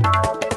ಇಂದು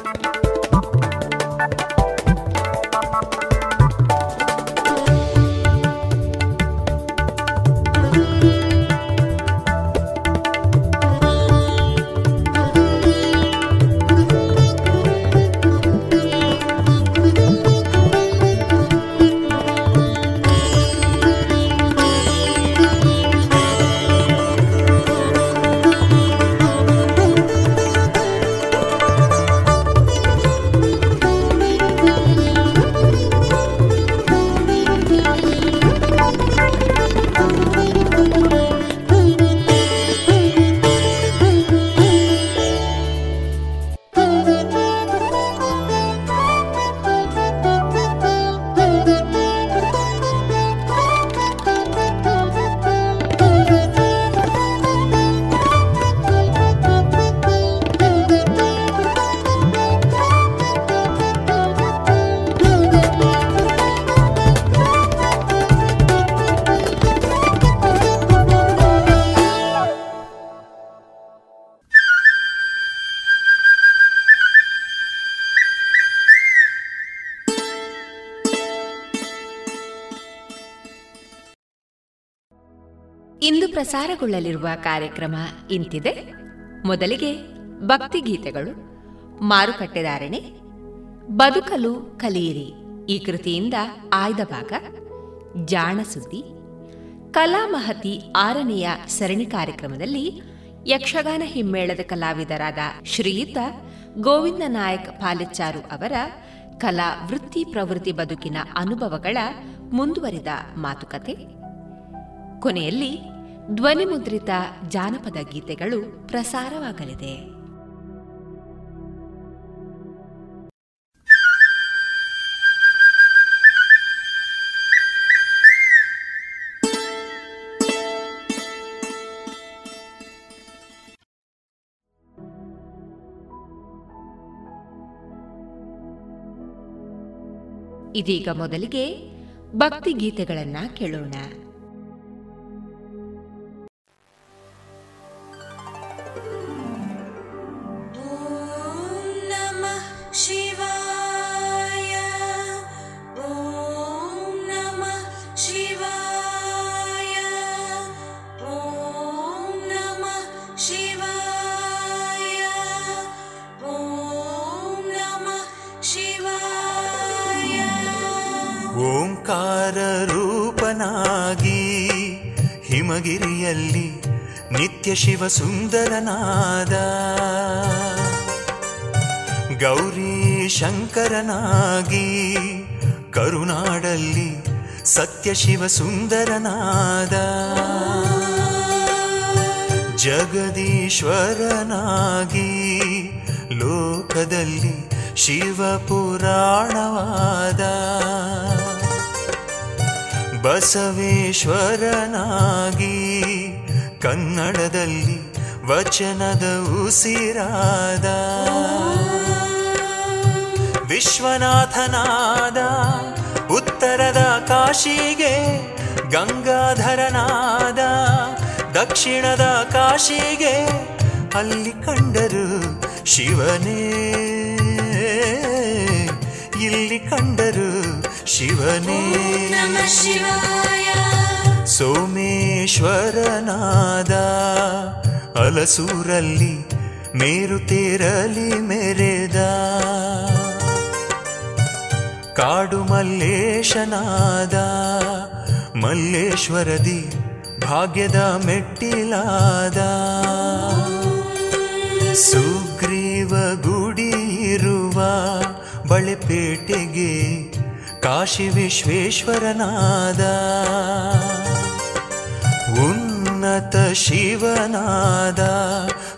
ಪ್ರಸಾರಗೊಳ್ಳಲಿರುವ ಕಾರ್ಯಕ್ರಮ ಇಂತಿದೆ. ಮೊದಲಿಗೆ ಭಕ್ತಿಗೀತೆಗಳು ಮಾರುಕಟ್ಟೆದಾರಣೆ ಬದುಕಲು ಕಲಿಯಿರಿ. ಈ ಕೃತಿಯಿಂದ ಆಯ್ದ ಭಾಗ, ಜಾಣ ಸುದ್ದಿ. ಕಲಾಮಹತಿ ಆರನೆಯ ಸರಣಿ ಕಾರ್ಯಕ್ರಮದಲ್ಲಿ ಯಕ್ಷಗಾನ ಹಿಮ್ಮೇಳದ ಕಲಾವಿದರಾದ ಶ್ರೀಯುತ ಗೋವಿಂದ ನಾಯಕ್ ಪಾಲೆಚ್ಚಾರು ಅವರ ಕಲಾ ವೃತ್ತಿ ಪ್ರವೃತ್ತಿ ಬದುಕಿನ ಅನುಭವಗಳ ಮುಂದುವರಿದ ಮಾತುಕತೆ. ಕೊನೆಯಲ್ಲಿ ಧ್ವನಿಮುದ್ರಿತ ಜಾನಪದ ಗೀತೆಗಳು ಪ್ರಸಾರವಾಗಲಿದೆ. ಇದೀಗ ಮೊದಲಿಗೆ ಭಕ್ತಿ ಗೀತೆಗಳನ್ನ ಕೇಳೋಣ. ನಿತ್ಯ ಶಿವ ಸುಂದರನಾದ. ಗೌರಿ ಶಂಕರನಾಗಿ ಕರುನಾಡಲ್ಲಿ ಸತ್ಯ ಶಿವ ಸುಂದರನಾದ. ಜಗದೀಶ್ವರನಾಗಿ ಲೋಕದಲ್ಲಿ ಶಿವ ಪುರಾಣವಾದ. ಬಸವೇಶ್ವರನಾಗಿ ಕನ್ನಡದಲ್ಲಿ ವಚನದ ಉಸಿರಾದ. ವಿಶ್ವನಾಥನಾದ ಉತ್ತರದ ಕಾಶಿಗೆ ಗಂಗಾಧರನಾದ ದಕ್ಷಿಣದ ಕಾಶಿಗೆ ಅಲ್ಲಿ ಕಂಡರು ಶಿವನೇ. ಇಲ್ಲಿ ಕಂಡರು ಶಿವನೇ. ಸೋಮೇಶ್ವರನಾದ ಅಲಸೂರಲ್ಲಿ ಮೇರುತೇರಲಿ ಮೆರೆದ ಕಾಡು ಮಲ್ಲೇಶನಾದ ಮಲ್ಲೇಶ್ವರದಿ ಭಾಗ್ಯದ ಮೆಟ್ಟಿಲಾದ ಸುಗ್ರೀವ ಗುಡಿ ಇರುವ ಬಳೆಪೇಟೆಗೆ ಕಾಶಿ ವಿಶ್ವೇಶ್ವರನಾದ ಉನ್ನತ ಶಿವನಾದ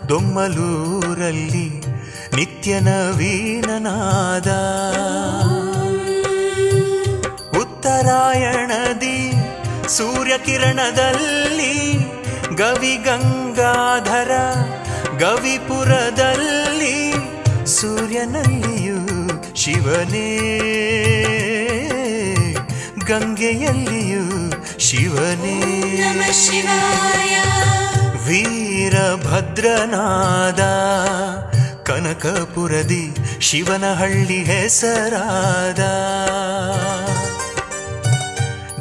ದೊಮ್ಮಲೂರಲ್ಲಿ ನಿತ್ಯ ನವೀನನಾದ ಉತ್ತರಾಯಣದಿ ಸೂರ್ಯಕಿರಣದಲ್ಲಿ ಗವಿ ಗಂಗಾಧರ ಗವಿಪುರದಲ್ಲಿ ಸೂರ್ಯನಲ್ಲಿಯೂ ಶಿವನೇ. ಗಂಗೆಯಲ್ಲಿಯೂ ಶಿವನೇ. ನಮಃ ಶಿವಾಯ. ವೀರಭದ್ರನಾದ ಕನಕಪುರದಿ ಶಿವನಹಳ್ಳಿ ಹೆಸರಾದ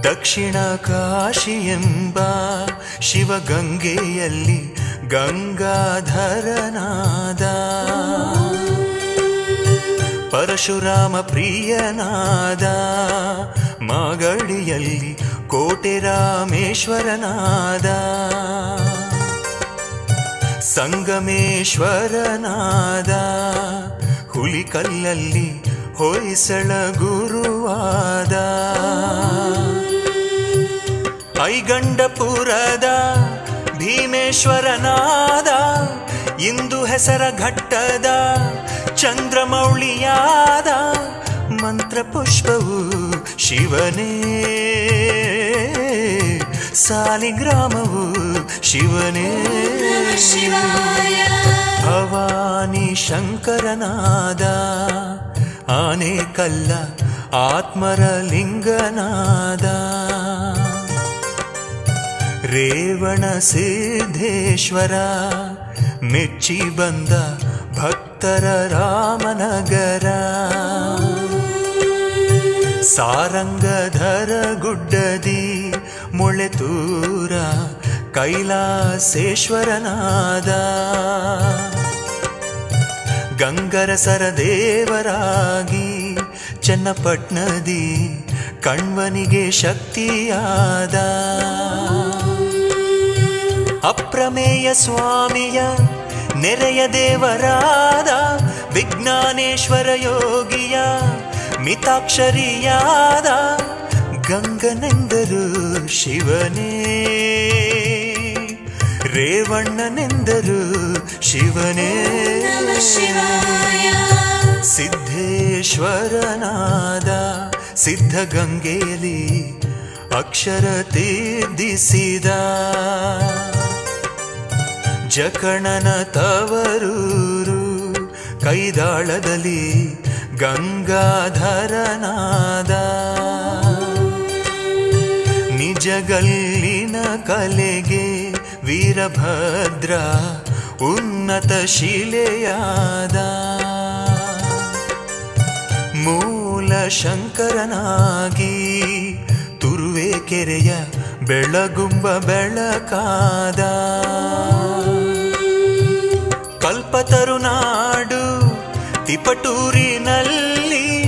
ದಕ್ಷಿಣ ಕಾಶಿ ಎಂಬ ಶಿವಗಂಗೆಯಲ್ಲಿ ಗಂಗಾಧರನಾದ ಪರಶುರಾಮ ಪ್ರಿಯನಾದ ಮಾಗಡಿಯಲ್ಲಿ ಕೋಟೆ ರಾಮೇಶ್ವರನಾದ. ಸಂಗಮೇಶ್ವರನಾದ. ಹುಲಿಕಲ್ಲಲ್ಲಿ ಹೊಯ್ಸಳ ಗುರುವಾದ. ಐಗಂಡಪುರದ ಭೀಮೇಶ್ವರನಾದ. ಇಂದು ಹೆಸರ ಘಟ್ಟದ ಚಂದ್ರಮೌಳಿಯಾದ. ಮಂತ್ರಪುಷ್ಪವು ಶಿವನೇ. ಸಾಲಿಗ್ರಾಮವು ಶಿವನೇ. ಭವಾನಿ ಶಂಕರನಾದ ಆನೆ ಕಲ್ಲ ಆತ್ಮರ ಲಿಂಗನಾದ ರೇವಣ ಸಿದ್ದೇಶ್ವರ ಮೆಚ್ಚಿ ಬಂದ ಭಕ್ತರ ರಾಮನಗರ. ಸಾರಂಗಧರ ಗುಡ್ಡದಿ ಮೊಳೆತೂರ ಕೈಲಾಸೇಶ್ವರನಾದ. ಗಂಗರಸರ ದೇವರಾಗಿ ಚನ್ನಪಟ್ನದಿ ಕಣ್ವನಿಗೆ ಶಕ್ತಿಯಾದ. ಅಪ್ರಮೇಯ ಸ್ವಾಮಿಯ ನೆರೆಯ ದೇವರಾದ ವಿಜ್ಞಾನೇಶ್ವರ ಯೋಗಿಯ ಮಿತಾಕ್ಷರಿಯಾದ ಗಂಗನೆಂದರು ಶಿವನೇ. ರೇವಣ್ಣನೆಂದರು ಶಿವನೇ. ಸಿದ್ಧೇಶ್ವರನಾದ ಸಿದ್ಧಗಂಗೆಯಲ್ಲಿ ಅಕ್ಷರ ತೀರ್ಧಿಸಿದ. ಜಕಣನ ತವರೂರು ಕೈದಾಳದಲ್ಲಿ ಗಂಗಾಧರನಾದ ನಿಜಗಲ್ಲಿನ ಕಲೆಗೆ ವೀರಭದ್ರ ಉನ್ನತ ಶಿಲೆಯಾದ ಮೂಲ ಶಂಕರನಾಗಿ ತುರುವೆ ಕೆರೆಯ ಬೆಳಗುಂಬ ಬೆಳಕಾದ ಕಲ್ಪತರುನಾಡು ತಿಪಟೂರಿನಲ್ಲಿ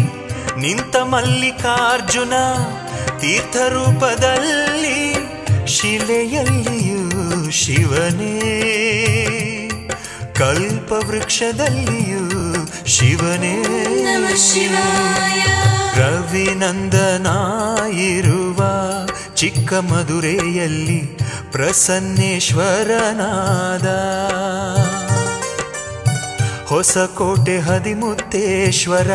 ನಿಂತ ಮಲ್ಲಿಕಾರ್ಜುನ ತೀರ್ಥರೂಪದಲ್ಲಿ ಶಿಲೆಯಲ್ಲಿಯೂ ಶಿವನೇ. ಕಲ್ಪವೃಕ್ಷದಲ್ಲಿಯೂ ಶಿವನೇ. ರವಿನಂದನಾಯಿರುವ ಚಿಕ್ಕ ಮಧುರೆಯಲ್ಲಿ ಪ್ರಸನ್ನೇಶ್ವರನಾದ ಹೊಸಕೋಟೆ ಹದಿಮುತ್ತೇಶ್ವರ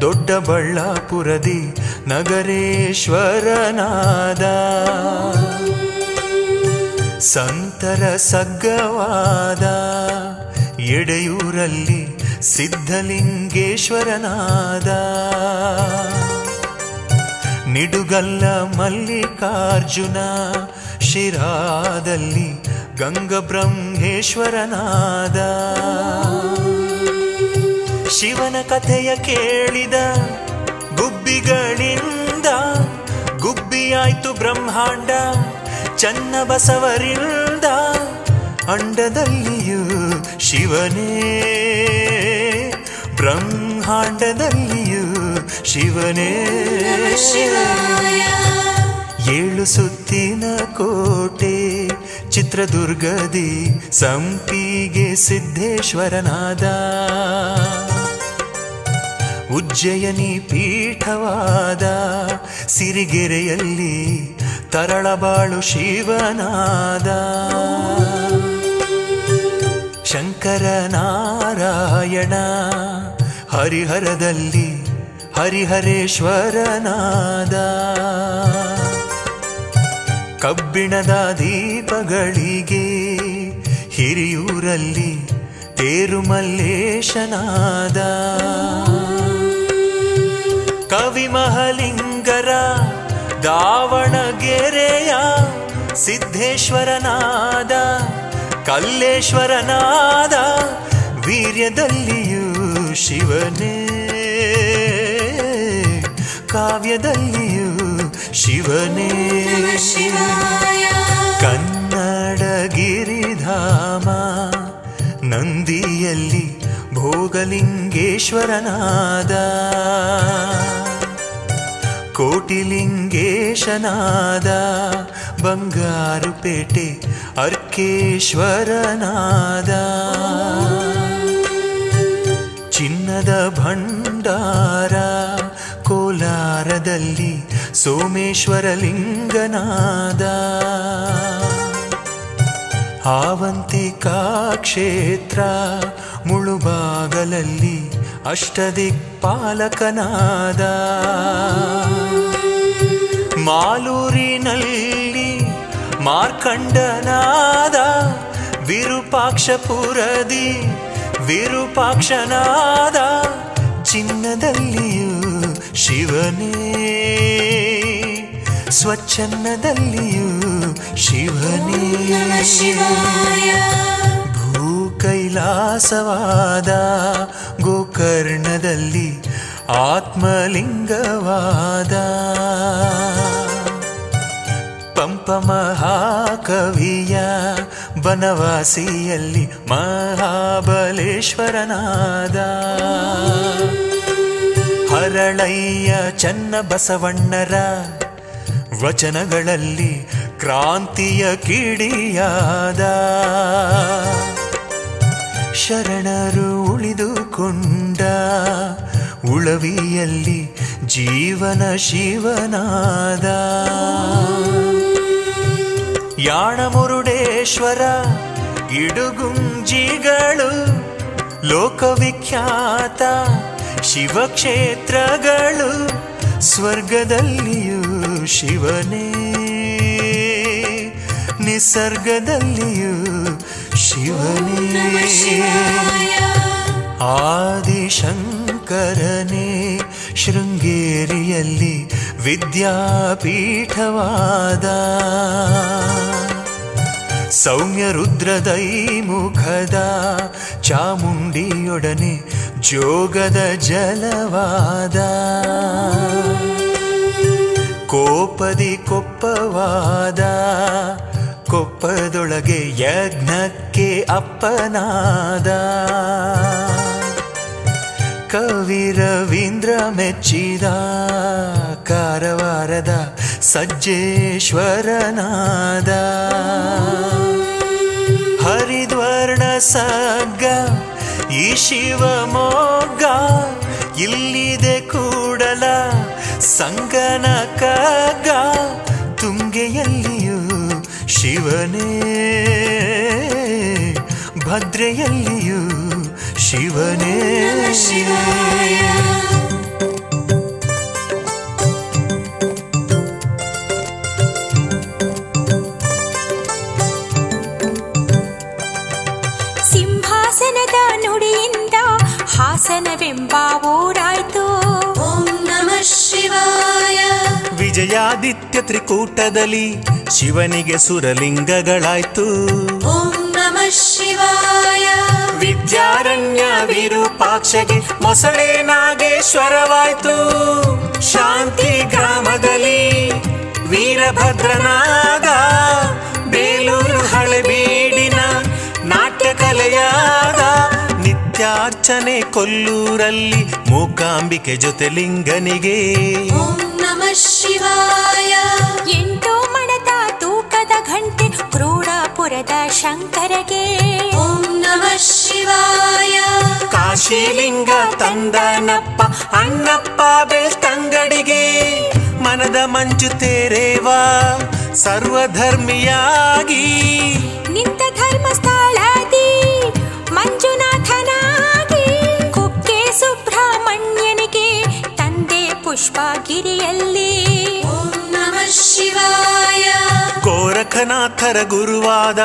ದೊಡ್ಡಬಳ್ಳಾಪುರದಿ ನಗರೇಶ್ವರನಾದ. ಸಂತರ ಸಗ್ಗವಾದ ಎಡೆಯೂರಲ್ಲಿ ಸಿದ್ಧಲಿಂಗೇಶ್ವರನಾದ. ನಿಡುಗಲ್ಲ ಮಲ್ಲಿಕಾರ್ಜುನ ಶಿರಾದಲ್ಲಿ ಗಂಗಬ್ರಹ್ಮೇಶ್ವರನಾದ. ಶಿವನ ಕಥೆಯ ಕೇಳಿದ ಗುಬ್ಬಿಗಳಿಂದ ಗುಬ್ಬಿಯಾಯ್ತು ಬ್ರಹ್ಮಾಂಡ ಚನ್ನ ಬಸವರಿಂದ ಅಂಡದಲ್ಲಿಯೂ ಶಿವನೇ. ಬ್ರಹ್ಮಾಂಡದಲ್ಲಿಯೂ ಶಿವನೇ. ಶಿವ ಏಳು ಸುತ್ತಿನ ಕೋಟೆ ಚಿತ್ರದುರ್ಗದಿ ಸಂಪಿಗೆ ಸಿದ್ದೇಶ್ವರನಾದ. ಉಜ್ಜಯನಿ ಪೀಠವಾದ ಸಿರಿಗೆರೆಯಲ್ಲಿ ತರಳಬಾಳು ಶಿವನಾದ. ಶಂಕರನಾರಾಯಣ ಹರಿಹರದಲ್ಲಿ ಹರಿಹರೇಶ್ವರನಾದ. ಕಬ್ಬಿಣದ ದೀಪಗಳಿಗೆ ಹಿರಿಯೂರಲ್ಲಿ ತೇರುಮಲ್ಲೇಶನಾದ ಕವಿ ಮಹಲಿಂಗರ ದಾವಣಗೆರೆಯ ಸಿದ್ಧೇಶ್ವರನಾದ ಕಲ್ಲೇಶ್ವರನಾದ ವೀರ್ಯದಲ್ಲಿಯೂ ಶಿವನೇ. ಕಾವ್ಯದಲ್ಲಿಯೂ ಶಿವನೇ. ಕನ್ನಡಗಿರಿಧಾಮ ನಂದಿಯಲ್ಲಿ ಭೋಗಲಿಂಗೇಶ್ವರನಾದ. ಕೋಟಿಲಿಂಗೇಶನಾದ ಬಂಗಾರುಪೇಟೆ ಅರ್ಕೇಶ್ವರನಾದ. ಚಿನ್ನದ ಭಂಡಾರ ಕೋಲಾರದಲ್ಲಿ ಸೋಮೇಶ್ವರ ಲಿಂಗನಾದ ಆವಂತಿಕಾ ಕ್ಷೇತ್ರ ಮುಳುಬಾಗಲಲ್ಲಿ ಅಷ್ಟದಿಕ್ಪಾಲಕನಾದ. ಮಾಲೂರಿನಲ್ಲಿ ಮಾರ್ಕಂಡನಾದ. ವಿರೂಪಾಕ್ಷಪುರದಿ ವಿರೂಪಾಕ್ಷನಾದ. ಚಿನ್ನದಲ್ಲಿಯೂ ಶಿವನೇ ಸ್ವಚ್ಛನ್ನದಲ್ಲಿಯೂ ಶಿವನೇ. ಭೂ ಕೈಲಾಸವಾದ ಗೋಕರ್ಣದಲ್ಲಿ ಆತ್ಮಲಿಂಗವಾದ. ಪಂಪ ಮಹಾಕವಿಯ ಬನವಾಸಿಯಲ್ಲಿ ಮಹಾಬಲೇಶ್ವರನಾದ. ಹರಳಯ್ಯ ಚನ್ನ ಬಸವಣ್ಣರ ವಚನಗಳಲ್ಲಿ ಕ್ರಾಂತಿಯ ಕಿಡಿಯಾದ ಶರಣರು ಉಳಿದುಕೊಂಡ ಉಳವಿಯಲ್ಲಿ ಜೀವನ ಶಿವನಾದ ಯಾಣಮುರುಡೇಶ್ವರ ಇಡುಗುಂಜಿಗಳು ಲೋಕವಿಖ್ಯಾತ ಶಿವಕ್ಷೇತ್ರಗಳು ಸ್ವರ್ಗದಲ್ಲಿಯೂ ಶಿವನೇ. ನಿಸರ್ಗದಲ್ಲಿಯೂ ಶಿವನೇ. ಆದಿಶಂಕರನೇ ಶೃಂಗೇರಿಯಲ್ಲಿ ವಿದ್ಯಾಪೀಠವಾದ ಸೌಮ್ಯ ರುದ್ರದೈ ಮುಖದ ಚಾಮುಂಡಿಯೊಡನೆ ಜೋಗದ ಜಲವಾದ. ಕೋಪದಿ ಕೊಪ್ಪವಾದ, ಕೊಪ್ಪದೊಳಗೆ ಯಜ್ಞಕ್ಕೆ ಅಪ್ಪನಾದ. ಕವಿ ರವೀಂದ್ರ ಮೆಚ್ಚಿದ ಕಾರವಾರದ ಸಜ್ಜೇಶ್ವರನಾದ. ಹರಿದ್ವರ್ಣ ಸಗ್ಗ ಈ ಶಿವಮೊಗ್ಗ ಇಲ್ಲಿದೆ ಕೂಡಲ. ಸಂಗನ ಕಗ್ಗ ತುಂಗೆಯಲ್ಲಿಯೂ ಶಿವನೇ. ಭದ್ರೆಯಲ್ಲಿಯೂ ಶಿವನೇ. ನಮಃ ಹಾಸನವೆಂಬ ಊರಾಯ್ತು ಓಂ ನಮಃ ಶಿವಾಯ. ವಿಜಯಾದಿತ್ಯ ತ್ರಿಕೂಟದಲ್ಲಿ ಶಿವನಿಗೆ ಸುರಲಿಂಗಗಳಾಯ್ತು. ಓಂ ನಮಃ ಶಿವಾಯ. ವಿದ್ಯಾರಣ್ಯ ವಿರೂಪಾಕ್ಷಗೆ ಮೊಸಳೆ ನಾಗೇಶ್ವರವಾಯ್ತು. ಶಾಂತಿ ಗ್ರಾಮದಲ್ಲಿ ವೀರಭದ್ರನಾಗ ಬೇಲೂರು ಹಳೆಬೀಡಿನ ನಾಟ್ಯ ಕಲೆಯಾದ ನಿತ್ಯಾರ್ಚನೆ ಕೊಲ್ಲೂರಲ್ಲಿ ಮೂಕಾಂಬಿಕೆ ಜೊತೆ ಲಿಂಗನಿಗೆ. ಓಂ ನಮಃ ಶಿವಾಯ. ಎಂಟು ಮಣದ ತೂಕದ ಘಂಟೆ ಕ್ರೋಡಾಪುರದ ಶಂಕರಗೆ. ಓಂ ನಮಃ ಶಿವಾಯ. ಕಾಶಿಲಿಂಗ ತಂದನಪ್ಪ ಅಣ್ಣಪ್ಪ ಬೆಳ್ತಂಗಡಿಗೆ ಮನದ ಮಂಜು ತೇರೇವಾ ಸರ್ವಧರ್ಮಿಯಾಗಿ. ನಿಂತ ಧರ್ಮಸ್ಥಳಾದಿ ಮಂಜುನಾಥನಾಗಿ ಪುಷ್ಪಗಿರಿಯಲ್ಲಿ. ಓಂ ನಮಃ ಶಿವಾಯ. ಗೋರಖನಾಥರ ಗುರುವಾದ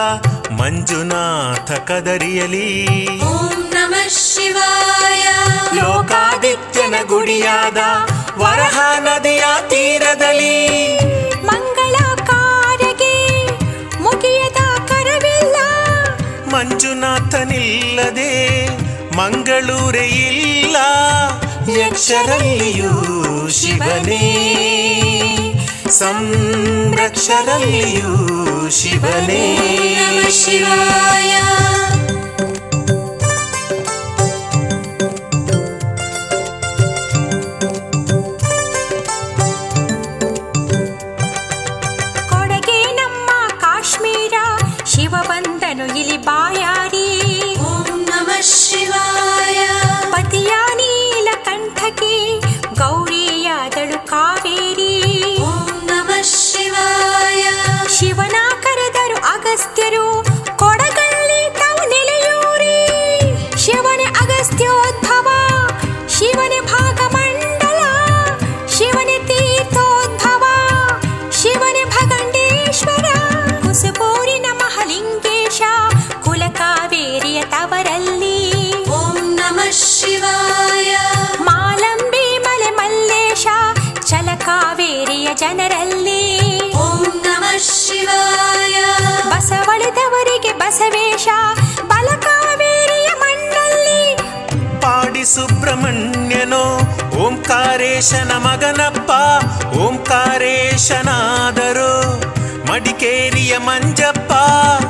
ಮಂಜುನಾಥ ಕದರಿಯಲಿ. ಓಂ ನಮಃ ಶಿವಾಯ. ಲೋಕಾದಿತ್ಯನ ಗುಡಿಯಾದ ವರಹ ನದಿಯ ತೀರದಲ್ಲಿ. ಮಂಗಳ ಕಾರ್ಯಗೆ ಮುಗಿಯದ ಕರವಿಲ್ಲ. ಮಂಜುನಾಥನಿಲ್ಲದೆ ಮಂಗಳೂರೇ ಇಲ್ಲ. ಯಕ್ಷರಲ್ಲಿಯೂ ಶಿವನೇ. ಸಂರಕ್ಷರಲ್ಲಿಯೂ ಶಿವನೇ. ಶಿವಾಯ. ಕೊಡಗೆ ನಮ್ಮ ಕಾಶ್ಮೀರ ಶಿವ ಬಂದನು ಇಲ್ಲಿ ಬಾಯಾರಿ ಅಗಸ್ತ್ಯರು ಕೊಡಗಲ್ಲಿ ತಾವು ನೆಲೆಯೂರಿ. ಶಿವನ ಅಗಸ್ತ್ಯೋದ್ಭವ ಶಿವನ ಭಾಗಮಂಡಲ ಶಿವನ ತೀರ್ಥೋದ್ಭವ ಶಿವನ ಭಗಂಡೇಶ್ವರ. ಕುಸುಪೂರಿನ ಮಹಲಿಂಗೇಶ ಕುಲಕಾವೇರಿಯ ತವರಲ್ಲಿ. ಓಂ ನಮಃ ಶಿವಾಯ. ಮಾಲಂಬಿ ಮಲೆ ಮಲ್ಲೇಶ ಚಲಕಾವೇರಿಯ ಜನರಲ್ಲಿ. ಬಸವೇಶ ಬಲಕಾವೇರಿಯ ಮಣ್ಣಲ್ಲಿ. ಪಾಡಿ ಸುಬ್ರಹ್ಮಣ್ಯನೋ ಓಂಕಾರೇಶನ ಮಗನಪ್ಪ ಓಂಕಾರೇಶನಾದರು. ಮಡಿಕೇರಿಯ ಮಂಜಪ್ಪ.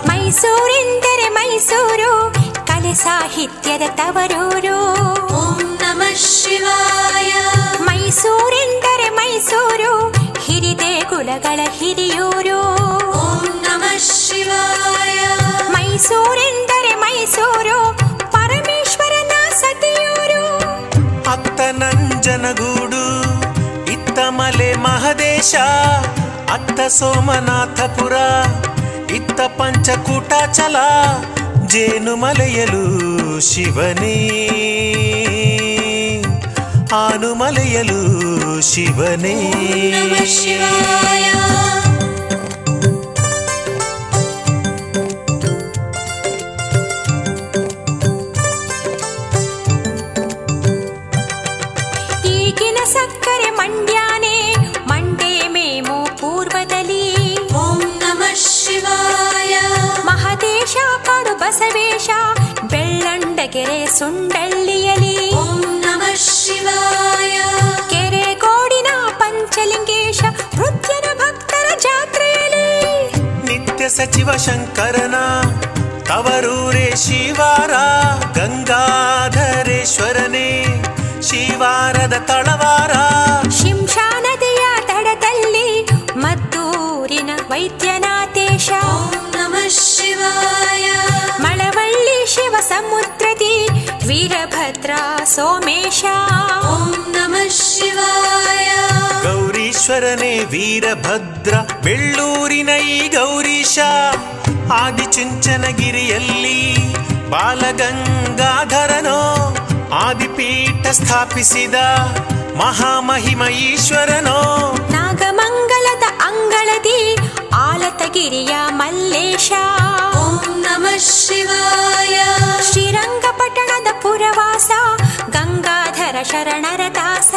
ಮೈಸೂರೆಂದರೆ ಮೈಸೂರು ಕಲೆ ಸಾಹಿತ್ಯದ ತವರೂರು. ಓಂ ನಮ ಶಿವಾಯ. ಮೈಸೂರೆಂದರೆ ಮೈಸೂರು ಹಿರಿದೆ ಕುಲಗಳ ಹಿರಿಯೂರು. ಓಂ ನಮಃ ಶಿವಾಯ. ಮೈಸೂರೆಂದರೆ ಮೈಸೂರು ಪರಮೇಶ್ವರನ ಸತಿಯೂರು ಅತ್ತ ನಂಜನಗೂಡು ಇತ್ತ ಮಲೆ ಮಹದೇಶ ಅತ್ತ ಸೋಮನಾಥಪುರ ಇತ್ತ ಪಂಚಕೂಟಾಚಲ ಜೇನುಮಲೆಯಲು ಶಿವನೇ. ಆನುಮಲೆಯಲು ಶಿವನೇ. ನಮಃ ಶಿವಾಯ ಈಗಿನ ಸಕ್ಕರೆ ಮಂಡ್ಯಾನೆ ಮಂಡೇ ಮೇಮು ಪೂರ್ವದಲ್ಲಿ. ಓಂ ನಮಃ ಶಿವಾಯ. ಮಹದೇಶ ಕಾಡು ಬಸವೇಶ ಬೆಳ್ಳಂಡಗೆರೆ ಸುಂಡಳ್ಳಿಯಲಿ ಓಂ ಶಿವಾಯ. ಕೆರೆಗೋಡಿನ ಪಂಚಲಿಂಗೇಶ ನೃತ್ಯನ ಭಕ್ತರ ಜಾತ್ರೆಯಲ್ಲಿ. ನಿತ್ಯ ಸಚಿವ ಶಂಕರನ ತವರೂರೇ ಶಿವಾರ ಗಂಗಾಧರೇಶ್ವರನೇ ಶಿವಾರದ ತಳವಾರ. ಶಿಂಷಾ ನದಿಯ ದಡದಲ್ಲಿ ಮದ್ದೂರಿನ ವೈದ್ಯನಾಥೇಶ. ನಮ ಶಿವಾಯ. ಮಳವಳ್ಳಿ ಶಿವ ಸಮುದ್ರದಿ ವೀರಭದ್ರ ಸೋಮೇಶ. ಗೌರೀಶ್ವರನೇ ವೀರಭದ್ರ ಬೆಳ್ಳೂರಿನ ಈ ಗೌರೀಶ ಆದಿಚುಂಚನಗಿರಿಯಲ್ಲಿ ಬಾಲಗಂಗಾಧರನೋ ಆದಿಪೀಠ ಸ್ಥಾಪಿಸಿದ ಮಹಾಮಹಿಮ ಈಶ್ವರನೋ ನಾಗಮಂಗಲದ ಅಂಗಳದಿ ಆಲತಗಿರಿಯ ಮಲ್ಲೇಶ. ಓಂ ನಮಃ ಶಿವಾಯ. ಶ್ರೀರಂಗಪಟ್ಟಣದ ಪುರವಾಸ ಗಂಗಾಧರ ಶರಣರ ದಾಸ.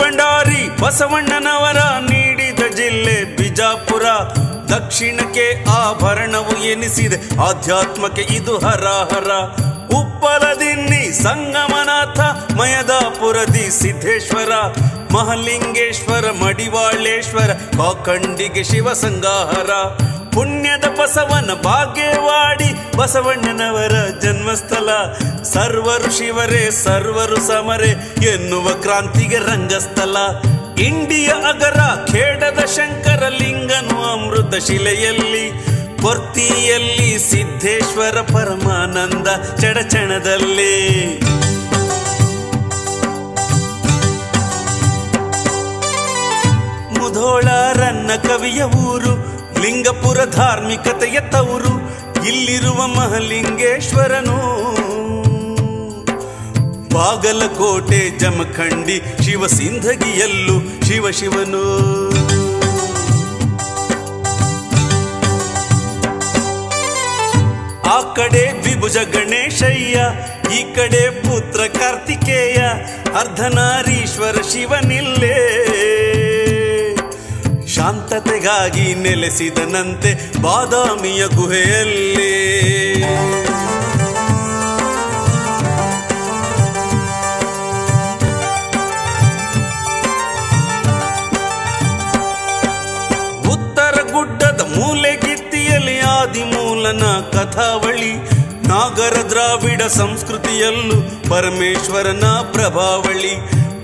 ಭಂಡಾರಿ ಬಸವಣ್ಣನವರ ನೀಡಿದ ಜಿಲ್ಲೆ ಬಿಜಾಪುರ. ದಕ್ಷಿಣಕ್ಕೆ ಆಭರಣವು ಎನಿಸಿದೆ. ಆಧ್ಯಾತ್ಮಕ್ಕೆ ಇದು ಹರ ಹರಹರ ಉಪ್ಪಲದಿನ್ನಿ ಸಂಗಮನಾಥ, ಮಯದಾಪುರದಿ ಸಿದ್ದೇಶ್ವರ ಮಹಲಿಂಗೇಶ್ವರ, ಮಡಿವಾಳೇಶ್ವರ, ಕಾಕಂಡಿಗೆ ಶಿವ ಸಂಗಾಹರ ಪುಣ್ಯದ ಬಸವನ ಭಾಗ್ಯವಾಡಿ ಬಸವಣ್ಣನವರ ಜನ್ಮಸ್ಥಳ. ಸರ್ವರು ಶಿವರೇ, ಸರ್ವರು ಸಮರೆ ಎನ್ನುವ ಕ್ರಾಂತಿಗೆ ರಂಗಸ್ಥಳ. ಇಂಡಿಯ ಅಗರ ಖೇಡದ ಶಂಕರ ಲಿಂಗನು ಅಮೃತ ಶಿಲೆಯಲ್ಲಿ ಕೊರ್ತಿಯಲ್ಲಿ ಸಿದ್ದೇಶ್ವರ ಪರಮಾನಂದ ಚಡಚಣದಲ್ಲಿ. ಮುಧೋಳ ರನ್ನ ಕವಿಯ ಊರು, ಲಿಂಗಪುರ ಧಾರ್ಮಿಕತೆಯ ತವರು, ಇಲ್ಲಿರುವ ಮಹಲಿಂಗೇಶ್ವರನು. ಬಾಗಲಕೋಟೆ ಜಮಖಂಡಿ ಶಿವ ಶಿವಸಿಂಧಗಿಯಲ್ಲೂ ಶಿವ ಶಿವನು. ಆ ಕಡೆ ದ್ವಿಭುಜ ಗಣೇಶಯ್ಯ, ಈ ಕಡೆ ಪುತ್ರ ಕಾರ್ತಿಕೇಯ, ಅರ್ಧನಾರೀಶ್ವರ ಶಿವನಿಲ್ಲೇ. ಶಾಂತತೆಗಾಗಿ ನೆಲೆಸಿದನಂತೆ ಬಾದಾಮಿಯ ಗುಹೆಯಲ್ಲೇ. ಆದಿಮೂಲನ ಕಥಾವಳಿ. ನಾಗರ ದ್ರಾವಿಡ ಸಂಸ್ಕೃತಿಯಲ್ಲೂ ಪರಮೇಶ್ವರನ ಪ್ರಭಾವಳಿ.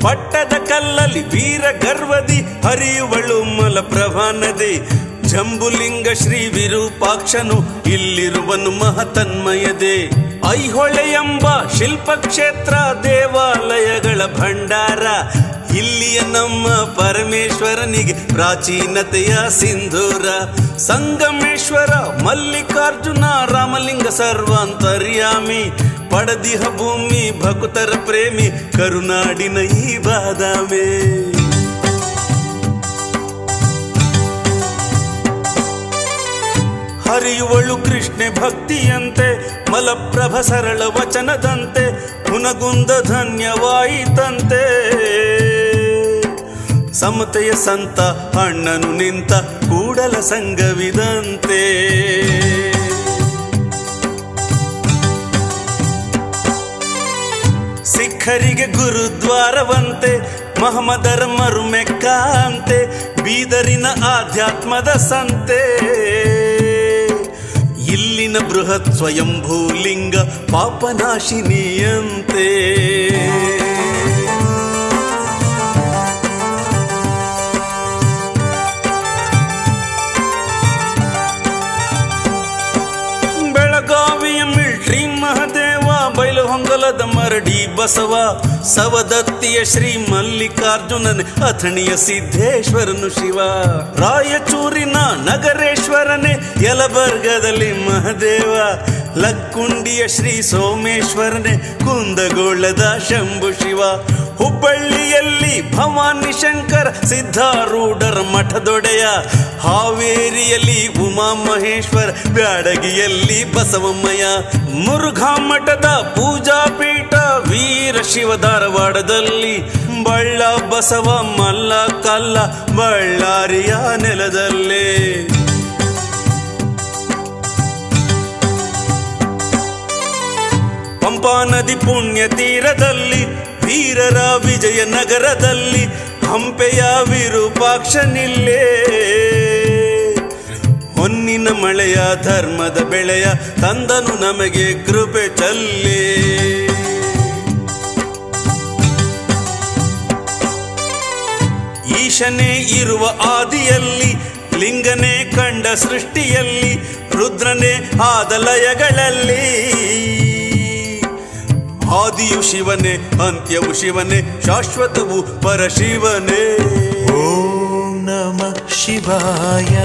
ಪಟ್ಟದ ಕಲ್ಲಲ್ಲಿ ವೀರ ಗರ್ವದಿ ಹರಿಯುವಳು ಮಲಪ್ರಭಾ ನದಿ ಜಂಬುಲಿಂಗ ಶ್ರೀ ವಿರೂಪಾಕ್ಷನು ಇಲ್ಲಿರುವನು ಮಹತನ್ಮಯದೆ. ಐಹೊಳೆ ಎಂಬ ಶಿಲ್ಪಕ್ಷೇತ್ರ ದೇವಾಲಯಗಳ ಭಂಡಾರ. ಇಲ್ಲಿಯ ನಮ್ಮ ಪರಮೇಶ್ವರನಿಗೆ ಪ್ರಾಚೀನತೆಯ ಸಿಂಧೂರ ಸಂಗಮೇಶ್ವರ, ಮಲ್ಲಿಕಾರ್ಜುನ, ರಾಮಲಿಂಗ ಸರ್ವಾಂತರ್ಯಾಮಿ, ಪಡದಿಹ ಭೂಮಿ, ಭಕ್ತರ ಪ್ರೇಮಿ, ಕರುನಾಡಿನ ಈ ಬಾದಾಮೆ. ಹರಿಯುವಳು ಕೃಷ್ಣೆ ಭಕ್ತಿಯಂತೆ, ಮಲಪ್ರಭ ಸರಳ ವಚನದಂತೆ ಹುನಗುಂದ ಧನ್ಯವಾಯಿತಂತೆ. ಸಮತೆಯ ಸಂತ ಅಣ್ಣನು ನಿಂತ ಕೂಡಲ ಸಂಗವಿದಂತೆ. ಸಿಖ್ಖರಿಗೆ ಗುರುದ್ವಾರವಂತೆ, ಮಹಮ್ಮದರ ಮರುಮೆಕ್ಕ ಅಂತೆ ಬೀದರಿನ ಆಧ್ಯಾತ್ಮದ ಸಂತೆ. ಇಲ್ಲಿನ ಬೃಹತ್ ಸ್ವಯಂಭೂಲಿಂಗ ಪಾಪನಾಶಿನಿಯಂತೆ. ಬೈಲಹೊಂಗಲದ ಬಸವ ಸವದತ್ತಿಯ ಶ್ರೀ ಮಲ್ಲಿಕಾರ್ಜುನನ ಅಥಣಿಯ ಸಿದ್ದೇಶ್ವರನು ಶಿವ. ರಾಯಚೂರಿನ ನಗರೇಶ್ವರನೇ ಯಲಬರ್ಗದಲ್ಲಿ ಮಹದೇವ. ಲಕ್ಕುಂಡಿಯ ಶ್ರೀ ಸೋಮೇಶ್ವರನೇ ಕುಂದಗೋಳದ ಶಂಭು ಶಿವ. ಹುಬ್ಬಳ್ಳಿಯಲ್ಲಿ ಭವಾನಿ ಶಂಕರ ಸಿದ್ಧಾರೂಢರ ಮಠದೊಡೆಯ. ಹಾವೇರಿಯಲ್ಲಿ ಉಮಾ ಮಹೇಶ್ವರ ಬ್ಯಾಡಗಿಯಲ್ಲಿ ಬಸವಮ್ಮಯ್ಯ. ಮುರುಘಾ ಮಠದ ಪೂಜಾ ಪೀಠ ವೀರ ಶಿವ ಧಾರವಾಡದಲ್ಲಿ ಬಳ್ಳ ಬಸವ ಮಲ್ಲ ಕಲ್ಲ ಬಳ್ಳಾರಿಯ ನೆಲದಲ್ಲಿ. ಪಂಪಾ ನದಿ ಪುಣ್ಯ ತೀರದಲ್ಲಿ, ವೀರರ ವಿಜಯ ನಗರದಲ್ಲಿ, ಹಂಪೆಯ ವಿರೂಪಾಕ್ಷನಿಲ್ಲೇ ಹೊನ್ನಿನ ಮಳೆಯ ಧರ್ಮದ ಬೆಳೆಯ ತಂದನು ನಮಗೆ ಕೃಪೆ ಚಲ್ಲೇ. ಈಶನೇ ಇರುವ ಆದಿಯಲ್ಲಿ, ಲಿಂಗನೇ ಕಂಡ ಸೃಷ್ಟಿಯಲ್ಲಿ, ರುದ್ರನೇ ಆದ ಲಯಗಳಲ್ಲಿ. ಆದಿಯು ಶಿವನೇ, ಅಂತ್ಯವು ಶಿವನೇ, ಶಾಶ್ವತವು ಪರಶಿವನೇ. ಓಂ ನಮ ಶಿವಾಯ.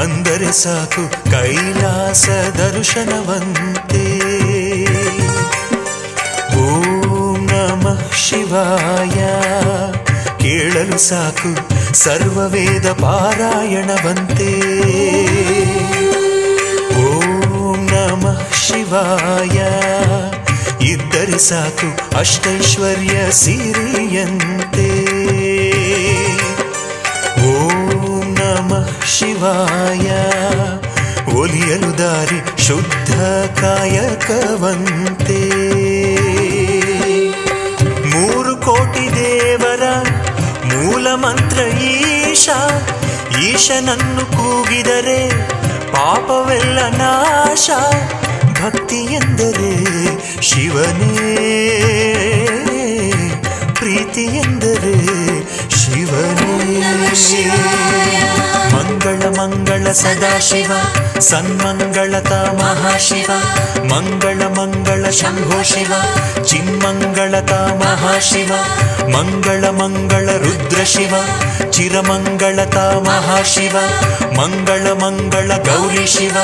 ಅಂದರೆ ಸಾಕು ಕೈಲಾಸ ದರ್ಶನವಂತೆ ಓಂ ನಮ ಶಿವಾಯ. ಕೇಳಲು ಸಾಕು. ಸರ್ವವೇದ ಪಾರಾಯಣವಂತೆ. ಓಂ ನಮ ಶಿವಾಯ. ಇದ್ದರೆ ಸಾಕು ಅಷ್ಟೈಶ್ವರ್ಯ ಸಿರಿಯಂತೆ. ಓಂ ನಮ ಶಿವಾಯ. ಒಲಿಯಲು ದಾರಿ ಶುದ್ಧ ಕಾಯಕವಂತೆ. ಮೂರು ಕೋಟಿ ದೇವರ ಮೂಲ ಮಂತ್ರ ಈಶ ಈಶನನ್ನು ಕೂಗಿದರೆ ಪಾಪವೆಲ್ಲ ನಾಶ. ಭಕ್ತಿ ಎಂದರೆ ಶಿವನೇ ಪ್ರೀತಿ ಎಂದರೆ ಶಿವನೇ. ಮಂಗಳ ಮಂಗಳ ಸದಾಶಿವ ಸನ್ಮಂಗಳತ ಮಹಾಶಿವ, ಮಂಗಳ ಮಂಗಳ ಶಂಭೋ ಶಿವ ಚಿನ್ಮಂಗಳತ ಮಹಾಶಿವ, ಮಂಗಳ ಮಂಗಳ ರುದ್ರ ಶಿವ ಚಿರಮಂಗಳತ ಮಹಾಶಿವ, ಮಂಗಳ ಮಂಗಳ ಗೌರಿ ಶಿವ,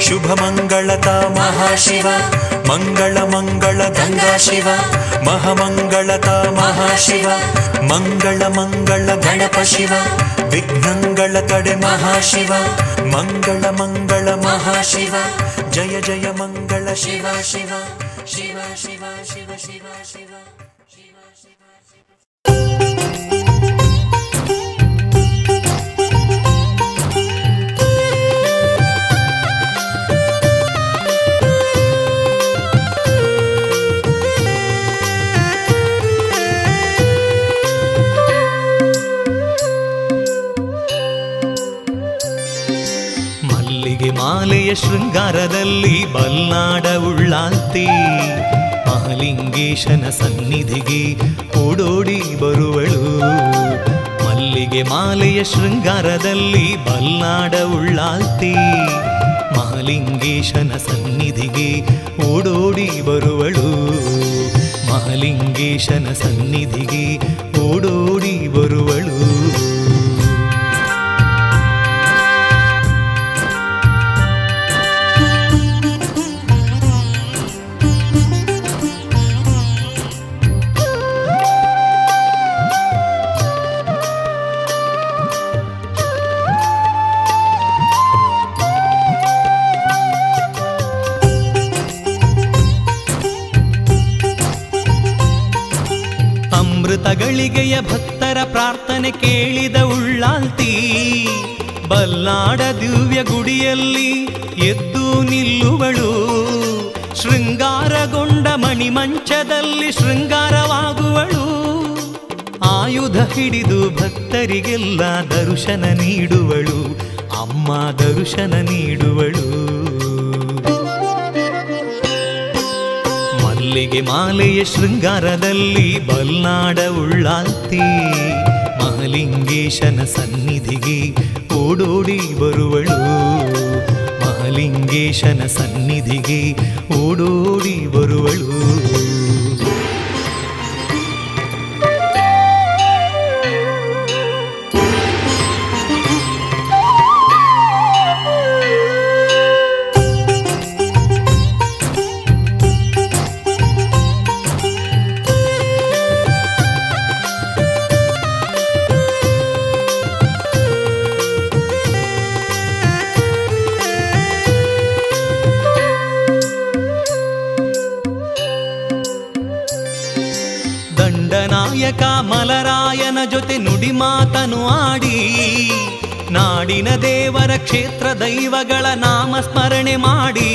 ಶುಭ ಮಂಗಳತ ಮಹಾಶಿವ, ಮಂಗಳ ಮಂಗಳ ಗಂಗಾ ಶಿವ ಮಹಾಮಂಗಳತ ಮಹಾಶಿವ, ಮಂಗಳ ಮಂಗಳ ಗಣಪ ಶಿವ विघ्नङ्गल कडे महाशिव मङ्गल मङ्गल महाशिव जय जय मङ्गल शिव शिव शिव शिव शिव शिव शिव ಶೃಂಗಾರದಲ್ಲಿ ಬಲ್ಲಾಡ ಉಳ್ಳಾಲ್ತಿ ಮಹಲಿಂಗೇಶನ ಸನ್ನಿಧಿಗೆ ಓಡೋಡಿ ಬರುವಳು. ಮಲ್ಲಿಗೆ ಮಾಲೆಯ ಶೃಂಗಾರದಲ್ಲಿ ಬಲ್ನಾಡ ಉಳ್ಳಾಲ್ತಿ ಮಹಲಿಂಗೇಶನ ಸನ್ನಿಧಿಗೆ ಓಡೋಡಿ ಬರುವಳು. ಮಹಲಿಂಗೇಶನ ಸನ್ನಿಧಿಗೆ ಓಡೋಡಿ ಬರುವಳು. ಅಮೃತಗಳಿಗೆಯ ಭಕ್ತರ ಪ್ರಾರ್ಥನೆ ಕೇಳಿದ ಉಳ್ಳಾಲ್ತಿ, ಬಲ್ಲಾಡ ದಿವ್ಯ ಗುಡಿಯಲ್ಲಿ ಎದ್ದು ನಿಲ್ಲುವಳು. ಶೃಂಗಾರಗೊಂಡ ಮಣಿಮಂಚದಲ್ಲಿ ಶೃಂಗಾರವಾಗುವಳು. ಆಯುಧ ಹಿಡಿದು ಭಕ್ತರಿಗೆಲ್ಲ ದರ್ಶನ ನೀಡುವಳು. ಅಮ್ಮ ದರ್ಶನ ನೀಡುವಳು. ಮಲ್ಲಿಗೆ ಮಾಲೆಯ ಶೃಂಗಾರದಲ್ಲಿ ಬಲ್ನಾಡ ಉಳ್ಳಾಲ್ತಿ ಮಹಲಿಂಗೇಶನ ಸನ್ನಿಧಿಗೆ ಓಡೋಡಿ ಬರುವಳು. ಮಹಲಿಂಗೇಶನ ಸನ್ನಿಧಿಗೆ ಓಡೋಡಿ ಬರುವಳು. ನಾಡಿನ ದೇವರ ಕ್ಷೇತ್ರ ದೈವಗಳ ನಾಮ ಸ್ಮರಣೆ ಮಾಡಿ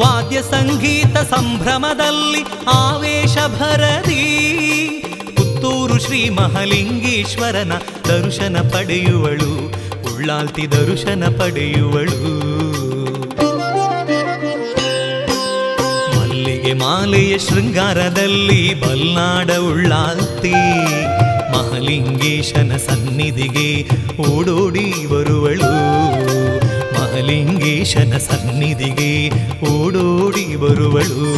ವಾದ್ಯ ಸಂಗೀತ ಸಂಭ್ರಮದಲ್ಲಿ ಆವೇಶ ಭರದಿ. ಪುತ್ತೂರು ಶ್ರೀ ಮಹಲಿಂಗೇಶ್ವರನ ದರ್ಶನ ಪಡೆಯುವಳು, ಉಳ್ಳಾಲ್ತಿ ದರ್ಶನ ಪಡೆಯುವಳು. ಮಲ್ಲಿಗೆ ಮಾಲೆಯ ಶೃಂಗಾರದಲ್ಲಿ ಬಲ್ನಾಡ ಉಳ್ಳಾಲ್ತಿ. ಮಹಲಿಂಗೇಶನ ಸನ್ನಿಧಿಗೆ ಓಡೋಡಿ ಬರುವಳು ಮಹಲಿಂಗೇಶನ ಸನ್ನಿಧಿಗೆ ಓಡೋಡಿ ಬರುವಳು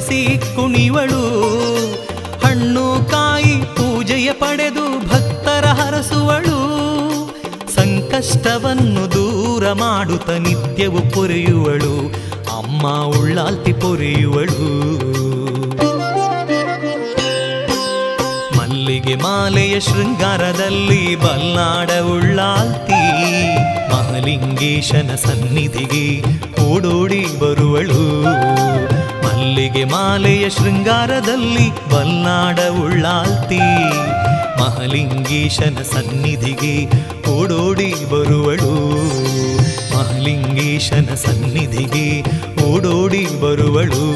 ಧರಿಸಿ ಕುಣಿವಳು. ಹಣ್ಣು ಕಾಯಿ ಪೂಜೆಯ ಪಡೆದು ಭಕ್ತರ ಹರಸುವಳು. ಸಂಕಷ್ಟವನ್ನು ದೂರ ಮಾಡುತ್ತ ನಿತ್ಯವು ಪೊರೆಯುವಳು. ಅಮ್ಮ ಉಳ್ಳಾಲ್ತಿ ಪೊರೆಯುವಳು. ಮಲ್ಲಿಗೆ ಮಾಲೆಯ ಶೃಂಗಾರದಲ್ಲಿ ಬಲ್ಲಾಡ ಉಳ್ಳಾಲ್ತಿ. ಮಹಲಿಂಗೇಶನ ಸನ್ನಿಧಿಗೆ ಓಡೋಡಿ ಬರುವಳು. ಮಲ್ಲಿಗೆ ಮಾಲೆಯ ಶೃಂಗಾರದಲ್ಲಿ ಬಲ್ನಾಡ ಉಳ್ಳಾಲ್ತಿ. ಮಹಲಿಂಗೀಶನ ಸನ್ನಿಧಿಗೆ ಓಡೋಡಿ ಬರುವಳು. ಮಹಲಿಂಗೀಶನ ಸನ್ನಿಧಿಗೆ ಓಡೋಡಿ ಬರುವಳು.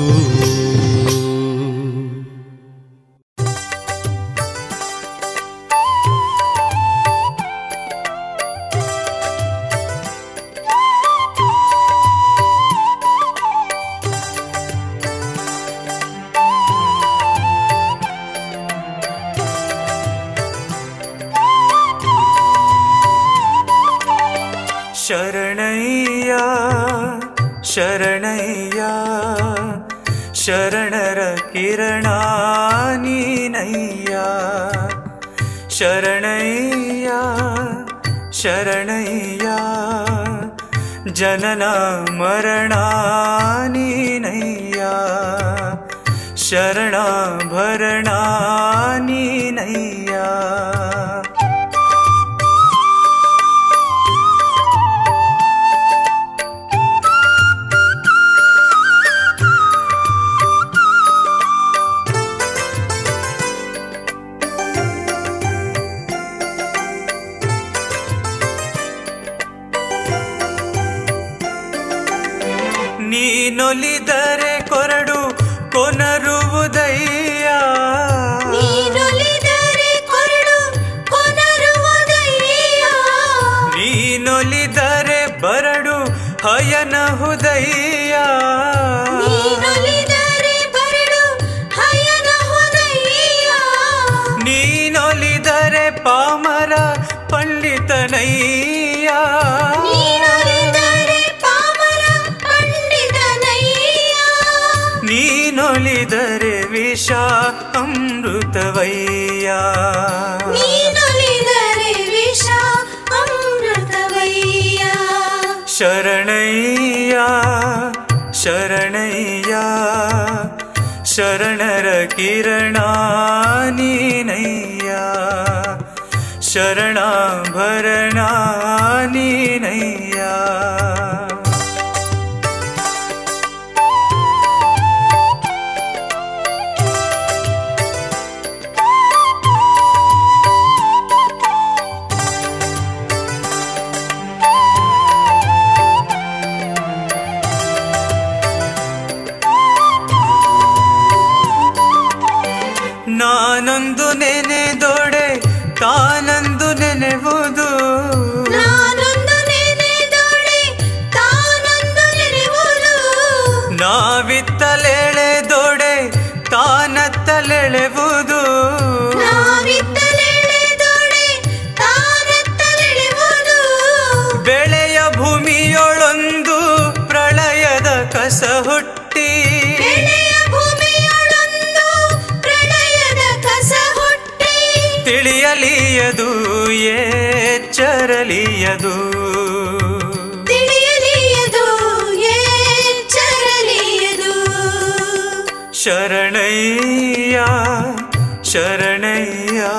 शरणैया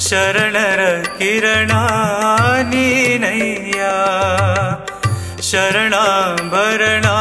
शरणर किरणीनया शरणाभरणा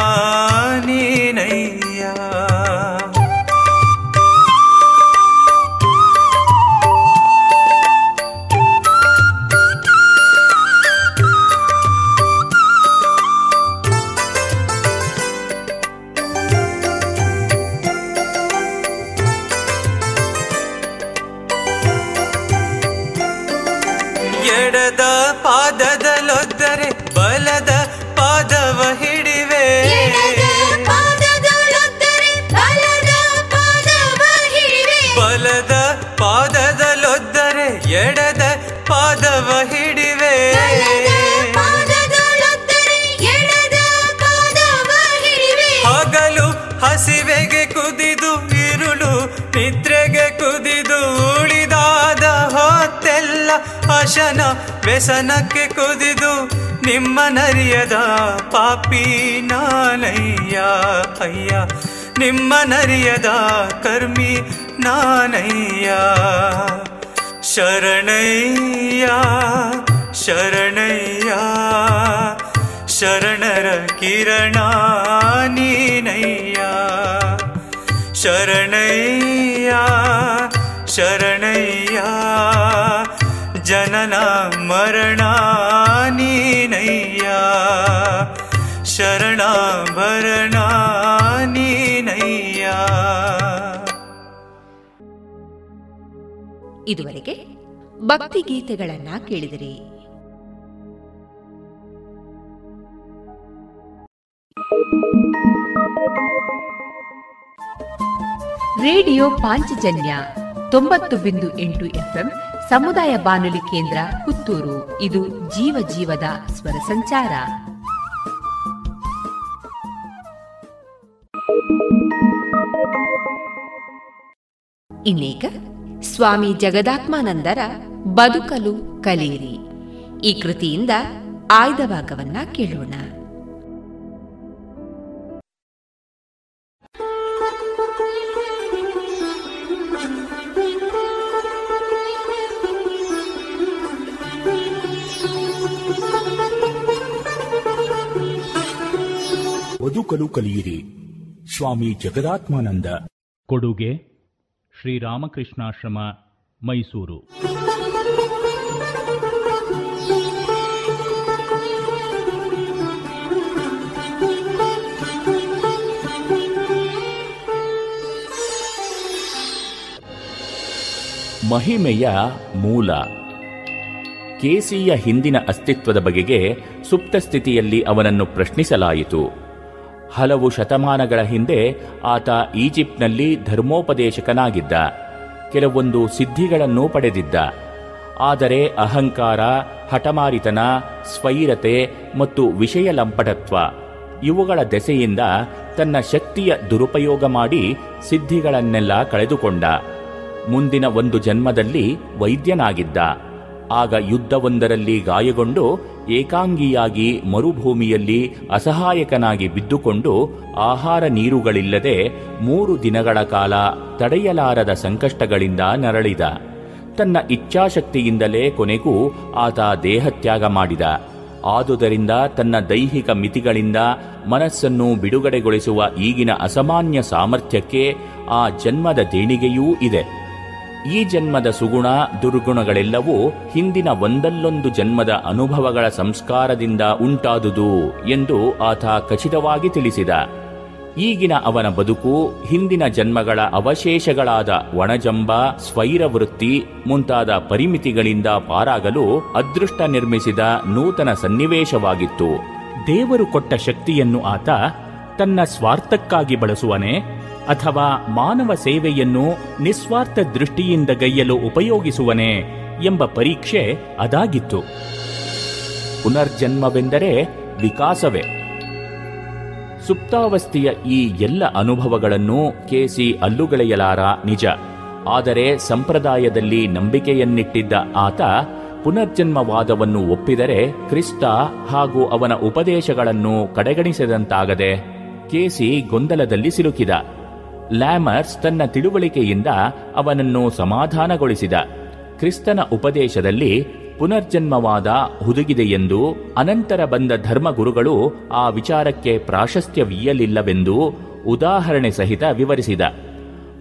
ಭಾಷಣ ವ್ಯಸನಕ್ಕೆ ಕುದಿದು ನಿಮ್ಮ ನರಿಯದ ಪಾಪಿ ನಾನಯ್ಯ, ಅಯ್ಯ. ನಿಮ್ಮ ನರಿಯದ ಕರ್ಮಿ ನಾನಯ್ಯ. ಶರಣಯ್ಯ ಶರಣಯ್ಯ. ಶರಣರ ಕಿರಣ ನೀನಯ್ಯ. ಶರಣಯ್ಯ ಶರಣಯ್ಯ. ಶರಣ ಭರಣ ನೀನಯ್ಯ ಇದುವರೆಗೆ ಭಕ್ತಿ ಗೀತೆಗಳನ್ನ ಕೇಳಿದಿರಿ. ರೇಡಿಯೋ ಪಾಂಚಜನ್ಯ ತೊಂಬತ್ತು ಬಿಂದು ಎಂಟು ಎಫ್ಎಂ ಸಮುದಾಯ ಬಾನುಲಿ ಕೇಂದ್ರ ಪುತ್ತೂರು. ಇದು ಜೀವ ಜೀವದ ಸ್ವರ ಸಂಚಾರ. ಇನ್ನೇಕ ಸ್ವಾಮಿ ಜಗದಾತ್ಮಾನಂದರ ಬದುಕಲು ಕಲಿಯಿರಿ. ಈ ಕೃತಿಯಿಂದ ಆಯ್ದ ಭಾಗವನ್ನ ಕೇಳೋಣ. ಬದುಕಲು ಕಲಿಯಿರಿ ಸ್ವಾಮಿ ಜಗದಾತ್ಮಾನಂದ. ಕೊಡುಗೆ ಶ್ರೀರಾಮಕೃಷ್ಣಾಶ್ರಮ ಮೈಸೂರು. ಮಹಿಮೆಯ ಮೂಲ. ಕೇಸಿಯ ಹಿಂದಿನ ಅಸ್ತಿತ್ವದ ಬಗೆಗೆ ಸುಪ್ತ ಸ್ಥಿತಿಯಲ್ಲಿ ಅವನನ್ನು ಪ್ರಶ್ನಿಸಲಾಯಿತು. ಹಲವು ಶತಮಾನಗಳ ಹಿಂದೆ ಆತ ಈಜಿಪ್ಟ್ನಲ್ಲಿ ಧರ್ಮೋಪದೇಶಕನಾಗಿದ್ದ. ಕೆಲವೊಂದು ಸಿದ್ಧಿಗಳನ್ನು ಪಡೆದಿದ್ದ. ಆದರೆ ಅಹಂಕಾರ, ಹಠಮಾರಿತನ, ಸ್ವೈರತೆ ಮತ್ತು ವಿಷಯ ಲಂಪಟತ್ವ ಇವುಗಳ ದೆಸೆಯಿಂದ ತನ್ನ ಶಕ್ತಿಯ ದುರುಪಯೋಗ ಮಾಡಿ ಸಿದ್ಧಿಗಳನ್ನೆಲ್ಲ ಕಳೆದುಕೊಂಡ. ಮುಂದಿನ ಒಂದು ಜನ್ಮದಲ್ಲಿ ವೈದ್ಯನಾಗಿದ್ದ. ಆಗ ಯುದ್ಧವೊಂದರಲ್ಲಿ ಗಾಯಗೊಂಡು ಏಕಾಂಗಿಯಾಗಿ ಮರುಭೂಮಿಯಲ್ಲಿ ಅಸಹಾಯಕನಾಗಿ ಬಿದ್ದುಕೊಂಡು ಆಹಾರ ನೀರುಗಳಿಲ್ಲದೆ ಮೂರು ದಿನಗಳ ಕಾಲ ತಡೆಯಲಾರದ ಸಂಕಷ್ಟಗಳಿಂದ ನರಳಿದ. ತನ್ನ ಇಚ್ಛಾಶಕ್ತಿಯಿಂದಲೇ ಕೊನೆಗೂ ಆತ ದೇಹತ್ಯಾಗ ಮಾಡಿದ. ಆದುದರಿಂದ ತನ್ನ ದೈಹಿಕ ಮಿತಿಗಳಿಂದ ಮನಸ್ಸನ್ನು ಬಿಡುಗಡೆಗೊಳಿಸುವ ಈಗಿನ ಅಸಾಮಾನ್ಯ ಸಾಮರ್ಥ್ಯಕ್ಕೆ ಆ ಜನ್ಮದ ದೇಣಿಗೆಯೂ ಇದೆ. ಈ ಜನ್ಮದ ಸುಗುಣ ದುರ್ಗುಣಗಳೆಲ್ಲವೂ ಹಿಂದಿನ ಒಂದಲ್ಲೊಂದು ಜನ್ಮದ ಅನುಭವಗಳ ಸಂಸ್ಕಾರದಿಂದ ಉಂಟಾದುದು ಎಂದು ಆತ ಖಚಿತವಾಗಿ ತಿಳಿಸಿದ. ಈಗಿನ ಅವನ ಬದುಕು ಹಿಂದಿನ ಜನ್ಮಗಳ ಅವಶೇಷಗಳಾದ ಒಣಜಂಬ ಸ್ವೈರವೃತ್ತಿ ಮುಂತಾದ ಪರಿಮಿತಿಗಳಿಂದ ಪಾರಾಗಲು ಅದೃಷ್ಟ ನಿರ್ಮಿಸಿದ ನೂತನ ಸನ್ನಿವೇಶವಾಗಿತ್ತು. ದೇವರು ಕೊಟ್ಟ ಶಕ್ತಿಯನ್ನು ಆತ ತನ್ನ ಸ್ವಾರ್ಥಕ್ಕಾಗಿ ಬಳಸುವನೆ ಅಥವಾ ಮಾನವ ಸೇವೆಯನ್ನು ನಿಸ್ವಾರ್ಥ ದೃಷ್ಟಿಯಿಂದ ಗೈಯಲು ಉಪಯೋಗಿಸುವನೆ ಎಂಬ ಪರೀಕ್ಷೆ ಅದಾಗಿತ್ತು. ಪುನರ್ಜನ್ಮವೆಂದರೆ ವಿಕಾಸವೇ. ಸುಪ್ತಾವಸ್ಥೆಯ ಈ ಎಲ್ಲ ಅನುಭವಗಳನ್ನು ಕೆಸಿ ಅಲ್ಲುಗಳೆಯಲಾರ ನಿಜ. ಆದರೆ ಸಂಪ್ರದಾಯದಲ್ಲಿ ನಂಬಿಕೆಯನ್ನಿಟ್ಟಿದ್ದ ಆತ ಪುನರ್ಜನ್ಮವಾದವನ್ನು ಒಪ್ಪಿದರೆ ಕ್ರಿಸ್ತ ಹಾಗೂ ಅವನ ಉಪದೇಶಗಳನ್ನು ಕಡೆಗಣಿಸಿದಂತಾಗದೆ ಕೆಸಿ ಗೊಂದಲದಲ್ಲಿ ಸಿಲುಕಿದ. ಲ್ಯಾಮರ್ಸ್ ತನ್ನ ತಿಳುವಳಿಕೆಯಿಂದ ಅವನನ್ನು ಸಮಾಧಾನಗೊಳಿಸಿದ. ಕ್ರಿಸ್ತನ ಉಪದೇಶದಲ್ಲಿ ಪುನರ್ಜನ್ಮವಾದ ಹುದುಗಿದೆಯೆಂದು ಅನಂತರ ಬಂದ ಧರ್ಮಗುರುಗಳು ಆ ವಿಚಾರಕ್ಕೆ ಪ್ರಾಶಸ್ತ್ಯವಿಯಲಿಲ್ಲವೆಂದು ಉದಾಹರಣೆ ಸಹಿತ ವಿವರಿಸಿದ.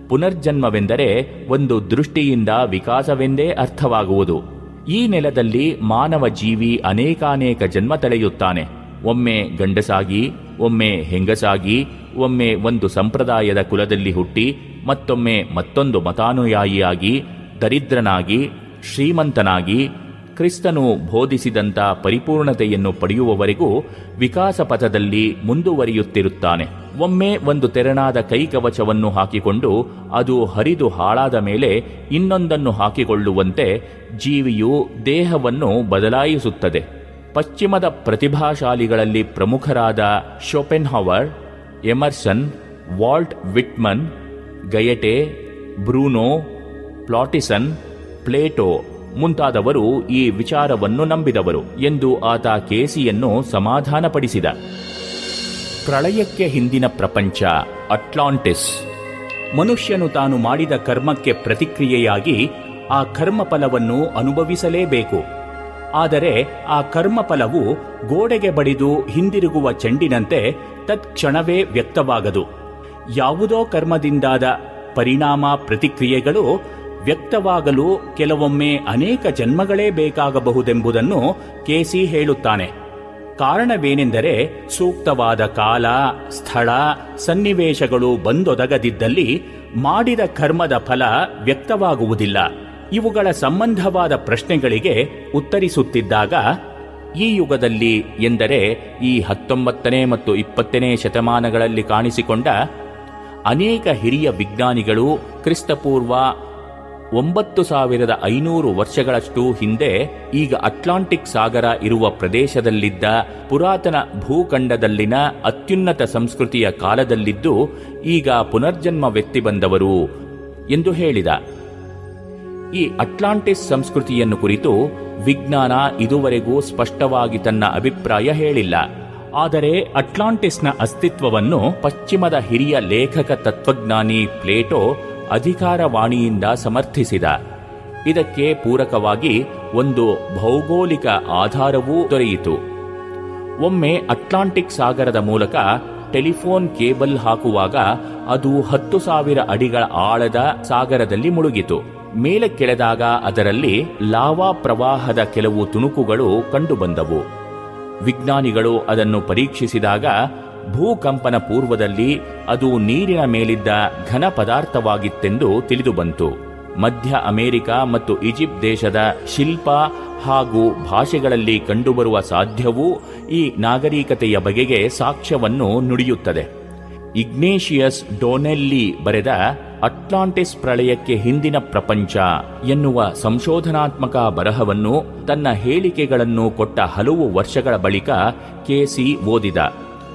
ಪುನರ್ಜನ್ಮವೆಂದರೆ ಒಂದು ದೃಷ್ಟಿಯಿಂದ ವಿಕಾಸವೆಂದೇ ಅರ್ಥವಾಗುವುದು. ಈ ನೆಲದಲ್ಲಿ ಮಾನವ ಜೀವಿ ಅನೇಕಾನೇಕ ಜನ್ಮ ತಳೆಯುತ್ತಾನೆ. ಒಮ್ಮೆ ಗಂಡಸಾಗಿ, ಒಮ್ಮೆ ಹೆಂಗಸಾಗಿ ಒಮ್ಮೆ ಒಂದು ಸಂಪ್ರದಾಯದ ಕುಲದಲ್ಲಿ ಹುಟ್ಟಿ, ಮತ್ತೊಮ್ಮೆ ಮತ್ತೊಂದು ಮತಾನುಯಾಯಿಯಾಗಿ, ದರಿದ್ರನಾಗಿ, ಶ್ರೀಮಂತನಾಗಿ, ಕ್ರಿಸ್ತನು ಬೋಧಿಸಿದಂಥ ಪರಿಪೂರ್ಣತೆಯನ್ನು ಪಡೆಯುವವರೆಗೂ ವಿಕಾಸ ಪಥದಲ್ಲಿ ಮುಂದುವರಿಯುತ್ತಿರುತ್ತಾನೆ. ಒಮ್ಮೆ ಒಂದು ತೆರನಾದ ಕೈಕವಚವನ್ನು ಹಾಕಿಕೊಂಡು ಅದು ಹರಿದು ಹಾಳಾದ ಮೇಲೆ ಇನ್ನೊಂದನ್ನು ಹಾಕಿಕೊಳ್ಳುವಂತೆ ಜೀವಿಯು ದೇಹವನ್ನು ಬದಲಾಯಿಸುತ್ತದೆ. ಪಶ್ಚಿಮದ ಪ್ರತಿಭಾಶಾಲಿಗಳಲ್ಲಿ ಪ್ರಮುಖರಾದ Schopenhauer Emerson, Walt Whitman, Goethe, Bruno, ಪ್ಲಾಟಿಸನ್, Plato ಮುಂತಾದವರು ಈ ವಿಚಾರವನ್ನು ನಂಬಿದವರು ಎಂದು ಆತ ಕೇಸಿಯನ್ನು ಸಮಾಧಾನಪಡಿಸಿದ. ಪ್ರಳಯಕ್ಕೆ ಹಿಂದಿನ ಪ್ರಪಂಚ, ಅಟ್ಲಾಂಟಿಸ್. ಮನುಷ್ಯನು ತಾನು ಮಾಡಿದ ಕರ್ಮಕ್ಕೆ ಪ್ರತಿಕ್ರಿಯೆಯಾಗಿ ಆ ಕರ್ಮಫಲವನ್ನು ಅನುಭವಿಸಲೇಬೇಕು. ಆದರೆ ಆ ಕರ್ಮಫಲವು ಗೋಡೆಗೆ ಬಡಿದು ಹಿಂದಿರುಗುವ ಚೆಂಡಿನಂತೆ ತತ್ಕ್ಷಣವೇ ವ್ಯಕ್ತವಾಗದು. ಯಾವುದೋ ಕರ್ಮದಿಂದಾದ ಪರಿಣಾಮ ಪ್ರತಿಕ್ರಿಯೆಗಳು ವ್ಯಕ್ತವಾಗಲು ಕೆಲವೊಮ್ಮೆ ಅನೇಕ ಜನ್ಮಗಳೇ ಬೇಕಾಗಬಹುದೆಂಬುದನ್ನು ಕೆಸಿ ಹೇಳುತ್ತಾನೆ. ಕಾರಣವೇನೆಂದರೆ ಸೂಕ್ತವಾದ ಕಾಲ, ಸ್ಥಳ, ಸನ್ನಿವೇಶಗಳು ಬಂದೊದಗದಿದ್ದಲ್ಲಿ ಮಾಡಿದ ಕರ್ಮದ ಫಲ ವ್ಯಕ್ತವಾಗುವುದಿಲ್ಲ. ಇವುಗಳ ಸಂಬಂಧವಾದ ಪ್ರಶ್ನೆಗಳಿಗೆ ಉತ್ತರಿಸುತ್ತಿದ್ದಾಗ, ಈ ಯುಗದಲ್ಲಿ ಎಂದರೆ ಈ ಹತ್ತೊಂಬತ್ತನೇ ಮತ್ತು ಇಪ್ಪತ್ತನೇ ಶತಮಾನಗಳಲ್ಲಿ ಕಾಣಿಸಿಕೊಂಡ ಅನೇಕ ಹಿರಿಯ ವಿಜ್ಞಾನಿಗಳು ಕ್ರಿಸ್ತಪೂರ್ವ ಒಂಬತ್ತು ಸಾವಿರದ ಐನೂರು ವರ್ಷಗಳಷ್ಟು ಹಿಂದೆ ಈಗ ಅಟ್ಲಾಂಟಿಕ್ ಸಾಗರ ಇರುವ ಪ್ರದೇಶದಲ್ಲಿದ್ದ ಪುರಾತನ ಭೂಖಂಡದಲ್ಲಿನ ಅತ್ಯುನ್ನತ ಸಂಸ್ಕೃತಿಯ ಕಾಲದಲ್ಲಿದ್ದು ಈಗ ಪುನರ್ಜನ್ಮವೆತ್ತಿ ಬಂದವರು ಎಂದು ಹೇಳಿದ. ಈ ಅಟ್ಲಾಂಟಿಸ್ ಸಂಸ್ಕೃತಿಯನ್ನು ಕುರಿತು ವಿಜ್ಞಾನ ಇದುವರೆಗೂ ಸ್ಪಷ್ಟವಾಗಿ ತನ್ನ ಅಭಿಪ್ರಾಯ ಹೇಳಿಲ್ಲ. ಆದರೆ ಅಟ್ಲಾಂಟಿಸ್ನ ಅಸ್ತಿತ್ವವನ್ನು ಪಶ್ಚಿಮದ ಹಿರಿಯ ಲೇಖಕ ತತ್ವಜ್ಞಾನಿ ಪ್ಲೇಟೋ ಅಧಿಕಾರವಾಣಿಯಿಂದ ಸಮರ್ಥಿಸಿದ. ಇದಕ್ಕೆ ಪೂರಕವಾಗಿ ಒಂದು ಭೌಗೋಳಿಕ ಆಧಾರವೂ ದೊರೆಯಿತು. ಒಮ್ಮೆ ಅಟ್ಲಾಂಟಿಕ್ ಸಾಗರದ ಮೂಲಕ ಟೆಲಿಫೋನ್ ಕೇಬಲ್ ಹಾಕುವಾಗ ಅದು ಹತ್ತು ಸಾವಿರ ಅಡಿಗಳ ಆಳದ ಸಾಗರದಲ್ಲಿ ಮುಳುಗಿತು. ಮೇಲೆ ಕೆಳೆದಾಗ ಅದರಲ್ಲಿ ಲಾವಾ ಪ್ರವಾಹದ ಕೆಲವು ತುಣುಕುಗಳು ಕಂಡುಬಂದವು. ವಿಜ್ಞಾನಿಗಳು ಅದನ್ನು ಪರೀಕ್ಷಿಸಿದಾಗ ಭೂಕಂಪನ ಪೂರ್ವದಲ್ಲಿ ಅದು ನೀರಿನ ಮೇಲಿದ್ದ ಘನ ಪದಾರ್ಥವಾಗಿತ್ತೆಂದು ತಿಳಿದುಬಂತು. ಮಧ್ಯ ಅಮೆರಿಕ ಮತ್ತು ಈಜಿಪ್ಟ್ ದೇಶದ ಶಿಲ್ಪ ಹಾಗೂ ಭಾಷೆಗಳಲ್ಲಿ ಕಂಡುಬರುವ ಸಾಧ್ಯವೂ ಈ ನಾಗರಿಕತೆಯ ಬಗೆಗೆ ಸಾಕ್ಷ್ಯವನ್ನು ನುಡಿಯುತ್ತದೆ. ಇಗ್ನೇಷಿಯಸ್ ಡೋನೆಲ್ಲಿ ಬರೆದ ಅಟ್ಲಾಂಟಿಸ್ ಪ್ರಳಯಕ್ಕೆ ಹಿಂದಿನ ಪ್ರಪಂಚ ಎನ್ನುವ ಸಂಶೋಧನಾತ್ಮಕ ಬರಹವನ್ನು ತನ್ನ ಹೇಳಿಕೆಗಳನ್ನು ಕೊಟ್ಟ ಹಲವು ವರ್ಷಗಳ ಬಳಿಕ ಕೆಸಿ ಓದಿದ.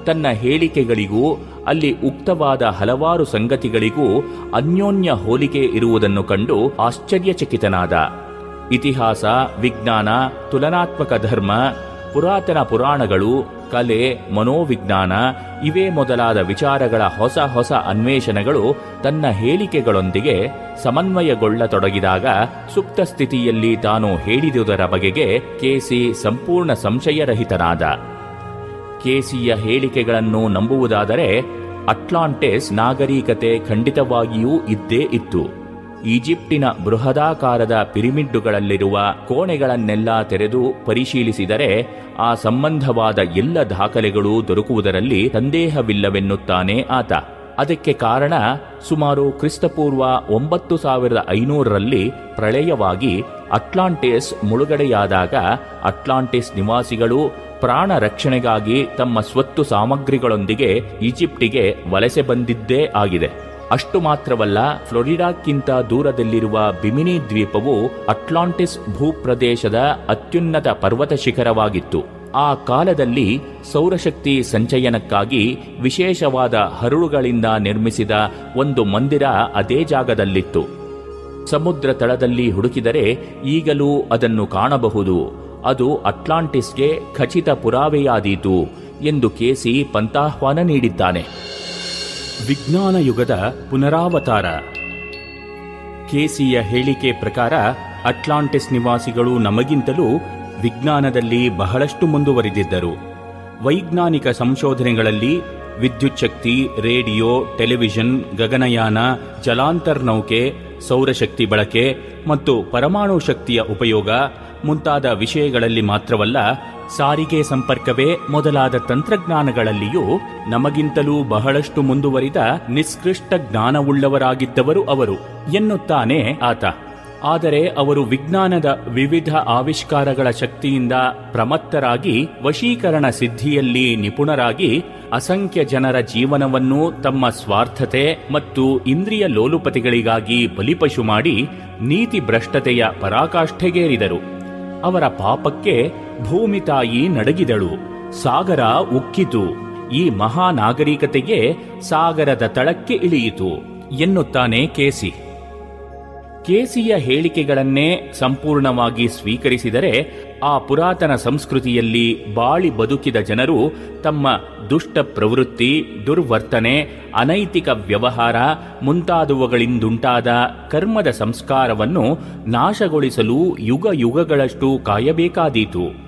ತನ್ನ ಹೇಳಿಕೆಗಳಿಗೂ, ಅಲ್ಲಿ ಉಕ್ತವಾದ ಹಲವಾರು ಸಂಗತಿಗಳಿಗೂ ಅನ್ಯೋನ್ಯ ಹೋಲಿಕೆ ಇರುವುದನ್ನು ಕಂಡು ಆಶ್ಚರ್ಯಚಕಿತನಾದ. ಇತಿಹಾಸ, ವಿಜ್ಞಾನ, ತುಲನಾತ್ಮಕ ಧರ್ಮ, ಪುರಾತನ ಪುರಾಣಗಳು ಕಲೆ, ಮನೋವಿಜ್ಞಾನ ಇವೇ ಮೊದಲಾದ ವಿಚಾರಗಳ ಹೊಸ ಹೊಸ ಅನ್ವೇಷಣೆಗಳು ತನ್ನ ಹೇಳಿಕೆಗಳೊಂದಿಗೆ ಸಮನ್ವಯಗೊಳ್ಳತೊಡಗಿದಾಗ ಸುಪ್ತ ಸ್ಥಿತಿಯಲ್ಲಿ ತಾನು ಹೇಳಿದುದರ ಬಗೆಗೆ ಕೆಸಿ ಸಂಪೂರ್ಣ ಸಂಶಯರಹಿತನಾದ. ಕೆಸಿಯ ಹೇಳಿಕೆಗಳನ್ನು ನಂಬುವುದಾದರೆ ಅಟ್ಲಾಂಟಿಸ್ ನಾಗರಿಕತೆ ಖಂಡಿತವಾಗಿಯೂ ಇದ್ದೇ ಇತ್ತು. ಈಜಿಪ್ಟಿನ ಬೃಹದಾಕಾರದ ಪಿರಿಮಿಡ್ಡುಗಳಲ್ಲಿರುವ ಕೋಣೆಗಳನ್ನೆಲ್ಲ ತೆರೆದು ಪರಿಶೀಲಿಸಿದರೆ ಆ ಸಂಬಂಧವಾದ ಎಲ್ಲ ದಾಖಲೆಗಳು ದೊರಕುವುದರಲ್ಲಿ ಸಂದೇಹವಿಲ್ಲವೆನ್ನುತ್ತಾನೆ ಆತ. ಅದಕ್ಕೆ ಕಾರಣ ಸುಮಾರು ಕ್ರಿಸ್ತಪೂರ್ವ ಒಂಬತ್ತು ಸಾವಿರದ ಐನೂರರಲ್ಲಿ ಪ್ರಳಯವಾಗಿ ಅಟ್ಲಾಂಟಿಸ್ ಮುಳುಗಡೆಯಾದಾಗ ಅಟ್ಲಾಂಟಿಸ್ ನಿವಾಸಿಗಳು ಪ್ರಾಣ ರಕ್ಷಣೆಗಾಗಿ ತಮ್ಮ ಸ್ವತ್ತು ಸಾಮಗ್ರಿಗಳೊಂದಿಗೆ ಈಜಿಪ್ಟಿಗೆ ವಲಸೆ ಬಂದಿದ್ದೇ ಆಗಿದೆ. ಅಷ್ಟು ಮಾತ್ರವಲ್ಲ, ಫ್ಲೋರಿಡಾಕ್ಕಿಂತ ದೂರದಲ್ಲಿರುವ ಬಿಮಿನಿ ದ್ವೀಪವು ಅಟ್ಲಾಂಟಿಸ್ ಭೂಪ್ರದೇಶದ ಅತ್ಯುನ್ನತ ಪರ್ವತ ಶಿಖರವಾಗಿತ್ತು. ಆ ಕಾಲದಲ್ಲಿ ಸೌರಶಕ್ತಿ ಸಂಚಯನಕ್ಕಾಗಿ ವಿಶೇಷವಾದ ಹರಳುಗಳಿಂದ ನಿರ್ಮಿಸಿದ ಒಂದು ಮಂದಿರ ಅದೇ ಜಾಗದಲ್ಲಿತ್ತು. ಸಮುದ್ರ ತಳದಲ್ಲಿ ಹುಡುಕಿದರೆ ಈಗಲೂ ಅದನ್ನು ಕಾಣಬಹುದು. ಅದು ಅಟ್ಲಾಂಟಿಸ್ಗೆ ಖಚಿತ ಪುರಾವೆಯಾದೀತು ಎಂದು ಕೇಸಿ ಪಂತಾಹ್ವಾನ ನೀಡಿದ್ದಾನೆ. ವಿಜ್ಞಾನ ಯುಗದ ಪುನರಾವತಾರ. ಕೆಸಿಯ ಹೇಳಿಕೆ ಪ್ರಕಾರ, ಅಟ್ಲಾಂಟಿಸ್ ನಿವಾಸಿಗಳು ನಮಗಿಂತಲೂ ವಿಜ್ಞಾನದಲ್ಲಿ ಬಹಳಷ್ಟು ಮುಂದುವರಿದಿದ್ದರು. ವೈಜ್ಞಾನಿಕ ಸಂಶೋಧನೆಗಳಲ್ಲಿ ವಿದ್ಯುಚ್ಛಕ್ತಿ ರೇಡಿಯೋ, ಟೆಲಿವಿಷನ್, ಗಗನಯಾನ ಜಲಾಂತರ್ನೌಕೆ ಸೌರಶಕ್ತಿ ಬಳಕೆ ಮತ್ತು ಪರಮಾಣು ಶಕ್ತಿಯ ಉಪಯೋಗ ಮುಂತಾದ ವಿಷಯಗಳಲ್ಲಿ ಮಾತ್ರವಲ್ಲ ಸಾರಿಗೆ ಸಂಪರ್ಕವೇ ಮೊದಲಾದ ತಂತ್ರಜ್ಞಾನಗಳಲ್ಲಿಯೂ ನಮಗಿಂತಲೂ ಬಹಳಷ್ಟು ಮುಂದುವರಿದ ನಿಷ್ಕೃಷ್ಟ ಜ್ಞಾನವುಳ್ಳವರಾಗಿದ್ದವರು ಅವರು ಎನ್ನುತ್ತಾನೆ ಆತ. ಆದರೆ ಅವರು ವಿಜ್ಞಾನದ ವಿವಿಧ ಆವಿಷ್ಕಾರಗಳ ಶಕ್ತಿಯಿಂದ ಪ್ರಮತ್ತರಾಗಿ ವಶೀಕರಣ ಸಿದ್ಧಿಯಲ್ಲಿ ನಿಪುಣರಾಗಿ ಅಸಂಖ್ಯ ಜನರ ಜೀವನವನ್ನು ತಮ್ಮ ಸ್ವಾರ್ಥತೆ ಮತ್ತು ಇಂದ್ರಿಯ ಲೋಲುಪತಿಗಳಿಗಾಗಿ ಬಲಿಪಶು ಮಾಡಿ ನೀತಿ ಭ್ರಷ್ಟತೆಯ ಪರಾಕಾಷ್ಠೆಗೇರಿದರು. ಅವರ ಪಾಪಕ್ಕೆ ಭೂಮಿ ತಾಯಿ ನಡಗಿದಳು. ಸಾಗರ ಉಕ್ಕಿತು. ಈ ಮಹಾನಾಗರಿಕತೆಗೆ ಸಾಗರದ ತಳಕ್ಕೆ ಇಳಿಯಿತು. ಎನ್ನುತ್ತಾನೆ ಕೇಸಿ. ಕೇಸಿಯ ಹೇಳಿಕೆಗಳನ್ನೇ ಸಂಪೂರ್ಣವಾಗಿ ಸ್ವೀಕರಿಸಿದರೆ ಆ ಪುರಾತನ ಸಂಸ್ಕೃತಿಯಲ್ಲಿ ಬಾಳಿ ಬದುಕಿದ ಜನರು ತಮ್ಮ ದುಷ್ಟ ಪ್ರವೃತ್ತಿ, ದುರ್ವರ್ತನೆ, ಅನೈತಿಕ ವ್ಯವಹಾರ ಮುಂತಾದವುಗಳಿಂದುಂಟಾದ ಕರ್ಮದ ಸಂಸ್ಕಾರವನ್ನು ನಾಶಗೊಳಿಸಲು ಯುಗ ಯುಗಗಳಷ್ಟು ಕಾಯಬೇಕಾದೀತು.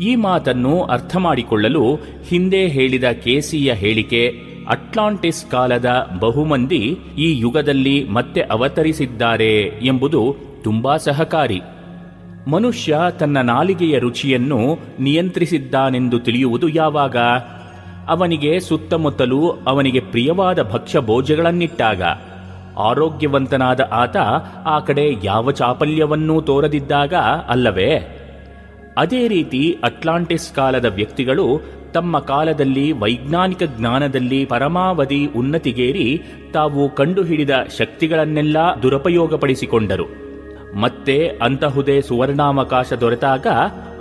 ಈ ಮಾತನ್ನು ಅರ್ಥ ಮಾಡಿಕೊಳ್ಳಲು ಹಿಂದೆ ಹೇಳಿದ ಕೆಸಿಯ ಹೇಳಿಕೆ ಅಟ್ಲಾಂಟಿಸ್ ಕಾಲದ ಬಹುಮಂದಿ ಈ ಯುಗದಲ್ಲಿ ಮತ್ತೆ ಅವತರಿಸಿದ್ದಾರೆ ಎಂಬುದು ತುಂಬಾ ಸಹಕಾರಿ. ಮನುಷ್ಯ ತನ್ನ ನಾಲಿಗೆಯ ರುಚಿಯನ್ನು ನಿಯಂತ್ರಿಸಿದ್ದಾನೆಂದು ತಿಳಿಯುವುದು ಯಾವಾಗ? ಅವನಿಗೆ ಸುತ್ತಮುತ್ತಲು ಅವನಿಗೆ ಪ್ರಿಯವಾದ ಭಕ್ಷ್ಯ ಭೋಜಗಳನ್ನಿಟ್ಟಾಗ ಆರೋಗ್ಯವಂತನಾದ ಆತ ಆ ಕಡೆ ಯಾವ ಚಾಪಲ್ಯವನ್ನೂ ತೋರದಿದ್ದಾಗ ಅಲ್ಲವೇ? ಅದೇ ರೀತಿ ಅಟ್ಲಾಂಟಿಸ್ ಕಾಲದ ವ್ಯಕ್ತಿಗಳು ತಮ್ಮ ಕಾಲದಲ್ಲಿ ವೈಜ್ಞಾನಿಕ ಜ್ಞಾನದಲ್ಲಿ ಪರಮಾವಧಿ ಉನ್ನತಿಗೇರಿ ತಾವು ಕಂಡುಹಿಡಿದ ಶಕ್ತಿಗಳನ್ನೆಲ್ಲ ದುರುಪಯೋಗಪಡಿಸಿಕೊಂಡರು. ಮತ್ತೆ ಅಂತಹುದೇ ಸುವರ್ಣಾವಕಾಶ ದೊರೆತಾಗ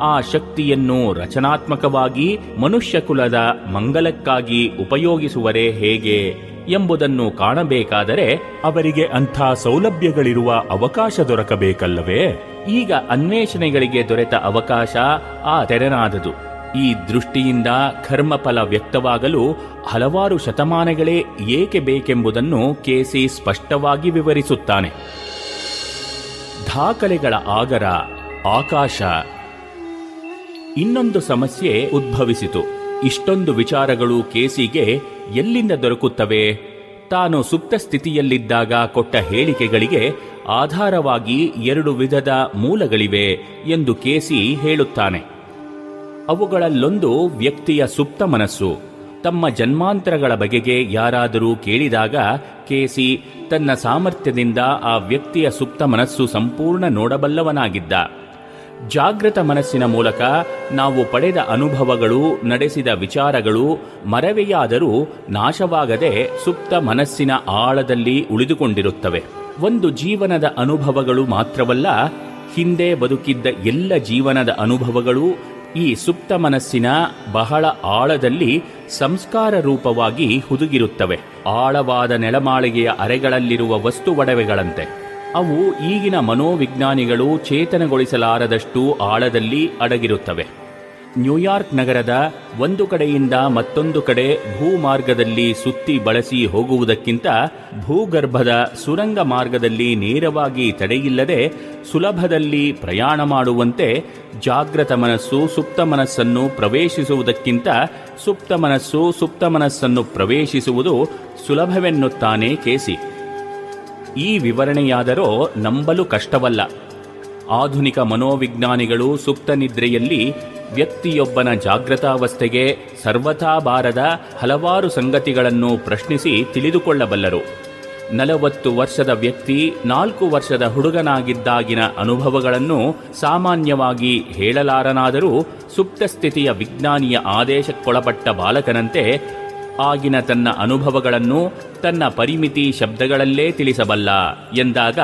ಆ ಶಕ್ತಿಯನ್ನು ರಚನಾತ್ಮಕವಾಗಿ ಮನುಷ್ಯ ಕುಲದ ಮಂಗಲಕ್ಕಾಗಿ ಉಪಯೋಗಿಸುವರೇ ಹೇಗೆ ಎಂಬುದನ್ನು ಕಾಣಬೇಕಾದರೆ ಅವರಿಗೆ ಅಂಥ ಸೌಲಭ್ಯಗಳಿರುವ ಅವಕಾಶ ದೊರಕಬೇಕಲ್ಲವೇ? ಈಗ ಅನ್ವೇಷಣೆಗಳಿಗೆ ದೊರೆತ ಅವಕಾಶ ಆ ತೆರೆನಾದದು. ಈ ದೃಷ್ಟಿಯಿಂದ ಕರ್ಮಫಲ ವ್ಯಕ್ತವಾಗಲು ಹಲವಾರು ಶತಮಾನಗಳೇ ಏಕೆ ಬೇಕೆಂಬುದನ್ನು ಕೆಸಿ ಸ್ಪಷ್ಟವಾಗಿ ವಿವರಿಸುತ್ತಾನೆ. ದಾಖಲೆಗಳ ಆಗರ ಆಕಾಶ. ಇನ್ನೊಂದು ಸಮಸ್ಯೆ ಉದ್ಭವಿಸಿತು. ಇಷ್ಟೊಂದು ವಿಚಾರಗಳು ಕೆಸಿಗೆ ಎಲ್ಲಿಂದ ದೊರಕುತ್ತವೆ? ತಾನು ಸುಪ್ತ ಸ್ಥಿತಿಯಲ್ಲಿದ್ದಾಗ ಕೊಟ್ಟ ಹೇಳಿಕೆಗಳಿಗೆ ಆಧಾರವಾಗಿ ಎರಡು ವಿಧದ ಮೂಲಗಳಿವೆ ಎಂದು ಕೆಸಿ ಹೇಳುತ್ತಾನೆ. ಅವುಗಳಲ್ಲೊಂದು ವ್ಯಕ್ತಿಯ ಸುಪ್ತ ಮನಸ್ಸು. ತಮ್ಮ ಜನ್ಮಾಂತರಗಳ ಬಗೆಗೆ ಯಾರಾದರೂ ಕೇಳಿದಾಗ, ಕೇಸಿ, ತನ್ನ ಸಾಮರ್ಥ್ಯದಿಂದ ಆ ವ್ಯಕ್ತಿಯ ಸುಪ್ತ ಮನಸ್ಸು ಸಂಪೂರ್ಣ ನೋಡಬಲ್ಲವನಾಗಿದ್ದ. ಜಾಗೃತ ಮನಸ್ಸಿನ ಮೂಲಕ ನಾವು ಪಡೆದ ಅನುಭವಗಳು, ನಡೆಸಿದ ವಿಚಾರಗಳು, ಮರವೆಯಾದರೂ ನಾಶವಾಗದೆ ಸುಪ್ತ ಮನಸ್ಸಿನ ಆಳದಲ್ಲಿ ಉಳಿದುಕೊಂಡಿರುತ್ತವೆ. ಒಂದು ಜೀವನದ ಅನುಭವಗಳು ಮಾತ್ರವಲ್ಲ, ಹಿಂದೆ ಬದುಕಿದ್ದ ಎಲ್ಲ ಜೀವನದ ಅನುಭವಗಳು ಈ ಸುಪ್ತ ಮನಸ್ಸಿನ ಬಹಳ ಆಳದಲ್ಲಿ ಸಂಸ್ಕಾರ ರೂಪವಾಗಿ ಹುದುಗಿರುತ್ತವೆ. ಆಳವಾದ ನೆಲಮಾಳಿಗೆಯ ಅರೆಗಳಲ್ಲಿರುವ ವಸ್ತು ಒಡವೆಗಳಂತೆ. ಅವು ಈಗಿನ ಮನೋವಿಜ್ಞಾನಿಗಳು ಚೇತನಗೊಳಿಸಲಾರದಷ್ಟು ಆಳದಲ್ಲಿ ಅಡಗಿರುತ್ತವೆ. ನ್ಯೂಯಾರ್ಕ್ ನಗರದ ಒಂದು ಕಡೆಯಿಂದ ಮತ್ತೊಂದು ಕಡೆ ಭೂಮಾರ್ಗದಲ್ಲಿ ಸುತ್ತಿ ಬಳಸಿ ಹೋಗುವುದಕ್ಕಿಂತ ಭೂಗರ್ಭದ ಸುರಂಗ ಮಾರ್ಗದಲ್ಲಿ ನೇರವಾಗಿ ತಡೆಯಿಲ್ಲದೆ ಸುಲಭದಲ್ಲಿ ಪ್ರಯಾಣ ಮಾಡುವಂತೆ ಜಾಗೃತ ಮನಸ್ಸು ಸುಪ್ತ ಮನಸ್ಸನ್ನು ಪ್ರವೇಶಿಸುವುದಕ್ಕಿಂತ ಸುಪ್ತ ಮನಸ್ಸು ಸುಪ್ತ ಮನಸ್ಸನ್ನು ಪ್ರವೇಶಿಸುವುದು ಸುಲಭವೆನ್ನುತ್ತಾನೆ ಕೇಸಿ. ಈ ವಿವರಣೆಯಾದರೂ ನಂಬಲು ಕಷ್ಟವಲ್ಲ. ಆಧುನಿಕ ಮನೋವಿಜ್ಞಾನಿಗಳು ಸುಪ್ತ ನಿದ್ರೆಯಲ್ಲಿ ವ್ಯಕ್ತಿಯೊಬ್ಬನ ಜಾಗೃತಾವಸ್ಥೆಗೆ ಸರ್ವಥಾ ಬಾರದ ಹಲವಾರು ಸಂಗತಿಗಳನ್ನು ಪ್ರಶ್ನಿಸಿ ತಿಳಿದುಕೊಳ್ಳಬಲ್ಲರು. ನಲವತ್ತು ವರ್ಷದ ವ್ಯಕ್ತಿ, ನಾಲ್ಕು ವರ್ಷದ ಹುಡುಗನಾಗಿದ್ದಾಗಿನ ಅನುಭವಗಳನ್ನು ಸಾಮಾನ್ಯವಾಗಿ ಹೇಳಲಾರನಾದರೂ ಸುಪ್ತ ಸ್ಥಿತಿಯ ವಿಜ್ಞಾನಿಯ ಆದೇಶಕ್ಕೊಳಪಟ್ಟ ಬಾಲಕನಂತೆ ಆಗಿನ ತನ್ನ ಅನುಭವಗಳನ್ನು ತನ್ನ ಪರಿಮಿತಿ ಶಬ್ದಗಳಲ್ಲೇ ತಿಳಿಸಬಲ್ಲ ಎಂದಾಗ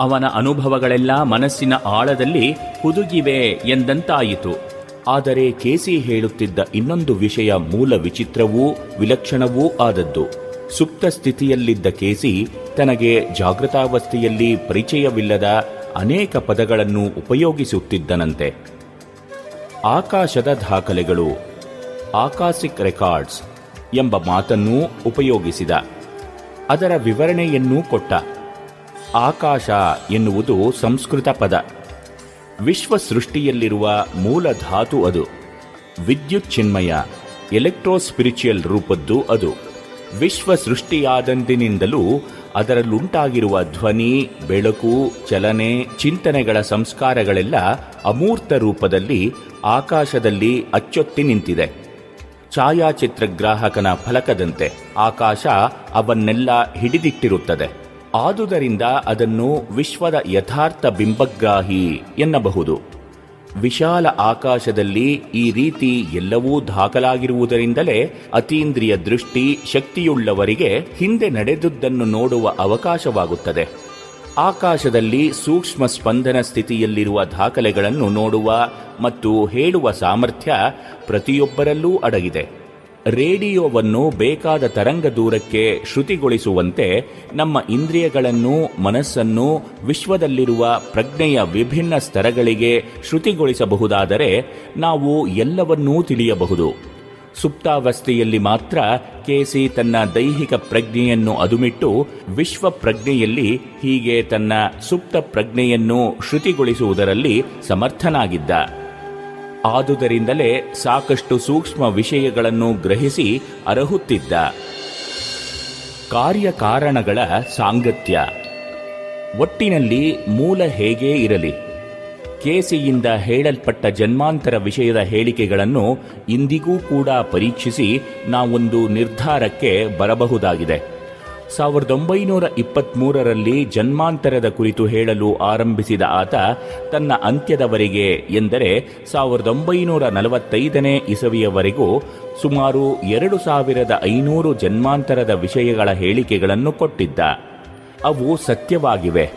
ಅವನ ಅನುಭವಗಳೆಲ್ಲ ಮನಸ್ಸಿನ ಆಳದಲ್ಲಿ ಹುದುಗಿವೆ ಎಂದಂತಾಯಿತು. ಆದರೆ ಕೆಸಿ ಹೇಳುತ್ತಿದ್ದ ಇನ್ನೊಂದು ವಿಷಯ ಮೂಲ ವಿಚಿತ್ರವೂ ವಿಲಕ್ಷಣವೂ ಆದದ್ದು. ಸುಪ್ತ ಸ್ಥಿತಿಯಲ್ಲಿದ್ದ ಕೆಸಿ ತನಗೆ ಜಾಗೃತಾವಸ್ಥೆಯಲ್ಲಿ ಪರಿಚಯವಿಲ್ಲದ ಅನೇಕ ಪದಗಳನ್ನು ಉಪಯೋಗಿಸುತ್ತಿದ್ದನಂತೆ. ಆಕಾಶದ ದಾಖಲೆಗಳು, ಆಕಾಶಿಕ್ ರೆಕಾರ್ಡ್ಸ್ ಎಂಬ ಮಾತನ್ನೂ ಉಪಯೋಗಿಸಿದ. ಅದರ ವಿವರಣೆಯನ್ನೂ ಕೊಟ್ಟ. ಆಕಾಶ ಎನ್ನುವುದು ಸಂಸ್ಕೃತ ಪದ. ವಿಶ್ವ ಸೃಷ್ಟಿಯಲ್ಲಿರುವ ಮೂಲ ಧಾತು ಅದು. ವಿದ್ಯುತ್ ಚಿನ್ಮಯ, ಎಲೆಕ್ಟ್ರೋಸ್ಪಿರಿಚುಯಲ್ ರೂಪದ್ದು ಅದು. ವಿಶ್ವ ಸೃಷ್ಟಿಯಾದಂದಿನಿಂದಲೂ ಅದರಲ್ಲುಂಟಾಗಿರುವ ಧ್ವನಿ, ಬೆಳಕು, ಚಲನೆ, ಚಿಂತನೆಗಳ ಸಂಸ್ಕಾರಗಳೆಲ್ಲ ಅಮೂರ್ತ ರೂಪದಲ್ಲಿ ಆಕಾಶದಲ್ಲಿ ಅಚ್ಚೊತ್ತಿ ನಿಂತಿದೆ. ಛಾಯಾಚಿತ್ರಗ್ರಾಹಕನ ಫಲಕದಂತೆ ಆಕಾಶ ಅವನ್ನೆಲ್ಲ ಹಿಡಿದಿಟ್ಟಿರುತ್ತದೆ. ಆದುದರಿಂದ ಅದನ್ನು ವಿಶ್ವದ ಯಥಾರ್ಥ ಬಿಂಬಗ್ರಾಹಿ ಎನ್ನಬಹುದು. ವಿಶಾಲ ಆಕಾಶದಲ್ಲಿ ಈ ರೀತಿ ಎಲ್ಲವೂ ದಾಖಲಾಗಿರುವುದರಿಂದಲೇ ಅತೀಂದ್ರಿಯ ದೃಷ್ಟಿ ಶಕ್ತಿಯುಳ್ಳವರಿಗೆ ಹಿಂದೆ ನಡೆದುದನ್ನು ನೋಡುವ ಅವಕಾಶವಾಗುತ್ತದೆ. ಆಕಾಶದಲ್ಲಿ ಸೂಕ್ಷ್ಮ ಸ್ಪಂದನ ಸ್ಥಿತಿಯಲ್ಲಿರುವ ದಾಖಲೆಗಳನ್ನು ನೋಡುವ ಮತ್ತು ಹೇಳುವ ಸಾಮರ್ಥ್ಯ ಪ್ರತಿಯೊಬ್ಬರಲ್ಲೂ ಅಡಗಿದೆ. ರೇಡಿಯೋವನ್ನು ಬೇಕಾದ ತರಂಗ ದೂರಕ್ಕೆ ಶ್ರುತಿಗೊಳಿಸುವಂತೆ ನಮ್ಮ ಇಂದ್ರಿಯಗಳನ್ನು, ಮನಸ್ಸನ್ನು, ವಿಶ್ವದಲ್ಲಿರುವ ಪ್ರಜ್ಞೆಯ ವಿಭಿನ್ನ ಸ್ತರಗಳಿಗೆ ಶ್ರುತಿಗೊಳಿಸಬಹುದಾದರೆ ನಾವು ಎಲ್ಲವನ್ನೂ ತಿಳಿಯಬಹುದು. ಸುಪ್ತಾವಸ್ಥೆಯಲ್ಲಿ ಮಾತ್ರ ಕೇಸಿ ತನ್ನ ದೈಹಿಕ ಪ್ರಜ್ಞೆಯನ್ನು ಅದುಮಿಟ್ಟು ವಿಶ್ವ ಪ್ರಜ್ಞೆಯಲ್ಲಿ ಹೀಗೆ ತನ್ನ ಸುಪ್ತ ಪ್ರಜ್ಞೆಯನ್ನು ಶ್ರುತಿಗೊಳಿಸುವುದರಲ್ಲಿ ಸಮರ್ಥನಾಗಿದ್ದ. ಆದುದರಿಂದಲೇ ಸಾಕಷ್ಟು ಸೂಕ್ಷ್ಮ ವಿಷಯಗಳನ್ನು ಗ್ರಹಿಸಿ ಅರಹುತ್ತಿದ್ದ. ಕಾರ್ಯಕಾರಣಗಳ ಸಾಂಗತ್ಯ. ಒಟ್ಟಿನಲ್ಲಿ ಮೂಲ ಹೇಗೇ ಇರಲಿ. ಕೇಸಿಯಿಂದ ಹೇಳಲ್ಪಟ್ಟ ಜನ್ಮಾಂತರ ವಿಷಯದ ಹೇಳಿಕೆಗಳನ್ನು ಇಂದಿಗೂ ಕೂಡ ಪರೀಕ್ಷಿಸಿ ನಾವೊಂದು ನಿರ್ಧಾರಕ್ಕೆ ಬರಬಹುದಾಗಿದೆ. ಸಾವಿರದ ಒಂಬೈನೂರ ಇಪ್ಪತ್ಮೂರರಲ್ಲಿ ಜನ್ಮಾಂತರದ ಕುರಿತು ಹೇಳಲು ಆರಂಭಿಸಿದ ಆತ ತನ್ನ ಅಂತ್ಯದವರೆಗೆ ಎಂದರೆ ಸಾವಿರದ ಒಂಬೈನೂರ ನಲವತ್ತೈದನೇ ಇಸವಿಯವರೆಗೂ ಸುಮಾರು ಎರಡು ಸಾವಿರದ ಐನೂರು ಜನ್ಮಾಂತರದ ವಿಷಯಗಳ ಹೇಳಿಕೆಗಳನ್ನು ಕೊಟ್ಟಿದ್ದ. ಅವು ಸತ್ಯವಾಗಿವೆ.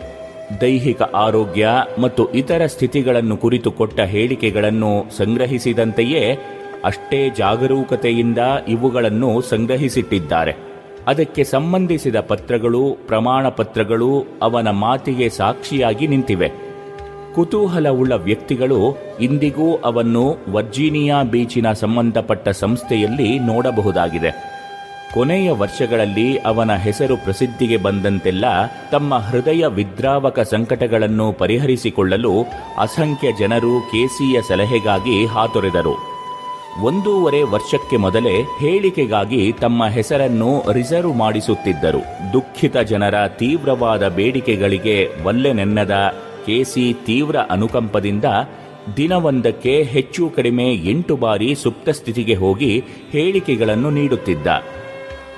ದೈಹಿಕ ಆರೋಗ್ಯ ಮತ್ತು ಇತರ ಸ್ಥಿತಿಗಳನ್ನು ಕುರಿತು ಕೊಟ್ಟ ಹೇಳಿಕೆಗಳನ್ನು ಸಂಗ್ರಹಿಸಿದಂತೆಯೇ ಅಷ್ಟೇ ಜಾಗರೂಕತೆಯಿಂದ ಇವುಗಳನ್ನು ಸಂಗ್ರಹಿಸಿಟ್ಟಿದ್ದಾರೆ. ಅದಕ್ಕೆ ಸಂಬಂಧಿಸಿದ ಪತ್ರಗಳು, ಪ್ರಮಾಣ ಪತ್ರಗಳು ಅವನ ಮಾತಿಗೆ ಸಾಕ್ಷಿಯಾಗಿ ನಿಂತಿವೆ. ಕುತೂಹಲವುಳ್ಳ ವ್ಯಕ್ತಿಗಳು ಇಂದಿಗೂ ಅವನ್ನು ವರ್ಜೀನಿಯಾ ಬೀಚಿನ ಸಂಬಂಧಪಟ್ಟ ಸಂಸ್ಥೆಯಲ್ಲಿ ನೋಡಬಹುದಾಗಿದೆ. ಕೊನೆಯ ವರ್ಷಗಳಲ್ಲಿ ಅವನ ಹೆಸರು ಪ್ರಸಿದ್ಧಿಗೆ ಬಂದಂತೆಲ್ಲ ತಮ್ಮ ಹೃದಯ ವಿದ್ರಾವಕ ಸಂಕಟಗಳನ್ನು ಪರಿಹರಿಸಿಕೊಳ್ಳಲು ಅಸಂಖ್ಯ ಜನರು ಕೆಸಿಯ ಸಲಹೆಗಾಗಿ ಹಾತೊರೆದರು. ಒಂದೂವರೆ ವರ್ಷಕ್ಕೆ ಮೊದಲೇ ಹೇಳಿಕೆಗಾಗಿ ತಮ್ಮ ಹೆಸರನ್ನು ರಿಸರ್ವ್ ಮಾಡಿಸುತ್ತಿದ್ದರು. ದುಃಖಿತ ಜನರ ತೀವ್ರವಾದ ಬೇಡಿಕೆಗಳಿಗೆ ವಲ್ಲೆನೆನ್ನದ ಕೆಸಿ ತೀವ್ರ ಅನುಕಂಪದಿಂದ ದಿನವೊಂದಕ್ಕೆ ಹೆಚ್ಚು ಕಡಿಮೆ ಎಂಟು ಬಾರಿ ಸುಪ್ತ ಸ್ಥಿತಿಗೆ ಹೋಗಿ ಹೇಳಿಕೆಗಳನ್ನು ನೀಡುತ್ತಿದ್ದ.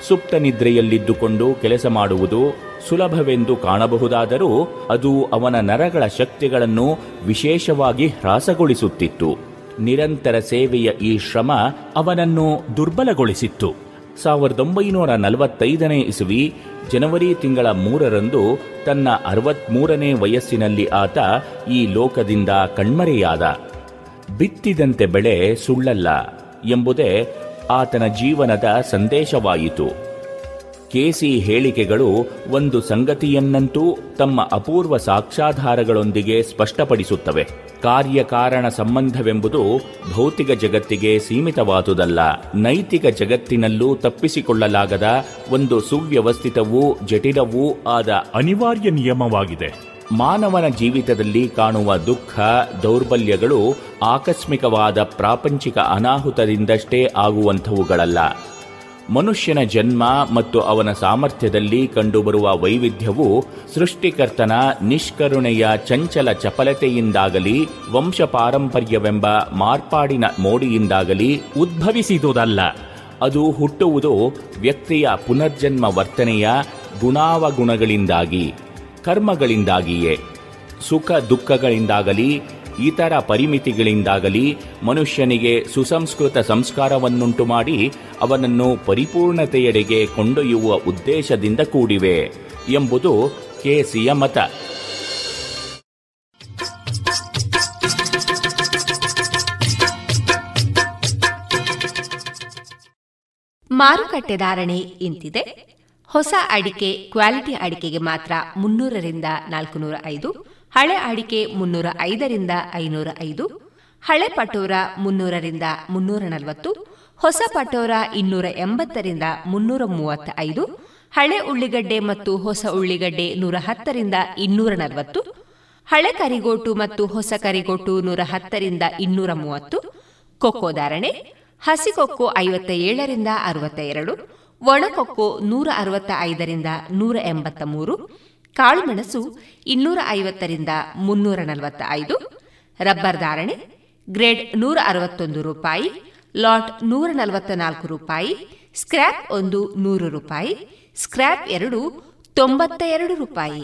ಸುಪ್ತ ನಿದ್ರೆಯಲ್ಲಿದ್ದುಕೊಂಡು ಕೆಲಸ ಮಾಡುವುದು ಸುಲಭವೆಂದು ಕಾಣಬಹುದಾದರೂ ಅದು ಅವನ ನರಗಳ ಶಕ್ತಿಗಳನ್ನು ವಿಶೇಷವಾಗಿ ಹ್ರಾಸಗೊಳಿಸುತ್ತಿತ್ತು. ನಿರಂತರ ಸೇವೆಯ ಈ ಶ್ರಮ ಅವನನ್ನು ದುರ್ಬಲಗೊಳಿಸಿತ್ತು. ಸಾವಿರದ ಒಂಬೈನೂರ ನಲವತ್ತೈದನೇ ಇಸುವಿ, ಜನವರಿ ತಿಂಗಳ ಮೂರರಂದು ತನ್ನ ಅರವತ್ಮೂರನೇ ವಯಸ್ಸಿನಲ್ಲಿ ಆತ ಈ ಲೋಕದಿಂದ ಕಣ್ಮರೆಯಾದ. ಬಿತ್ತಿದಂತೆ ಬೆಳೆ ಸುಳ್ಳಲ್ಲ ಎಂಬುದೇ ಆತನ ಜೀವನದ ಸಂದೇಶವಾಯಿತು. ಕೆಸಿ ಹೇಳಿಕೆಗಳು ಒಂದು ಸಂಗತಿಯನ್ನಂತೂ ತಮ್ಮ ಅಪೂರ್ವ ಸಾಕ್ಷ್ಯಾಧಾರಗಳೊಂದಿಗೆ ಸ್ಪಷ್ಟಪಡಿಸುತ್ತವೆ. ಕಾರ್ಯಕಾರಣ ಸಂಬಂಧವೆಂಬುದು ಭೌತಿಕ ಜಗತ್ತಿಗೆ ಸೀಮಿತವಾದುದಲ್ಲ. ನೈತಿಕ ಜಗತ್ತಿನಲ್ಲೂ ತಪ್ಪಿಸಿಕೊಳ್ಳಲಾಗದ ಒಂದು ಸುವ್ಯವಸ್ಥಿತವೂ ಜಟಿಲವೂ ಆದ ಅನಿವಾರ್ಯ ನಿಯಮವಾಗಿದೆ. ಮಾನವನ ಜೀವಿತದಲ್ಲಿ ಕಾಣುವ ದುಃಖ, ದೌರ್ಬಲ್ಯಗಳು ಆಕಸ್ಮಿಕವಾದ ಪ್ರಾಪಂಚಿಕ ಅನಾಹುತದಿಂದಷ್ಟೇ ಆಗುವಂಥವುಗಳಲ್ಲ. ಮನುಷ್ಯನ ಜನ್ಮ ಮತ್ತು ಅವನ ಸಾಮರ್ಥ್ಯದಲ್ಲಿ ಕಂಡುಬರುವ ವೈವಿಧ್ಯವು ಸೃಷ್ಟಿಕರ್ತನ ನಿಷ್ಕರುಣೆಯ ಚಂಚಲ ಚಪಲತೆಯಿಂದಾಗಲಿ ವಂಶ ಪಾರಂಪರ್ಯವೆಂಬ ಮಾರ್ಪಾಡಿನ ಮೋಡಿಯಿಂದಾಗಲಿ ಉದ್ಭವಿಸಿದುದಲ್ಲ. ಅದು ಹುಟ್ಟುವುದು ವ್ಯಕ್ತಿಯ ಪುನರ್ಜನ್ಮ ವರ್ತನೆಯ ಗುಣಾವಗುಣಗಳಿಂದಾಗಿ, ಕರ್ಮಗಳಿಂದಾಗಿಯೇ, ಸುಖ ದುಃಖಗಳಿಂದಾಗಲಿ ಇತರ ಪರಿಮಿತಿಗಳಿಂದಾಗಲಿ ಮನುಷ್ಯನಿಗೆ ಸುಸಂಸ್ಕೃತ ಸಂಸ್ಕಾರವನ್ನುಂಟು ಮಾಡಿ ಅವನನ್ನು ಪರಿಪೂರ್ಣತೆಯೆಡೆಗೆ ಕೊಂಡೊಯ್ಯುವ ಉದ್ದೇಶದಿಂದ ಕೂಡಿವೆ ಎಂಬುದು ಕೆಸಿಯ ಮತ. ಮಾರುಕಟ್ಟೆ ಧಾರಣೆ ಇಂತಿದೆ. ಹೊಸ ಅಡಿಕೆ ಕ್ವಾಲಿಟಿ ಅಡಿಕೆಗೆ ಮಾತ್ರ ಮುನ್ನೂರರಿಂದ ನಾಲ್ಕುನೂರ ಐದು ಹಳೆ ಅಡಿಕೆ ಮುನ್ನೂರ ಐದರಿಂದ ಐನೂರ ಐದು, ಹಳೆ ಪಟೋರ ಮುನ್ನೂರರಿಂದ ಮುನ್ನೂರ ನಲವತ್ತು, ಹೊಸ ಪಟೋರ ಇನ್ನೂರ ಎಂಬತ್ತರಿಂದ ಮುನ್ನೂರ ಮೂವತ್ತ ಐದು, ಹಳೆ ಉಳ್ಳಿಗಡ್ಡೆ ಮತ್ತು ಹೊಸ ಉಳ್ಳಿಗಡ್ಡೆ ನೂರ ಹತ್ತರಿಂದ ಇನ್ನೂರ ನಲವತ್ತು, ಹಳೆ ಕರಿಗೋಟು ಮತ್ತು ಹೊಸ ಕರಿಗೋಟು ನೂರ ಹತ್ತರಿಂದ ಇನ್ನೂರ ಮೂವತ್ತು, ಕೊಕ್ಕೋ ಧಾರಣೆ ಹಸಿಕೊಕ್ಕೋ ಐವತ್ತ ಏಳರಿಂದ ಅರವತ್ತ ಎರಡು ಒಣಕೊಕ್ಕೋ ನೂರ ಅರವತ್ತ ಐದರಿಂದ ನೂರ ಎಂಬತ್ತ ಮೂರು ಕಾಳುಮೆಣಸು ಇನ್ನೂರ ಐವತ್ತರಿಂದ ಮುನ್ನೂರ ನಲವತ್ತ ಐದು ರಬ್ಬರ್ ಧಾರಣೆ ಗ್ರೇಡ್ ನೂರ ಅರವತ್ತೊಂದು ರೂಪಾಯಿ, ಲಾಟ್ ನೂರ ನಲವತ್ತ ನಾಲ್ಕು ರೂಪಾಯಿ, ಸ್ಕ್ರ್ಯಾಪ್ ಒಂದು ನೂರು ರೂಪಾಯಿ, ಸ್ಕ್ರ್ಯಾಪ್ ಎರಡು ತೊಂಬತ್ತ ಎರಡು ರೂಪಾಯಿ.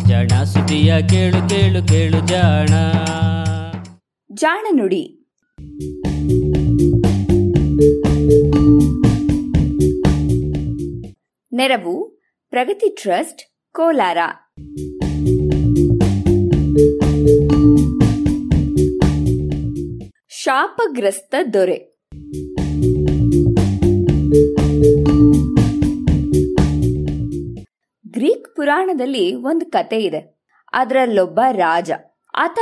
ಜಾಣ ಸುದಿಯ ಕೇಳು ಕೇಳು ಕೇಳು ಜಾಣ. ಜಾಣ ನುಡಿ. ನೆರವು ಪ್ರಗತಿ ಟ್ರಸ್ಟ್ ಕೋಲಾರ. ಶಾಪಗ್ರಸ್ತ ದೊರೆ. ಪುರಾಣದಲ್ಲಿ ಒಂದು ಕತೆ ಇದೆ. ಅದರಲ್ಲೊಬ್ಬ ರಾಜ. ಆತ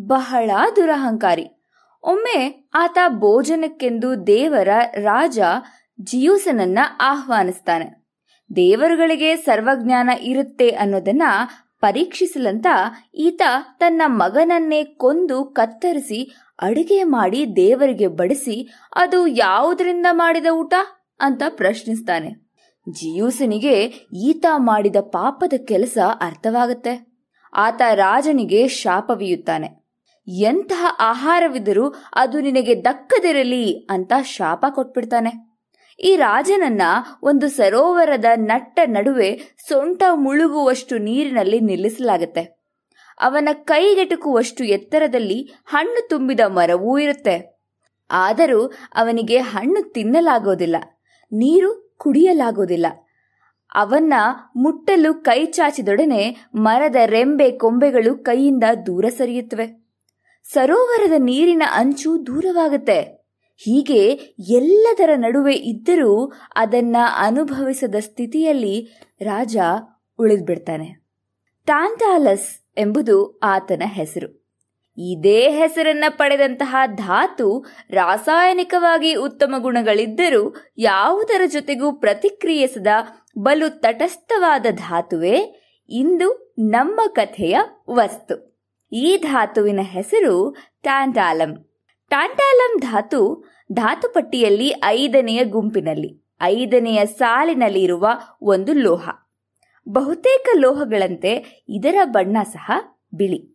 ಬಹಳ ದುರಹಂಕಾರಿ. ಒಮ್ಮೆ ಆತ ಭೋಜನಕ್ಕೆಂದು ದೇವರ ರಾಜ ಜಿಯೂಸನನ್ನ ಆಹ್ವಾನಿಸ್ತಾನೆ. ದೇವರುಗಳಿಗೆ ಸರ್ವಜ್ಞಾನ ಇರುತ್ತೆ ಅನ್ನೋದನ್ನ ಪರೀಕ್ಷಿಸಲಂತ ಈತ ತನ್ನ ಮಗನನ್ನೇ ಕೊಂದು ಕತ್ತರಿಸಿ ಅಡುಗೆ ಮಾಡಿ ದೇವರಿಗೆ ಬಡಿಸಿ, ಅದು ಯಾವುದರಿಂದ ಮಾಡಿದ ಊಟ? ಅಂತ ಪ್ರಶ್ನಿಸ್ತಾನೆ. ಜಿಯೂಸನಿಗೆ ಈತ ಮಾಡಿದ ಪಾಪದ ಕೆಲಸ ಅರ್ಥವಾಗುತ್ತೆ. ಆತ ರಾಜನಿಗೆ ಶಾಪವಿಯುತ್ತಾನೆ. ಎಂತಹ ಆಹಾರವಿದ್ದರೂ ಅದು ನಿನಗೆ ದಕ್ಕದಿರಲಿ ಅಂತ ಶಾಪ ಕೊಟ್ಬಿಡ್ತಾನೆ. ಈ ರಾಜನನ್ನ ಒಂದು ಸರೋವರದ ನಟ್ಟ ನಡುವೆ ಸೊಂಟ ಮುಳುಗುವಷ್ಟು ನೀರಿನಲ್ಲಿ ನಿಲ್ಲಿಸಲಾಗುತ್ತೆ. ಅವನ ಕೈಗೆಟುಕುವಷ್ಟು ಎತ್ತರದಲ್ಲಿ ಹಣ್ಣು ತುಂಬಿದ ಮರವೂ ಇರುತ್ತೆ. ಆದರೂ ಅವನಿಗೆ ಹಣ್ಣು ತಿನ್ನಲಾಗೋದಿಲ್ಲ. ನೀರು ಕುಡಿಯಲಾಗೋದಿಲ್ಲ ಅವನ್ನ ಮುಟ್ಟಲು ಕೈ ಚಾಚಿದೊಡನೆ ಮರದ ರೆಂಬೆ ಕೊಂಬೆಗಳು ಕೈಯಿಂದ ದೂರ ಸರಿಯುತ್ತವೆ. ಸರೋವರದ ನೀರಿನ ಅಂಚು ದೂರವಾಗುತ್ತೆ. ಹೀಗೆ ಎಲ್ಲದರ ನಡುವೆ ಇದ್ದರೂ ಅದನ್ನ ಅನುಭವಿಸದ ಸ್ಥಿತಿಯಲ್ಲಿ ರಾಜ ಉಳಿದ್ಬಿಡ್ತಾನೆ. ಟಾಂಟಾಲಸ್ ಎಂಬುದು ಆತನ ಹೆಸರು. ಇದೇ ಹೆಸರನ್ನ ಪಡೆದಂತಹ ಧಾತು ರಾಸಾಯನಿಕವಾಗಿ ಉತ್ತಮ ಗುಣಗಳಿದ್ದರೂ ಯಾವುದರ ಜೊತೆಗೂ ಪ್ರತಿಕ್ರಿಯಿಸದ ಬಲು ತಟಸ್ಥವಾದ ಧಾತುವೆ ಇಂದು ನಮ್ಮ ಕಥೆಯ ವಸ್ತು. ಈ ಧಾತುವಿನ ಹೆಸರು ಟ್ಯಾಂಟಾಲಂ. ಟ್ಯಾಂಟಾಲಂ ಧಾತು ಧಾತುಪಟ್ಟಿಯಲ್ಲಿ ಐದನೆಯ ಗುಂಪಿನಲ್ಲಿ, ಐದನೆಯ ಸಾಲಿನಲ್ಲಿ ಇರುವ ಒಂದು ಲೋಹ. ಬಹುತೇಕ ಲೋಹಗಳಂತೆ ಇದರ ಬಣ್ಣ ಸಹ ಬಿಳಿ.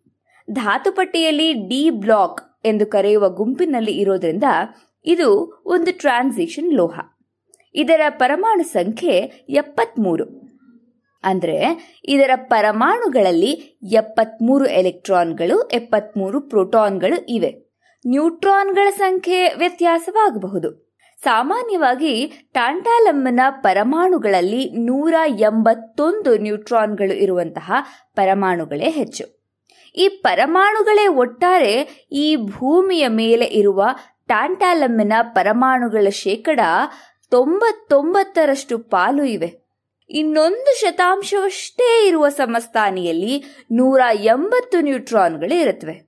ಧಾತುಪಟ್ಟಿಯಲ್ಲಿ ಡಿ ಬ್ಲಾಕ್ ಎಂದು ಕರೆಯುವ ಗುಂಪಿನಲ್ಲಿ ಇರೋದ್ರಿಂದ ಇದು ಒಂದು ಟ್ರಾನ್ಸಿಷನ್ ಲೋಹ. ಇದರ ಪರಮಾಣು ಸಂಖ್ಯೆ ಎಪ್ಪತ್ಮೂರು. ಅಂದರೆ ಇದರ ಪರಮಾಣುಗಳಲ್ಲಿ ಎಪ್ಪತ್ಮೂರು ಎಲೆಕ್ಟ್ರಾನ್ಗಳು, ಎಪ್ಪತ್ಮೂರು ಪ್ರೋಟಾನ್ಗಳು ಇವೆ. ನ್ಯೂಟ್ರಾನ್ಗಳ ಸಂಖ್ಯೆ ವ್ಯತ್ಯಾಸವಾಗಬಹುದು. ಸಾಮಾನ್ಯವಾಗಿ ಟಾಂಟಾಲಮ್ಮನ ಪರಮಾಣುಗಳಲ್ಲಿ ನೂರ ಎಂಬತ್ತೊಂದು ನ್ಯೂಟ್ರಾನ್ಗಳು ಇರುವಂತಹ ಪರಮಾಣುಗಳೇ ಹೆಚ್ಚು. ಈ ಪರಮಾಣುಗಳೇ ಒಟ್ಟಾರೆ ಈ ಭೂಮಿಯ ಮೇಲೆ ಇರುವ ಟಾಂಟಾಲಮ್ಮಿನ ಪರಮಾಣುಗಳ ಶೇಕಡ ತೊಂಬತ್ತೊಂಬತ್ತರಷ್ಟು ಪಾಲು ಇವೆ. ಇನ್ನೊಂದು ಶತಾಂಶವಷ್ಟೇ ಇರುವ ಸಮಸ್ಥಾನಿಯಲ್ಲಿ ನೂರ ಎಂಬತ್ತು ನ್ಯೂಟ್ರಾನ್ಗಳು ಇರುತ್ತವೆ.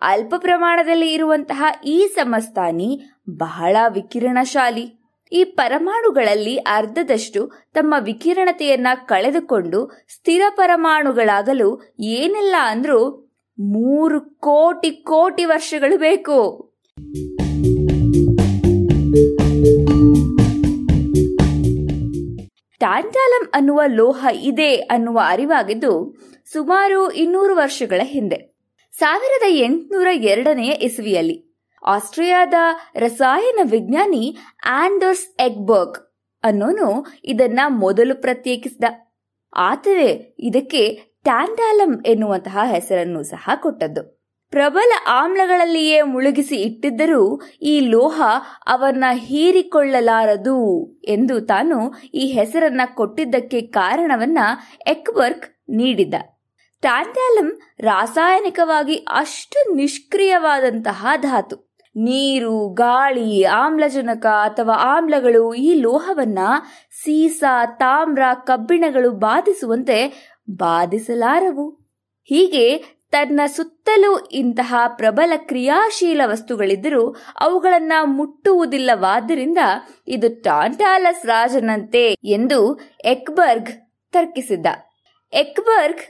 ಅಲ್ಪ ಪ್ರಮಾಣದಲ್ಲಿ ಇರುವಂತಹ ಈ ಸಮಸ್ಥಾನಿ ಬಹಳ ವಿಕಿರಣಶಾಲಿ. ಈ ಪರಮಾಣುಗಳಲ್ಲಿ ಅರ್ಧದಷ್ಟು ತಮ್ಮ ವಿಕಿರಣತೆಯನ್ನ ಕಳೆದುಕೊಂಡು ಸ್ಥಿರ ಪರಮಾಣುಗಳಾಗಲು ಏನಿಲ್ಲ ಅಂದ್ರೂ ಮೂರು ಕೋಟಿ ಕೋಟಿ ವರ್ಷಗಳು ಬೇಕು. ಟ್ಯಾಂಟಾಲಂ ಅನ್ನುವ ಲೋಹ ಇದೆ ಅನ್ನುವ ಅರಿವಾಗಿದ್ದು ಸುಮಾರು ಇನ್ನೂರು ವರ್ಷಗಳ ಹಿಂದೆ. ಸಾವಿರದ ಎಂಟುನೂರ ಎರಡನೆಯ ಇಸವಿಯಲ್ಲಿ ಆಸ್ಟ್ರಿಯಾದ ರಸಾಯನ ವಿಜ್ಞಾನಿ ಆಂಡರ್ಸ್ ಎಗ್ಬರ್ಗ್ ಅನ್ನೋನು ಇದನ್ನ ಮೊದಲು ಪ್ರತ್ಯೇಕಿಸಿದ. ಆತವೇ ಇದಕ್ಕೆ ಟ್ಯಾಂಟಾಲಂ ಎನ್ನುವಂತಹ ಹೆಸರನ್ನು ಸಹ ಕೊಟ್ಟದ್ದು. ಪ್ರಬಲ ಆಮ್ಲಗಳಲ್ಲಿಯೇ ಮುಳುಗಿಸಿ ಇಟ್ಟಿದ್ದರೂ ಈ ಲೋಹ ಅವನ್ನ ಹೀರಿಕೊಳ್ಳಲಾರದು ಎಂದು ತಾನು ಈ ಹೆಸರನ್ನ ಕೊಟ್ಟಿದ್ದಕ್ಕೆ ಕಾರಣವನ್ನ ಎಕ್ವರ್ಕ್ ನೀಡಿದ್ದ ಟ್ಯಾಂಟಾಲಂ ರಾಸಾಯನಿಕವಾಗಿ ಅಷ್ಟು ನಿಷ್ಕ್ರಿಯವಾದಂತಹ ಧಾತು. ನೀರು, ಗಾಳಿ, ಆಮ್ಲಜನಕ ಅಥವಾ ಆಮ್ಲಗಳು ಈ ಲೋಹವನ್ನ ಸೀಸ, ತಾಮ್ರ, ಕಬ್ಬಿಣಗಳು ಬಾಧಿಸುವಂತೆ ಬಾಧಿಸಲಾರವು. ಹೀಗೆ ತನ್ನ ಸುತ್ತಲೂ ಇಂತಹ ಪ್ರಬಲ ಕ್ರಿಯಾಶೀಲ ವಸ್ತುಗಳಿದ್ದರೂ ಅವುಗಳನ್ನ ಮುಟ್ಟುವುದಿಲ್ಲವಾದ್ದರಿಂದ ಇದು ಟಾಂಟಾಲಸ್ ರಾಜನಂತೆ ಎಂದು ಎಕ್ಬರ್ಗ್ ತರ್ಕಿಸಿದ್ದ. ಎಕ್ಬರ್ಗ್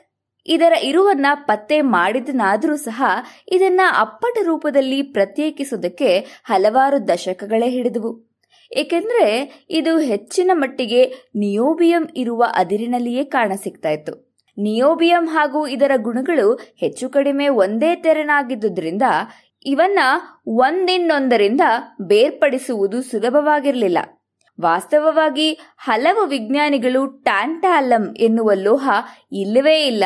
ಇದರ ಇರುವನ್ನ ಪತ್ತೆ ಮಾಡಿದನಾದರೂ ಸಹ ಇದನ್ನ ಅಪ್ಪಟ ರೂಪದಲ್ಲಿ ಪ್ರತ್ಯೇಕಿಸುವುದಕ್ಕೆ ಹಲವಾರು ದಶಕಗಳೇ ಹಿಡಿದವು. ಏಕೆಂದ್ರೆ ಇದು ಹೆಚ್ಚಿನ ಮಟ್ಟಿಗೆ ನಿಯೋಬಿಯಂ ಇರುವ ಅದಿರಿನಲ್ಲಿಯೇ ಕಾಣಸಿಗ್ತಾ ಇತ್ತು. ನಿಯೋಬಿಯಂ ಹಾಗೂ ಇದರ ಗುಣಗಳು ಹೆಚ್ಚು ಕಡಿಮೆ ಒಂದೇ ತೆರನಾಗಿದ್ದುದರಿಂದ ಇವನ್ನ ಒಂದಿನ್ನೊಂದರಿಂದ ಬೇರ್ಪಡಿಸುವುದು ಸುಲಭವಾಗಿರಲಿಲ್ಲ. ವಾಸ್ತವವಾಗಿ ಹಲವು ವಿಜ್ಞಾನಿಗಳು ಟ್ಯಾಂಟಾಲಂ ಎನ್ನುವ ಲೋಹ ಇಲ್ಲವೇ ಇಲ್ಲ.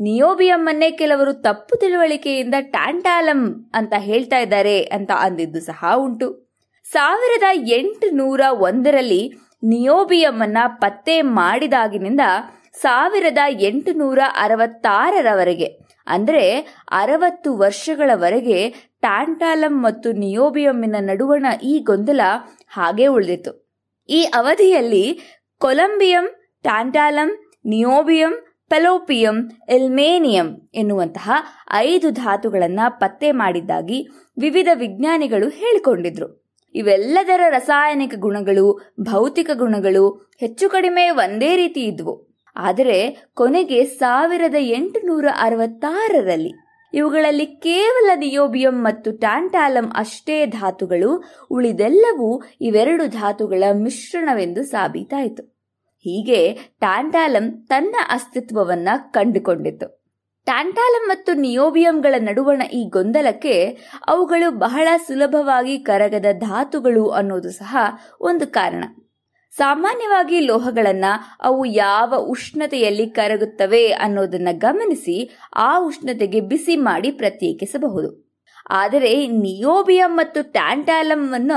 ನಿಯೋಬಿಯಂ ಅನ್ನೇ ಕೆಲವರು ತಪ್ಪು ತಿಳುವಳಿಕೆಯಿಂದ ಟ್ಯಾಂಟಾಲಂ ಅಂತ ಹೇಳ್ತಾ ಇದ್ದಾರೆ ಅಂತ ಅಂದಿದ್ದು ಸಹ ಉಂಟು. ಸಾವಿರದ ಎಂಟು ನೂರ ಒಂದರಲ್ಲಿ ನಿಯೋಬಿಯಂ ಅನ್ನ ಪತ್ತೆ ಮಾಡಿದಾಗಿನಿಂದ ಸಾವಿರದ ಎಂಟುನೂರ ಅರವತ್ತಾರರವರೆಗೆ, ಅಂದರೆ ಅರವತ್ತು ವರ್ಷಗಳವರೆಗೆ ಟ್ಯಾಂಟಾಲಂ ಮತ್ತು ನಿಯೋಬಿಯಂನ ನಡುವಣ ಈ ಗೊಂದಲ ಹಾಗೇ ಉಳಿದಿತ್ತು. ಈ ಅವಧಿಯಲ್ಲಿ ಕೊಲಂಬಿಯಂ ಟ್ಯಾಂಟಾಲಂ ನಿಯೋಬಿಯಂ, ಪೆಲೋಪಿಯಂ, ಎಲ್ಮೇನಿಯಂ ಎನ್ನುವಂತಹ ಐದು ಧಾತುಗಳನ್ನು ಪತ್ತೆ ಮಾಡಿದ್ದಾಗಿ ವಿವಿಧ ವಿಜ್ಞಾನಿಗಳು ಹೇಳಿಕೊಂಡಿದ್ರು. ಇವೆಲ್ಲದರ ರಾಸಾಯನಿಕ ಗುಣಗಳು, ಭೌತಿಕ ಗುಣಗಳು ಹೆಚ್ಚು ಕಡಿಮೆ ಒಂದೇ ರೀತಿ ಇದ್ವು. ಆದರೆ ಕೊನೆಗೆ ಸಾವಿರದ ಎಂಟುನೂರ ಅರವತ್ತಾರರಲ್ಲಿ ಇವುಗಳಲ್ಲಿ ಕೇವಲ ನಿಯೋಬಿಯಂ ಮತ್ತು ಟ್ಯಾಂಟಾಲಂ ಅಷ್ಟೇ ಧಾತುಗಳು, ಉಳಿದೆಲ್ಲವೂ ಇವೆರಡು ಧಾತುಗಳ ಮಿಶ್ರಣವೆಂದು ಸಾಬೀತಾಯಿತು. ಹೀಗೆ ಟ್ಯಾಂಟಾಲಂ ತನ್ನ ಅಸ್ತಿತ್ವವನ್ನ ಕಂಡುಕೊಂಡಿತು. ಟ್ಯಾಂಟಾಲಂ ಮತ್ತು ನಿಯೋಬಿಯಂಗಳ ನಡುವಣ ಈ ಗೊಂದಲಕ್ಕೆ ಅವುಗಳು ಬಹಳ ಸುಲಭವಾಗಿ ಕರಗದ ಧಾತುಗಳು ಅನ್ನೋದು ಸಹ ಒಂದು ಕಾರಣ. ಸಾಮಾನ್ಯವಾಗಿ ಲೋಹಗಳನ್ನ ಅವು ಯಾವ ಉಷ್ಣತೆಯಲ್ಲಿ ಕರಗುತ್ತವೆ ಅನ್ನೋದನ್ನ ಗಮನಿಸಿ ಆ ಉಷ್ಣತೆಗೆ ಬಿಸಿ ಮಾಡಿ ಪ್ರತ್ಯೇಕಿಸಬಹುದು. ಆದರೆ ನಿಯೋಬಿಯಂ ಮತ್ತು ಟ್ಯಾಂಟಾಲಂ ಅನ್ನ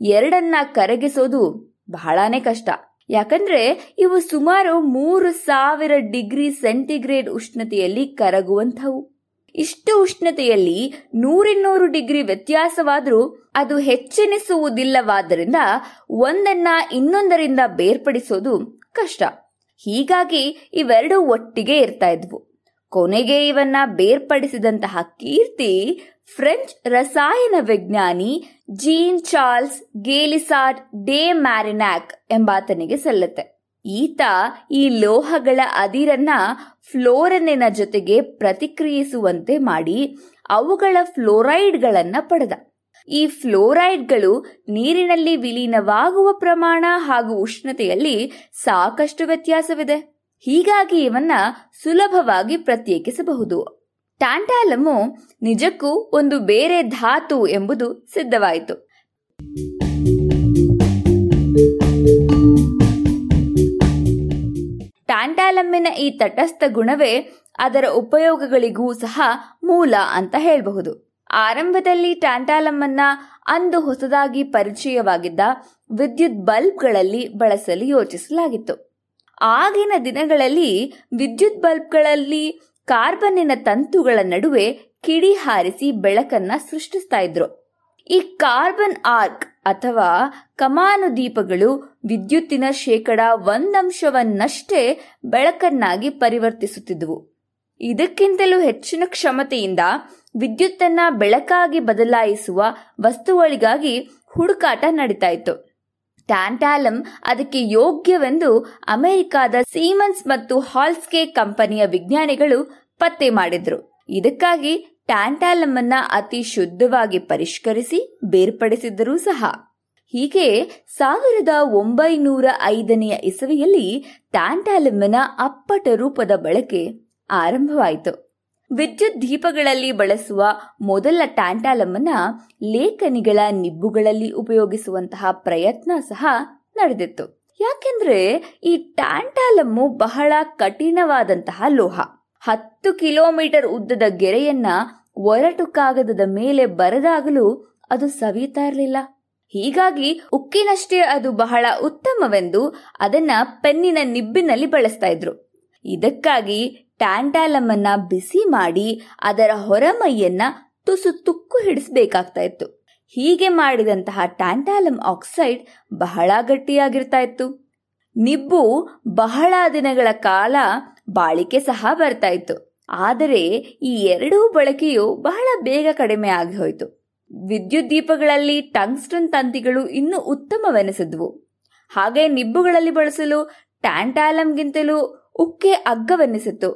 ಎರಡನ್ನ ಕರಗಿಸೋದು ಬಹಳಾನೇ ಕಷ್ಟ. ಯಾಕಂದ್ರೆ ಇವು ಸುಮಾರು ಮೂರು ಸಾವಿರ ಡಿಗ್ರಿ ಸೆಂಟಿಗ್ರೇಡ್ ಉಷ್ಣತೆಯಲ್ಲಿ ಕರಗುವಂಥವು. ಇಷ್ಟು ಉಷ್ಣತೆಯಲ್ಲಿ ನೂರಿನ್ನೂರು ಡಿಗ್ರಿ ವ್ಯತ್ಯಾಸವಾದರೂ ಅದು ಹೆಚ್ಚೆನಿಸುವುದಿಲ್ಲವಾದ್ದರಿಂದ ಒಂದನ್ನ ಇನ್ನೊಂದರಿಂದ ಬೇರ್ಪಡಿಸೋದು ಕಷ್ಟ. ಹೀಗಾಗಿ ಇವೆರಡೂ ಒಟ್ಟಿಗೆ ಇರ್ತಾ ಇದ್ವು. ಕೊನೆಗೆ ಇವನ್ನ ಬೇರ್ಪಡಿಸಿದಂತಹ ಕೀರ್ತಿ ಫ್ರೆಂಚ್ ರಸಾಯನ ವಿಜ್ಞಾನಿ Jean Charles Galissard de Marignac ಎಂಬಾತನಿಗೆ ಸಲ್ಲುತ್ತೆ. ಈತ ಈ ಲೋಹಗಳ ಅದಿರನ್ನ ಫ್ಲೋರನ್ನಿನ ಜೊತೆಗೆ ಪ್ರತಿಕ್ರಿಯಿಸುವಂತೆ ಮಾಡಿ ಅವುಗಳ ಫ್ಲೋರೈಡ್ಗಳನ್ನ ಪಡೆದ. ಈ ಫ್ಲೋರೈಡ್ಗಳು ನೀರಿನಲ್ಲಿ ವಿಲೀನವಾಗುವ ಪ್ರಮಾಣ ಹಾಗೂ ಉಷ್ಣತೆಯಲ್ಲಿ ಸಾಕಷ್ಟು ವ್ಯತ್ಯಾಸವಿದೆ. ಹೀಗಾಗಿ ಇವನ್ನ ಸುಲಭವಾಗಿ ಪ್ರತ್ಯೇಕಿಸಬಹುದು. ಟ್ಯಾಂಟಾಲಮು ನಿಜಕ್ಕೂ ಒಂದು ಬೇರೆ ಧಾತು ಎಂಬುದು ಸಿದ್ಧವಾಯಿತು. ಟ್ಯಾಂಟಾಲಮ್ಮಿನ ಈ ತಟಸ್ಥ ಗುಣವೇ ಅದರ ಉಪಯೋಗಗಳಿಗೂ ಸಹ ಮೂಲ ಅಂತ ಹೇಳಬಹುದು. ಆರಂಭದಲ್ಲಿ ಟ್ಯಾಂಟಾಲಮ್ಮನ್ನ ಅಂದು ಹೊಸದಾಗಿ ಪರಿಚಯವಾಗಿದ್ದ ವಿದ್ಯುತ್ ಬಲ್ಬ್ಗಳಲ್ಲಿ ಬಳಸಲು ಯೋಚಿಸಲಾಗಿತ್ತು. ಆಗಿನ ದಿನಗಳಲ್ಲಿ ವಿದ್ಯುತ್ ಬಲ್ಬ್ಗಳಲ್ಲಿ ಕಾರ್ಬನ್ನಿನ ತಂತುಗಳ ನಡುವೆ ಕಿಡಿ ಹಾರಿಸಿ ಬೆಳಕನ್ನ ಸೃಷ್ಟಿಸ್ತಾ ಇದ್ರು. ಈ ಕಾರ್ಬನ್ ಆರ್ಕ್ ಅಥವಾ ಕಮಾನು ದೀಪಗಳು ವಿದ್ಯುತ್ತಿನ ಶೇಕಡ ಒಂದಂಶವನ್ನಷ್ಟೇ ಬೆಳಕನ್ನಾಗಿ ಪರಿವರ್ತಿಸುತ್ತಿದ್ದವು. ಇದಕ್ಕಿಂತಲೂ ಹೆಚ್ಚಿನ ಕ್ಷಮತೆಯಿಂದ ವಿದ್ಯುತ್ತನ್ನ ಬೆಳಕಾಗಿ ಬದಲಾಯಿಸುವ ವಸ್ತುಗಳಿಗಾಗಿ ಹುಡುಕಾಟ ನಡೀತಾ ಇತ್ತು ಟ್ಯಾಂಟಾಲಮ್ ಅದಕ್ಕೆ ಯೋಗ್ಯವೆಂದು ಅಮೆರಿಕಾದ ಸೀಮನ್ಸ್ ಮತ್ತು ಹಾಲ್ಸ್ಕೆ ಕಂಪನಿಯ ವಿಜ್ಞಾನಿಗಳು ಪತ್ತೆ ಮಾಡಿದ್ರು. ಇದಕ್ಕಾಗಿ ಟ್ಯಾಂಟಾಲಂ ಅನ್ನ ಅತಿ ಶುದ್ಧವಾಗಿ ಪರಿಷ್ಕರಿಸಿ ಬೇರ್ಪಡಿಸಿದ್ದರೂ ಸಹ. ಹೀಗೆ ಸಾವಿರದ ಒಂಬೈನೂರ ಐದನೆಯ ಇಸವಿಯಲ್ಲಿ ಟ್ಯಾಂಟಾಲಮ್ನ ಅಪ್ಪಟ ರೂಪದ ಬಳಕೆ ಆರಂಭವಾಯಿತು. ವಿದ್ಯುತ್ ದೀಪಗಳಲ್ಲಿ ಬಳಸುವ ಮೊದಲ ಟ್ಯಾಂಟಾಲಮ್ಮನ್ನ ಲೇಖನಿಗಳ ನಿಬ್ಬುಗಳಲ್ಲಿ ಉಪಯೋಗಿಸುವಂತಹ ಪ್ರಯತ್ನ ಸಹ ನಡೆದಿತ್ತು. ಯಾಕೆಂದ್ರೆ ಈ ಟ್ಯಾಂಟಾಲಮ್ಮು ಬಹಳ ಕಠಿಣವಾದಂತಹ ಲೋಹ. ಹತ್ತು ಕಿಲೋಮೀಟರ್ ಉದ್ದದ ಗೆರೆಯನ್ನ ಒರಟು ಕಾಗದದ ಮೇಲೆ ಬರೆದಾಗಲೂ ಅದು ಸವಿತಾ ಇರಲಿಲ್ಲ. ಹೀಗಾಗಿ ಉಕ್ಕಿನಷ್ಟೇ ಅದು ಬಹಳ ಉತ್ತಮವೆಂದು ಅದನ್ನ ಪೆನ್ನಿನ ನಿಬ್ಬಿನಲ್ಲಿ ಬಳಸ್ತಾ ಇದ್ರು. ಇದಕ್ಕಾಗಿ ಅನ್ನ ಬಿಸಿ ಮಾಡಿ ಅದರ ಹೊರಮೈಯನ್ನ ತುಸು ತುಕ್ಕು ಹಿಡಿಸಬೇಕಾಗ್ತಾ ಇತ್ತು. ಹೀಗೆ ಮಾಡಿದಂತಹ ಟ್ಯಾಂಟಾಲಮ್ ಆಕ್ಸೈಡ್ ಬಹಳ ಗಟ್ಟಿಯಾಗಿರ್ತಾ ಇತ್ತು. ನಿಬ್ಬು ಬಹಳ ದಿನಗಳ ಕಾಲ ಬಾಳಿಕೆ ಸಹ ಬರ್ತಾ ಇತ್ತು. ಆದರೆ ಈ ಎರಡೂ ಬಳಕೆಯು ಬಹಳ ಬೇಗ ಕಡಿಮೆ ಆಗಿ ಹೋಯಿತು. ವಿದ್ಯುತ್ ದೀಪಗಳಲ್ಲಿ ಟಂಗ್ಸ್ಟನ್ ತಂತಿಗಳು ಇನ್ನೂ ಉತ್ತಮವೆನಿಸಿದ್ವು. ಹಾಗೆ ನಿಬ್ಬುಗಳಲ್ಲಿ ಬಳಸಲು ಟ್ಯಾಂಟಾಲಮ್ಗಿಂತಲೂ ಉಕ್ಕೆ ಅಗ್ಗವೆನಿಸಿತ್ತು.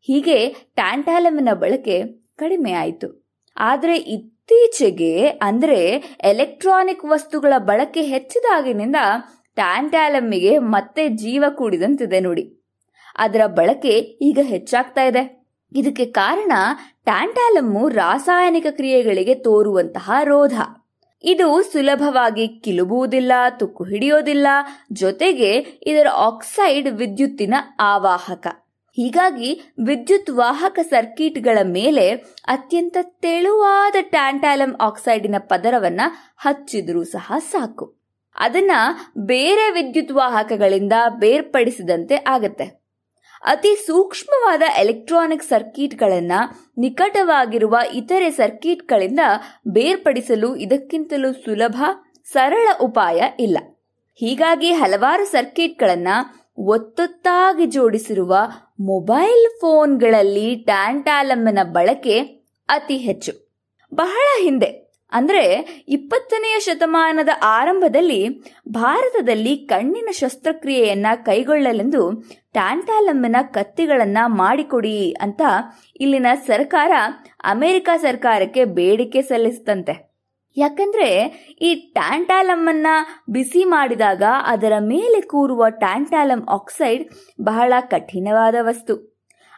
ಹೀಗೆ ಟ್ಯಾಂಟಾಲಮ್ನ ಬಳಕೆ ಕಡಿಮೆ ಆಯಿತು ಆದರೆ ಇತ್ತೀಚೆಗೆ ಅಂದರೆ ಎಲೆಕ್ಟ್ರಾನಿಕ್ ವಸ್ತುಗಳ ಬಳಕೆ ಹೆಚ್ಚಿದಾಗಿನಿಂದ ಟ್ಯಾಂಟಾಲಮ್ಮಿಗೆ ಮತ್ತೆ ಜೀವ ಕೂಡಿದಂತಿದೆ ನೋಡಿ. ಅದರ ಬಳಕೆ ಈಗ ಹೆಚ್ಚಾಗ್ತಾ ಇದೆ. ಇದಕ್ಕೆ ಕಾರಣ ಟ್ಯಾಂಟಾಲಮ್ಮು ರಾಸಾಯನಿಕ ಕ್ರಿಯೆಗಳಿಗೆ ತೋರುವಂತಹ ರೋಧ. ಇದು ಸುಲಭವಾಗಿ ಕಿಲುಬುವುದಿಲ್ಲ, ತುಕ್ಕು ಹಿಡಿಯೋದಿಲ್ಲ, ಜೊತೆಗೆ ಇದರ ಆಕ್ಸೈಡ್ ವಿದ್ಯುತ್ತಿನ ಆವಾಹಕ. ಹೀಗಾಗಿ ವಿದ್ಯುತ್ ವಾಹಕ ಸರ್ಕಿಟ್ಗಳ ಮೇಲೆ ಅತ್ಯಂತ ತೆಳುವಾದ ಟ್ಯಾಂಟಾಲಮ್ ಆಕ್ಸೈಡಿನ ಪದರವನ್ನ ಹಚ್ಚಿದ್ರೂ ಸಹ ಸಾಕು. ಅದನ್ನ ಬೇರೆ ವಿದ್ಯುತ್ ವಾಹಕಗಳಿಂದ ಬೇರ್ಪಡಿಸಿದಂತೆ ಆಗತ್ತೆ. ಅತಿ ಸೂಕ್ಷ್ಮವಾದ ಎಲೆಕ್ಟ್ರಾನಿಕ್ ಸರ್ಕಿಟ್ಗಳನ್ನು ನಿಕಟವಾಗಿರುವ ಇತರೆ ಸರ್ಕಿಟ್ಗಳಿಂದ ಬೇರ್ಪಡಿಸಲು ಇದಕ್ಕಿಂತಲೂ ಸುಲಭ, ಸರಳ ಉಪಾಯ ಇಲ್ಲ. ಹೀಗಾಗಿ ಹಲವಾರು ಸರ್ಕಿಟ್ಗಳನ್ನು ಒತ್ತೊತ್ತಾಗಿ ಜೋಡಿಸಿರುವ ಮೊಬೈಲ್ ಫೋನ್ಗಳಲ್ಲಿ ಟ್ಯಾಂಟಾಲಮ್ನ ಬಳಕೆ ಅತಿ ಹೆಚ್ಚು. ಬಹಳ ಹಿಂದೆ ಅಂದ್ರೆ ಇಪ್ಪತ್ತನೆಯ ಶತಮಾನದ ಆರಂಭದಲ್ಲಿ ಭಾರತದಲ್ಲಿ ಕಣ್ಣಿನ ಶಸ್ತ್ರಕ್ರಿಯೆಯನ್ನ ಕೈಗೊಳ್ಳಲೆಂದು ಟ್ಯಾಂಟಾಲಮ್ಮಿನ ಕತ್ತಿಗಳನ್ನ ಮಾಡಿಕೊಡಿ ಅಂತ ಇಲ್ಲಿನ ಸರ್ಕಾರ ಅಮೆರಿಕ ಸರ್ಕಾರಕ್ಕೆ ಬೇಡಿಕೆ ಸಲ್ಲಿಸುತ್ತಂತೆ ಯಾಕಂದ್ರೆ ಈ ಟ್ಯಾಂಟಾಲಮ್ಮನ್ನ ಬಿಸಿ ಮಾಡಿದಾಗ ಅದರ ಮೇಲೆ ಕೂರುವ ಟ್ಯಾಂಟಾಲಮ್ ಆಕ್ಸೈಡ್ ಬಹಳ ಕಠಿಣವಾದ ವಸ್ತು.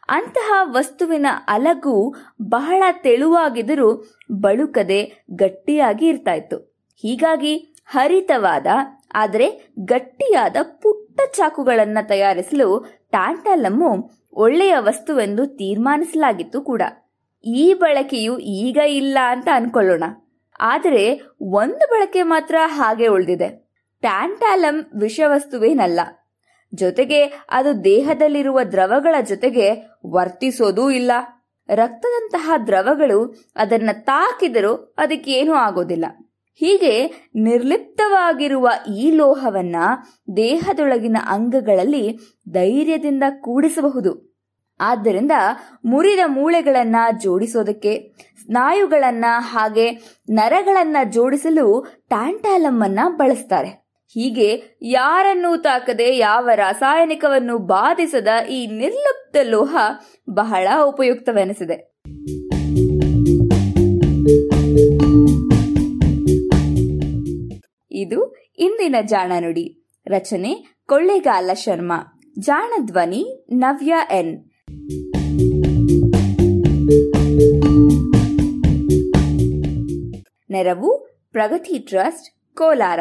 ಅಂತಹ ವಸ್ತುವಿನ ಅಲಗು ಬಹಳ ತೆಳುವಾಗಿದ್ದರೂ ಬಳುಕದೆ ಗಟ್ಟಿಯಾಗಿ ಇರ್ತಾ ಇತ್ತು ಹೀಗಾಗಿ ಹರಿತವಾದ, ಆದರೆ ಗಟ್ಟಿಯಾದ ಪುಟ್ಟ ಚಾಕುಗಳನ್ನು ತಯಾರಿಸಲು ಟ್ಯಾಂಟಾಲಮ್ಮು ಒಳ್ಳೆಯ ವಸ್ತುವೆಂದು ತೀರ್ಮಾನಿಸಲಾಗಿತ್ತು ಕೂಡ. ಈ ಬಳಕೆಯು ಈಗ ಇಲ್ಲ ಅಂತ ಅನ್ಕೊಳ್ಳೋಣ. ಆದರೆ ಒಂದು ಬಳಕೆ ಮಾತ್ರ ಹಾಗೆ ಉಳಿದಿದೆ. ಟ್ಯಾಂಟಾಲಮ್ ವಿಷವಸ್ತುವೇನಲ್ಲ. ಜೊತೆಗೆ ಅದು ದೇಹದಲ್ಲಿರುವ ದ್ರವಗಳ ಜೊತೆಗೆ ವರ್ತಿಸೋದೂ ಇಲ್ಲ. ರಕ್ತದಂತಹ ದ್ರವಗಳು ಅದನ್ನ ತಾಕಿದರೂ ಅದಕ್ಕೇನೂ ಆಗೋದಿಲ್ಲ. ಹೀಗೆ ನಿರ್ಲಿಪ್ತವಾಗಿರುವ ಈ ಲೋಹವನ್ನ ದೇಹದೊಳಗಿನ ಅಂಗಗಳಲ್ಲಿ ಧೈರ್ಯದಿಂದ ಕೂಡಿಸಬಹುದು. ಆದ್ದರಿಂದ ಮುರಿದ ಮೂಳೆಗಳನ್ನ ಜೋಡಿಸೋದಕ್ಕೆ, ಸ್ನಾಯುಗಳನ್ನ ಹಾಗೆ ನರಗಳನ್ನ ಜೋಡಿಸಲು ಟ್ಯಾಂಟಾಲಮ್ ಅನ್ನ ಬಳಸ್ತಾರೆ. ಹೀಗೆ ಯಾರನ್ನೂ ತಾಕದೆ ಯಾವ ರಾಸಾಯನಿಕವನ್ನು ಬಾಧಿಸದ ಈ ನಿರ್ಲುಪ್ತ ಲೋಹ ಬಹಳ ಉಪಯುಕ್ತವೆನಿಸಿದೆ. ಇದು ಇಂದಿನ ಜಾಣ ನುಡಿ. ರಚನೆ ಕೊಳ್ಳೇಗಾಲ ಶರ್ಮಾ. ಜಾಣ ಧ್ವನಿ ನವ್ಯ ಎನ್. ನೆರವು ಪ್ರಗತಿ ಟ್ರಸ್ಟ್ ಕೋಲಾರ.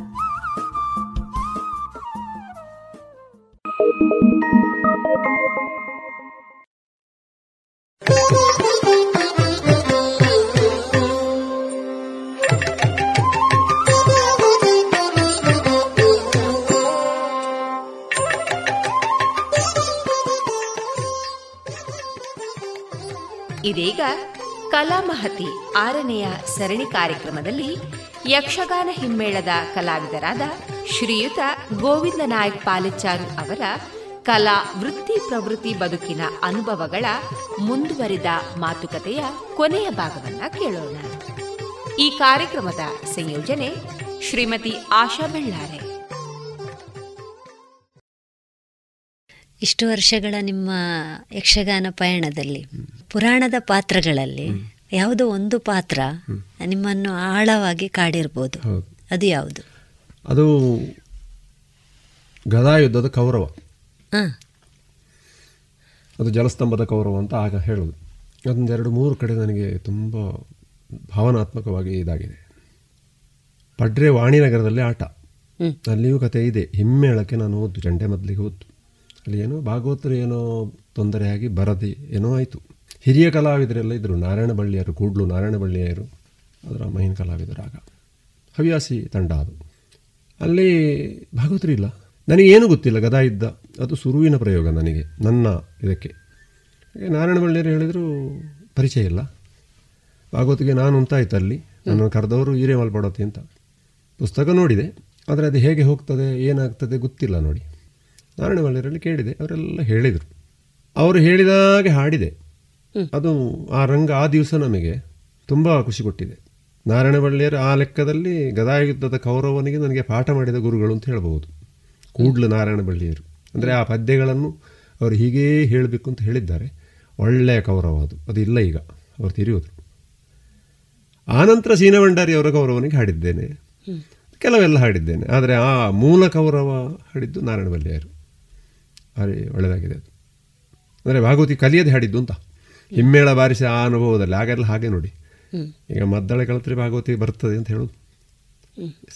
ಕಲಾಮಹತಿ ಆರನೆಯ ಸರಣಿ ಕಾರ್ಯಕ್ರಮದಲ್ಲಿ ಯಕ್ಷಗಾನ ಹಿಮ್ಮೇಳದ ಕಲಾವಿದರಾದ ಶ್ರೀಯುತ ಗೋವಿಂದ ನಾಯಕ್ ಅವರ ಕಲಾ ವೃತ್ತಿ ಪ್ರವೃತ್ತಿ ಬದುಕಿನ ಅನುಭವಗಳ ಮುಂದುವರಿದ ಮಾತುಕತೆಯ ಕೊನೆಯ ಭಾಗವನ್ನ ಕೇಳೋಣ. ಈ ಕಾರ್ಯಕ್ರಮದ ಸಂಯೋಜನೆ ಶ್ರೀಮತಿ ಆಶಾ ಬೆಳ್ಳಾರೆ. ಇಷ್ಟು ವರ್ಷಗಳ ನಿಮ್ಮ ಯಕ್ಷಗಾನ ಪಯಣದಲ್ಲಿ ಪುರಾಣದ ಪಾತ್ರಗಳಲ್ಲಿ ಯಾವುದೋ ಒಂದು ಪಾತ್ರ ನಿಮ್ಮನ್ನು ಆಳವಾಗಿ ಕಾಡಿರ್ಬೋದು. ಅದು ಯಾವುದು? ಅದು ಗದಾಯುದ್ಧದ ಕೌರವ. ಅದು ಜಲಸ್ತಂಭದ ಕೌರವ ಅಂತ ಆಗ ಹೇಳೋದು. ಅದೊಂದೆರಡು ಮೂರು ಕಡೆ ನನಗೆ ತುಂಬ ಭಾವನಾತ್ಮಕವಾಗಿ ಇದಾಗಿದೆ. ಪಡ್ರೆ ವಾಣಿನಗರದಲ್ಲಿ ಆಟ. ಅಲ್ಲಿಯೂ ಕತೆ ಇದೆ. ಹಿಮ್ಮೇಳಕ್ಕೆ ನಾನು ಓದ್ದು ಚಂಡೆ ಮೊದಲಿಗೆ ಓದ್ದು ಅಲ್ಲಿ ಏನೋ ಭಾಗವತರು ಏನೋ ತೊಂದರೆಯಾಗಿ ಬರದೆ ಏನೋ ಆಯಿತು. ಹಿರಿಯ ಕಲಾವಿದರೆಲ್ಲ ಇದ್ದರು ನಾರಾಯಣ ಬಳ್ಳಿಯರು, ಕೂಡ್ಲು ನಾರಾಯಣ ಬಳ್ಳಿಯರು. ಅದರ ಮಹಿನ್ ಕಲಾವಿದರಾಗ ಹವ್ಯಾಸಿ ತಂಡ ಅದು. ಅಲ್ಲಿ ಭಾಗವತರು ಇಲ್ಲ. ನನಗೇನು ಗೊತ್ತಿಲ್ಲ, ಗದಾ ಇದ್ದ. ಅದು ಸುರುವಿನ ಪ್ರಯೋಗ ನನಗೆ, ನನ್ನ ಇದಕ್ಕೆ. ನಾರಾಯಣ ಬಳ್ಳಿಯರು ಹೇಳಿದರು, ಪರಿಚಯ ಇಲ್ಲ. ಭಾಗವತಿಗೆ ನಾನು ಉಂಟಾಯ್ತು ಅಲ್ಲಿ. ನನ್ನ ಕರೆದವರು ಹೀರೇ ಮಲ್ಪಡೋತಿ ಅಂತ. ಪುಸ್ತಕ ನೋಡಿದೆ. ಆದರೆ ಅದು ಹೇಗೆ ಹೋಗ್ತದೆ, ಏನಾಗ್ತದೆ ಗೊತ್ತಿಲ್ಲ ನೋಡಿ. ನಾರಾಯಣ ಬಳ್ಳಿಯರಲ್ಲಿ ಕೇಳಿದೆ ಅವರೆಲ್ಲ ಹೇಳಿದರು. ಅವರು ಹೇಳಿದಾಗೆ ಹಾಡಿದೆ. ಅದು ಆ ರಂಗ ಆ ದಿವಸ ನಮಗೆ ತುಂಬ ಖುಷಿ ಕೊಟ್ಟಿದೆ. ನಾರಾಯಣ ಬಳ್ಳಿಯರು ಆ ಲೆಕ್ಕದಲ್ಲಿ ಗದಾಯುದ್ಧದ ಕೌರವನಿಗೆ ನನಗೆ ಪಾಠ ಮಾಡಿದ ಗುರುಗಳು ಅಂತ ಹೇಳಬಹುದು. ಕೂಡ್ಲು ನಾರಾಯಣ ಬಳ್ಳಿಯರು ಅಂದರೆ ಆ ಪದ್ಯಗಳನ್ನು ಅವರು ಹೀಗೇ ಹೇಳಬೇಕು ಅಂತ ಹೇಳಿದ್ದಾರೆ. ಒಳ್ಳೆಯ ಕೌರವ ಅದು. ಅದು ಇಲ್ಲ ಈಗ. ಅವರು ತಿರಿಯೋದು ಆನಂತರ ಸೀನಭಂಡಾರಿ ಅವರ ಕೌರವನಿಗೆ ಹಾಡಿದ್ದೇನೆ. ಕೆಲವೆಲ್ಲ ಹಾಡಿದ್ದೇನೆ. ಆದರೆ ಆ ಮೂಲ ಕೌರವ ಹಾಡಿದ್ದು ನಾರಾಯಣ ಭಾರಿ ಒಳ್ಳೆಯದಾಗಿದೆ ಅದು. ಅಂದರೆ ಭಾಗವತಿ ಕಲಿಯದೆ ಹಾಡಿದ್ದು ಅಂತ. ಹಿಮ್ಮೇಳ ಬಾರಿಸಿ ಆ ಅನುಭವದಲ್ಲಿ ಆಗೆಲ್ಲ ಹಾಗೆ ನೋಡಿ. ಈಗ ಮದ್ದಳೆ ಕಳತ್ರೆ ಭಾಗವತಿ ಬರ್ತದೆ ಅಂತ ಹೇಳೋದು.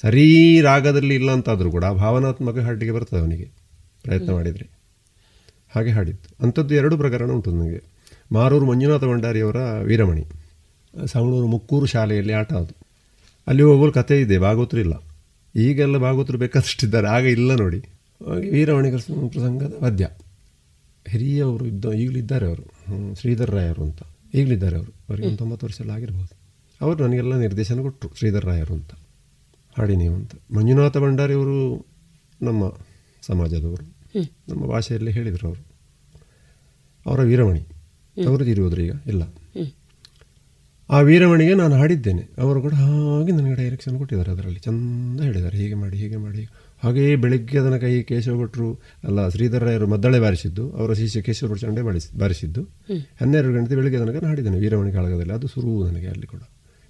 ಸರಿ ರಾಗದಲ್ಲಿ ಇಲ್ಲ ಅಂತಾದರೂ ಕೂಡ ಭಾವನಾತ್ಮಕ ಹಾಡಿಗೆ ಬರ್ತದೆ ಅವನಿಗೆ ಪ್ರಯತ್ನ ಮಾಡಿದರೆ. ಹಾಗೆ ಹಾಡಿತ್ತು ಅಂಥದ್ದು ಎರಡು ಪ್ರಕರಣ ಉಂಟು ನನಗೆ. ಮಾರೂರು ಮಂಜುನಾಥ ಭಂಡಾರಿಯವರ ವೀರಮಣಿ ಸವಣೂರು ಮುಕ್ಕೂರು ಶಾಲೆಯಲ್ಲಿ ಆಟ ಅದು. ಅಲ್ಲಿ ಒಬ್ಬರು ಕಥೆ ಇದೆ ಭಾಗವತರು ಇಲ್ಲ. ಈಗೆಲ್ಲ ಭಾಗವತರು ಬೇಕಾದಷ್ಟಿದ್ದಾರೆ ಆಗ ಇಲ್ಲ ನೋಡಿ. ಹಾಗೆ ವೀರಮಣಿಗಳ ಪ್ರಸಂಗದ ವಾದ್ಯ ಹಿರಿಯವರು ಇದ್ದ ಈಗಲಿದ್ದಾರೆ ಅವರು. ಶ್ರೀಧರ್ ರಾಯರು ಅಂತ. ಈಗಲಿದ್ದಾರೆ ಅವರು. ಅವರಿಗೆ ಒಂದು ತೊಂಬತ್ತು ವರ್ಷ ಎಲ್ಲ ಆಗಿರ್ಬೋದು. ಅವರು ನನಗೆಲ್ಲ ನಿರ್ದೇಶನ ಕೊಟ್ಟರು ಶ್ರೀಧರ್ ರಾಯರು ಅಂತ. ಹಾಡಿ ನೀವು ಅಂತ. ಮಂಜುನಾಥ ಭಂಡಾರಿಯವರು ನಮ್ಮ ಸಮಾಜದವರು. ನಮ್ಮ ಭಾಷೆಯಲ್ಲಿ ಹೇಳಿದರು ಅವರು. ಅವರ ವೀರಮಣಿ ಅವರು ಇರುವುದ್ರು ಈಗ. ಇಲ್ಲ. ಆ ವೀರಮಣಿಗೆ ನಾನು ಹಾಡಿದ್ದೇನೆ. ಅವರು ಕೂಡ ಹಾಗೆ ನನಗೆ ಡೈರೆಕ್ಷನ್ ಕೊಟ್ಟಿದ್ದಾರೆ ಅದರಲ್ಲಿ. ಚಂದ ಹೇಳಿದ್ದಾರೆ. ಹೀಗೆ ಮಾಡಿ ಹೀಗೆ ಮಾಡಿ ಹಾಗೆಯೇ ಬೆಳಿಗ್ಗೆ ಅದನ್ನು ಕೈ ಕೇಶವ ಭಟ್ರು ಅಲ್ಲ ಶ್ರೀಧರ ರಾಯರು ಮದ್ದಳೆ ಬಾರಿಸಿದ್ದು ಅವರ ಶಿಷ್ಯ ಕೇಶವ ಭಟ್ ಚಂಡೆ ಬಾರಿಸಿ ಬಾರಿಸಿದ್ದು. ಹನ್ನೆರಡು ಗಂಟೆ ಬೆಳಿಗ್ಗೆ ತನಕ ಹಾಡಿದ್ದೇನೆ ವೀರಮಣಿ ಕಾಳಗದಲ್ಲಿ. ಅದು ಸುರು ನನಗೆ ಅಲ್ಲಿ ಕೂಡ.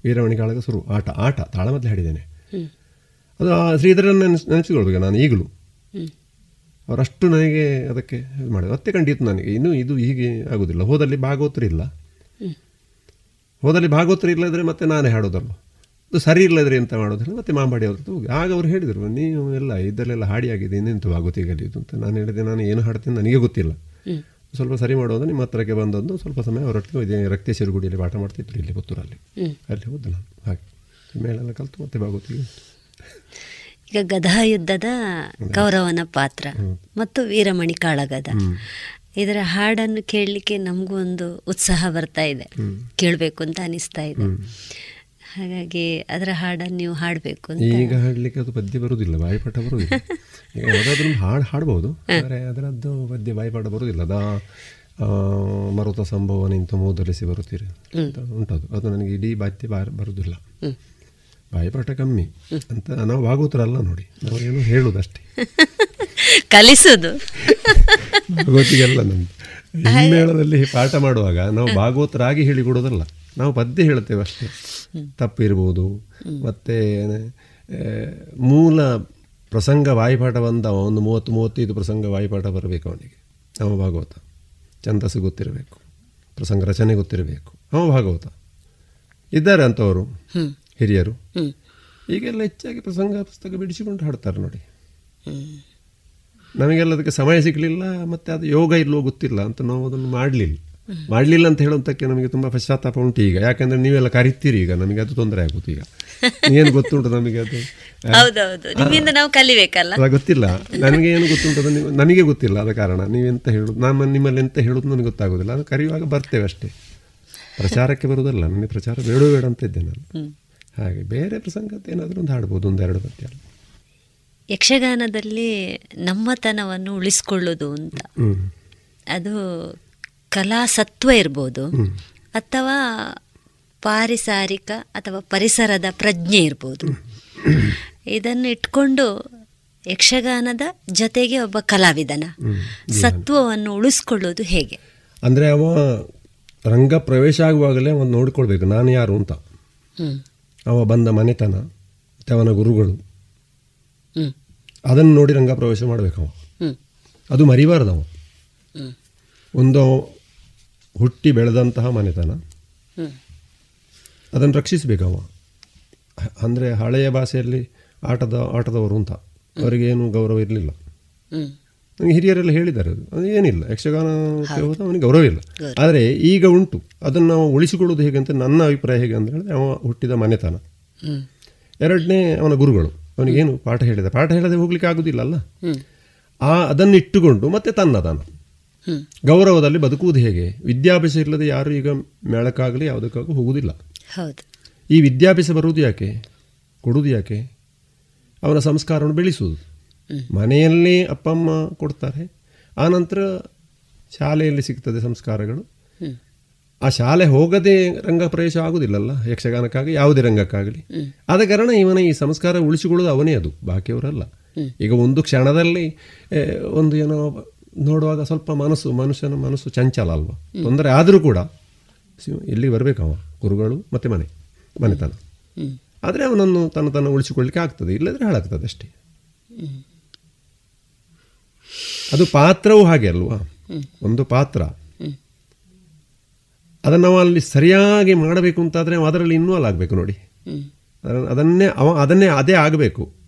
ವೀರಮಣಿ ಕಾಳಗ ಸುರು ಆಟ ಆಟ ತಾಳಮದ್ದಲೆ ಹಾಡಿದ್ದೇನೆ. ಅದು ಆ ಶ್ರೀಧರನ್ನ ನೆನೆಸ್ ನೆನೆಸಿಕೊಳ್ಬೇಕು ನಾನು ಈಗಲೂ. ಅವರಷ್ಟು ನನಗೆ ಅದಕ್ಕೆ ಇದು ಮಾಡಿದ್ರು ಮತ್ತೆ ಖಂಡಿತ ನನಗೆ. ಇನ್ನೂ ಇದು ಹೀಗೆ ಆಗೋದಿಲ್ಲ. ಹೋದಲ್ಲಿ ಭಾಗವತರು ಇಲ್ಲ. ಹೋದಲ್ಲಿ ಭಾಗವತರು ಇಲ್ಲದ್ರೆ ಮತ್ತೆ ನಾನೇ ಹಾಡೋದಲ್ಲ ಅದು ಸರಿ ಇಲ್ಲದ್ರೆ ಎಂತ ಮಾಡೋದಿಲ್ಲ ಮತ್ತೆ ಮಾಂಬಾಡಿ ಅವ್ರದ್ದು ಹೋಗಿ. ಆಗ ಅವ್ರು ಹೇಳಿದರು ನೀವು ಎಲ್ಲ ಇದರಲ್ಲೆಲ್ಲ ಹಾಡಿ ಆಗಿದೆ ಆಗುತ್ತೆ ಭಾಗವತಿಗಲ್ಲಿ ಇದು? ಅಂತ. ನಾನು ಹೇಳಿದೆ ನಾನು ಏನು ಹಾಡ್ತೀನಿ ನನಗೆ ಗೊತ್ತಿಲ್ಲ. ಸ್ವಲ್ಪ ಸರಿ ಮಾಡೋದು ನಿಮ್ಮ ಹತ್ರಕ್ಕೆ ಬಂದೊಂದು ಸ್ವಲ್ಪ ಸಮಯ ಅವರೊಟ್ಟಿಗೆ ಇದೇ ರಕ್ತೇಶ್ವರ ಗುಡಿಯಲ್ಲಿ ಪಾಠ ಮಾಡ್ತಿದ್ರು ಇಲ್ಲಿ ಪುತ್ತೂರಲ್ಲಿ. ಅಲ್ಲಿ ಹೋದ ನಾನು ಹಾಗೆ. ಮೇಳೆಲ್ಲ ಕಲಿತು ಮತ್ತೆ ಭಾಗವತಿಗೆ ಈಗ ಗದಾಯುದ್ಧದ ಕೌರವನ ಪಾತ್ರ ಮತ್ತು ವೀರಮಣಿ ಕಾಳಗದ. ಇದರ ಹಾಡನ್ನು ಕೇಳಲಿಕ್ಕೆ ನಮಗೂ ಒಂದು ಉತ್ಸಾಹ ಬರ್ತಾ ಇದೆ. ಕೇಳಬೇಕು ಅಂತ ಅನಿಸ್ತಾ ಇದೆ. ಹಾಗಾಗಿ ಅದರ ಹಾಡನ್ನು ನೀವು ಹಾಡಬೇಕು ಅಂತ. ಈಗ ಹಾಡಲಿಕ್ಕೆ ಅದು ಪದ್ಯ ಬರುವುದಿಲ್ಲ ಬಾಯಿಪಾಠ ಬರುವುದಿಲ್ಲ. ಈಗ ಯಾವುದಾದ್ರೂ ಹಾಡು ಹಾಡ್ಬೋದು ಆದರೆ ಅದರದ್ದು ಪದ್ಯ ಬಾಯಿಪಾಠ ಬರುವುದಿಲ್ಲ. ಅದ ಮರುತ ಸಂಭವ ನಿಂತು ಮೂದಲಿಸಿ ಬರುತ್ತೀರಿ ಅಂತ ಉಂಟದು. ಅದು ನನಗೆ ಇಡೀ ಬಾತ್ಯ ಬಾರ್ ಬರುವುದಿಲ್ಲ. ಬಾಯಿಪಾಠ ಕಮ್ಮಿ ಅಂತ ನಾವು ಭಾಗವತರಲ್ಲ ನೋಡಿ. ನಾವು ಏನು ಹೇಳುವುದಷ್ಟೇ. ಕಲಿಸೋದು ಭಾಗವತಿಗೆಲ್ಲ ನಮ್ದು ಹಿಮ್ಮೇಳದಲ್ಲಿ ಪಾಠ ಮಾಡುವಾಗ ನಾವು ಭಾಗವತರಾಗಿ ಹೇಳಿಕೊಡೋದಲ್ಲ ನಾವು ಪದ್ಯ ಹೇಳ್ತೇವೆ ಅಷ್ಟೇ. ತಪ್ಪಿರ್ಬೋದು. ಮತ್ತು ಮೂಲ ಪ್ರಸಂಗ ವಾಯುಪಾಠ ಬಂದ ಒಂದು ಮೂವತ್ತು ಮೂವತ್ತೈದು ಪ್ರಸಂಗ ವಾಯುಪಾಠ ಬರಬೇಕು ಅವನಿಗೆ. ಅವ ಭಾಗವತ. ಛಂದಸ್ಸು ಗೊತ್ತಿರಬೇಕು. ಪ್ರಸಂಗ ರಚನೆ ಗೊತ್ತಿರಬೇಕು. ಅವ ಭಾಗವತ. ಇದ್ದಾರೆ ಅಂಥವರು ಹಿರಿಯರು. ಈಗೆಲ್ಲ ಹೆಚ್ಚಾಗಿ ಪ್ರಸಂಗ ಪುಸ್ತಕ ಬಿಡಿಸಿಕೊಂಡು ಹಾಡ್ತಾರೆ ನೋಡಿ. ನಮಗೆಲ್ಲ ಅದಕ್ಕೆ ಸಮಯ ಸಿಗಲಿಲ್ಲ ಮತ್ತು ಅದು ಯೋಗ ಇಲ್ಲೋ ಗೊತ್ತಿಲ್ಲ ಅಂತ ನಾವು ಅದನ್ನು ಮಾಡಲಿಲ್ಲ. ಮಾಡಲಿಲ್ಲ ಅಂತ ಹೇಳುವಂಥಕ್ಕೆ ನಮಗೆ ತುಂಬ ಪಶ್ಚಾತ್ತಾಪ ಉಂಟು ಈಗ. ಯಾಕಂದರೆ ನೀವೆಲ್ಲ ಕರಿತೀರಿ ಈಗ. ನಮಗೆ ಅದು ತೊಂದರೆ ಆಗುತ್ತೆ ಈಗ. ಏನು ಗೊತ್ತುಂಟು ನಮಗೆ ಅದು? ಹೌದೌದು. ನಿಮ್ಮಿಂದ ನಾವು ಕಲಿಬೇಕಲ್ಲ? ಗೊತ್ತಿಲ್ಲ. ನನಗೆ ಏನು ಗೊತ್ತುಂಟು ನೀವು ನನಗೆ ಗೊತ್ತಿಲ್ಲ ಅದ ಕಾರಣ. ನೀವೆಂತ ಹೇಳುದು ನಾನು ನಿಮ್ಮಲ್ಲಿ ಎಂತ ಹೇಳೋದು ನನಗೆ ಗೊತ್ತಾಗೋದಿಲ್ಲ ಅದು ಕರೆಯುವಾಗ ಬರ್ತೇವೆ ಅಷ್ಟೇ. ಪ್ರಚಾರಕ್ಕೆ ಬರೋದಲ್ಲ ನನಗೆ ಪ್ರಚಾರ ಬೇಡ ಬೇಡ ಅಂತ ಇದ್ದೆ ನಾನು. ಹಾಗೆ ಬೇರೆ ಪ್ರಸಂಗದ ಏನಾದರೂ ಒಂದು ಹಾಡ್ಬೋದು ಒಂದೆರಡು ಪದ್ಯ. ಯಕ್ಷಗಾನದಲ್ಲಿ ನಮ್ಮತನವನ್ನು ಉಳಿಸ್ಕೊಳ್ಳೋದು ಅಂತ. ಹ್ಮ್. ಅದು ಕಲಾ ಸತ್ವ ಇರ್ಬೋದು ಅಥವಾ ಪಾರಿಸಾರಿಕ ಅಥವಾ ಪರಿಸರದ ಪ್ರಜ್ಞೆ ಇರ್ಬೋದು. ಇದನ್ನು ಇಟ್ಕೊಂಡು ಯಕ್ಷಗಾನದ ಜೊತೆಗೆ ಒಬ್ಬ ಕಲಾವಿದನ ಸತ್ವವನ್ನು ಉಳಿಸ್ಕೊಳ್ಳೋದು ಹೇಗೆ? ಅಂದರೆ ಅವ ರಂಗ ಪ್ರವೇಶ ಆಗುವಾಗಲೇ ಒಂದು ನೋಡ್ಕೊಳ್ಬೇಕು ನಾನು ಯಾರು ಅಂತ. ಅವ ಬಂದ ಮನೆತನ ಮತ್ತು ಅವನ ಗುರುಗಳು. ಅದನ್ನು ನೋಡಿ ರಂಗ ಪ್ರವೇಶ ಮಾಡಬೇಕು ಅವ. ಅದು ಮರಿಬಾರ್ದು ಅವ. ಒಂದು ಹುಟ್ಟಿ ಬೆಳೆದಂತಹ ಮನೆತನ. ಅದನ್ನು ರಕ್ಷಿಸಬೇಕು ಅವ. ಅಂದರೆ ಹಳೆಯ ಭಾಷೆಯಲ್ಲಿ ಆಟದ ಆಟದವರು ಅಂತ. ಅವರಿಗೇನು ಗೌರವ ಇರಲಿಲ್ಲ. ನನಗೆ ಹಿರಿಯರೆಲ್ಲ ಹೇಳಿದ್ದಾರೆ ಅದು ಏನಿಲ್ಲ. ಯಕ್ಷಗಾನ ಹೋದ. ಅವನಿಗೆ ಗೌರವ ಇಲ್ಲ. ಆದರೆ ಈಗ ಉಂಟು. ಅದನ್ನು ನಾವು ಉಳಿಸಿಕೊಳ್ಳೋದು ಹೇಗೆ ಅಂತ ನನ್ನ ಅಭಿಪ್ರಾಯ ಹೇಗೆ ಅಂತ ಹೇಳಿದ್ರೆ ಅವ ಹುಟ್ಟಿದ ಮನೆತನ. ಎರಡನೇ ಅವನ ಗುರುಗಳು. ಅವನಿಗೇನು ಪಾಠ ಹೇಳಿದ ಪಾಠ ಹೇಳದೆ ಹೋಗ್ಲಿಕ್ಕೆ ಆಗುದಿಲ್ಲ ಅಲ್ಲ. ಆ ಅದನ್ನಿಟ್ಟುಕೊಂಡು ಮತ್ತೆ ತನ್ನದಾನ. ಹ್ಮ್. ಗೌರವದಲ್ಲಿ ಬದುಕುವುದು ಹೇಗೆ? ವಿದ್ಯಾಭ್ಯಾಸ ಇಲ್ಲದೆ ಯಾರು ಈಗ ಮೇಳಕ್ಕಾಗಲಿ ಯಾವುದಕ್ಕಾಗೂ ಹೋಗುವುದಿಲ್ಲ. ಹೌದು. ಈ ವಿದ್ಯಾಭ್ಯಾಸ ಬರುವುದು ಯಾಕೆ? ಕೊಡುವುದು ಯಾಕೆ? ಅವರ ಸಂಸ್ಕಾರವನ್ನು ಬೆಳೆಸುವುದು. ಮನೆಯಲ್ಲಿ ಅಪ್ಪ ಅಮ್ಮ ಕೊಡ್ತಾರೆ. ಆನಂತರ ಶಾಲೆಯಲ್ಲಿ ಸಿಗ್ತದೆ ಸಂಸ್ಕಾರಗಳು. ಆ ಶಾಲೆ ಹೋಗದೆ ರಂಗ ಪ್ರವೇಶ ಆಗುದಿಲ್ಲಲ್ಲ ಯಕ್ಷಗಾನಕ್ಕಾಗಿ ಯಾವುದೇ ರಂಗಕ್ಕಾಗಲಿ. ಆದ ಕಾರಣ ಇವನ ಈ ಸಂಸ್ಕಾರ ಉಳಿಸಿಕೊಳ್ಳೋದು ಅವನೇ ಅದು ಬಾಕಿಯವರಲ್ಲ. ಈಗ ಒಂದು ಕ್ಷಣದಲ್ಲಿ ಒಂದು ಏನೋ ನೋಡುವಾಗ ಸ್ವಲ್ಪ ಮನಸ್ಸು ಮನುಷ್ಯನ ಮನಸ್ಸು ಚಂಚಲ ಅಲ್ವಾ? ತೊಂದರೆ ಆದರೂ ಕೂಡ ಇಲ್ಲಿ ಬರಬೇಕವ ಗುರುಗಳು ಮತ್ತು ಮನೆ ಮನೆತನ. ಆದರೆ ಅವನನ್ನು ತನ್ನ ತನ್ನ ಉಳಿಸಿಕೊಳ್ಳಿಕ್ಕೆ ಆಗ್ತದೆ ಇಲ್ಲದ್ರೆ ಹಾಳಾಗ್ತದೆ ಅಷ್ಟೇ. ಅದು ಪಾತ್ರವೂ ಹಾಗೆ ಅಲ್ವಾ? ಒಂದು ಪಾತ್ರ. ಅದನ್ನು ನಾವು ಅಲ್ಲಿ ಸರಿಯಾಗಿ ಮಾಡಬೇಕು ಅಂತಾದರೆ ಅದರಲ್ಲಿ ಇನ್ವಾಲ್ವ್ ಆಗಬೇಕು ನೋಡಿ. ಅದನ್ನೇ ಅವ ಅದನ್ನೇ ಅದೇ ಆಗಬೇಕು.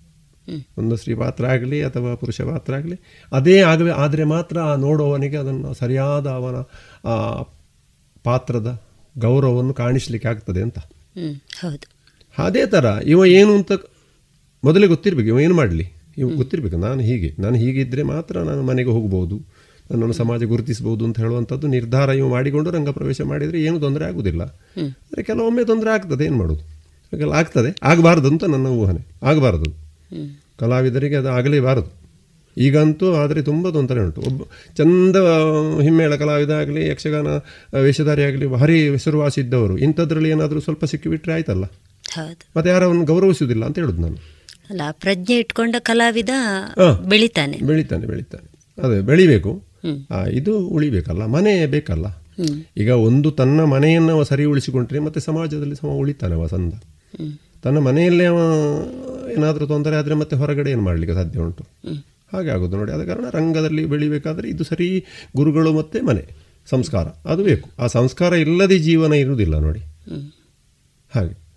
ಒಂದು ಸ್ತ್ರೀ ಪಾತ್ರ ಆಗಲಿ ಅಥವಾ ಪುರುಷ ಪಾತ್ರ ಆಗಲಿ ಅದೇ ಆಗಲಿ ಆದರೆ ಮಾತ್ರ ಆ ನೋಡುವವನಿಗೆ ಅದನ್ನು ಸರಿಯಾದ ಅವನ ಆ ಪಾತ್ರದ ಗೌರವವನ್ನು ಕಾಣಿಸ್ಲಿಕ್ಕೆ ಆಗ್ತದೆ ಅಂತ. ಹೌದು. ಅದೇ ಥರ ಇವ ಏನು ಅಂತ ಮೊದಲೇ ಗೊತ್ತಿರಬೇಕು ಇವ ಏನು ಮಾಡಲಿ? ಇವ ಗೊತ್ತಿರಬೇಕು ನಾನು ಹೀಗೆ ನಾನು ಹೀಗಿದ್ದರೆ ಮಾತ್ರ ನಾನು ಮನೆಗೆ ಹೋಗ್ಬೋದು ನನ್ನನ್ನು ಸಮಾಜ ಗುರುತಿಸ್ಬೋದು ಅಂತ ಹೇಳುವಂಥದ್ದು ನಿರ್ಧಾರ ಇವು ಮಾಡಿಕೊಂಡು ರಂಗ ಪ್ರವೇಶ ಮಾಡಿದರೆ ಏನು ತೊಂದರೆ ಆಗುವುದಿಲ್ಲ ಆದರೆ ಕೆಲವೊಮ್ಮೆ ತೊಂದರೆ ಆಗ್ತದೆ ಏನು ಮಾಡೋದು? ಹಾಗೆಲ್ಲ ಆಗ್ತದೆ ಆಗಬಾರ್ದು ಅಂತ ನನ್ನ ಊಹನೆ ಆಗಬಾರ್ದು. ಕಲಾವಿದರಿಗೆ ಅದು ಆಗಲೇಬಾರದು ಈಗಂತೂ ಆದರೆ ತುಂಬ ತೊಂದರೆ ಉಂಟು. ಒಬ್ಬ ಚಂದ ಹಿಮ್ಮೇಳ ಕಲಾವಿದ ಆಗಲಿ ಯಕ್ಷಗಾನ ವೇಷಧಾರಿ ಆಗಲಿ ಭಾರಿ ಹೆಸರುವಾಸಿ ಇದ್ದವರು. ಇಂಥದ್ರಲ್ಲಿ ಏನಾದರೂ ಸ್ವಲ್ಪ ಸಿಕ್ಕಿಬಿಟ್ರೆ ಆಯ್ತಲ್ಲ? ಮತ್ತೆ ಮತ್ತೆ ಅವನು ಗೌರವಿಸುವುದಿಲ್ಲ ಅಂತ ಹೇಳುದು ನಾನು. ಅಲ್ಲ ಪ್ರಜ್ಞೆ ಇಟ್ಕೊಂಡ ಕಲಾವಿದ. ಬೆಳಿತಾನೆ. ಬೆಳಿತಾನೆ ಬೆಳಿತಾನೆ. ಅದೇ ಬೆಳಿಬೇಕು. ಇದು ಉಳಿಬೇಕಲ್ಲ ಮನೆ ಬೇಕಲ್ಲ? ಈಗ ಒಂದು ತನ್ನ ಮನೆಯನ್ನು ಅವ ಸರಿ ಉಳಿಸಿಕೊಂಡ್ರೆ ಮತ್ತೆ ಸಮಾಜದಲ್ಲಿ ಸಮ ಉಳಿತಾನೆ ಅವ ಸಂದ ತನ್ನ ಮನೆಯಲ್ಲೇ ಅವ ಏನಾದರೂ ತೊಂದರೆ ಆದರೆ ಮತ್ತೆ ಹೊರಗಡೆ ಏನು ಮಾಡಲಿಕ್ಕೆ ಸಾಧ್ಯ ಉಂಟು? ಹಾಗೆ ಆಗೋದು ನೋಡಿ. ಆದ ಕಾರಣ ರಂಗದಲ್ಲಿ ಬೆಳಿಬೇಕಾದ್ರೆ ಇದು ಸರಿ ಗುರುಗಳು ಮತ್ತು ಮನೆ ಸಂಸ್ಕಾರ. ಅದು ಬೇಕು. ಆ ಸಂಸ್ಕಾರ ಇಲ್ಲದೆ ಜೀವನ ಇರುವುದಿಲ್ಲ ನೋಡಿ. ಹಾಗೆ.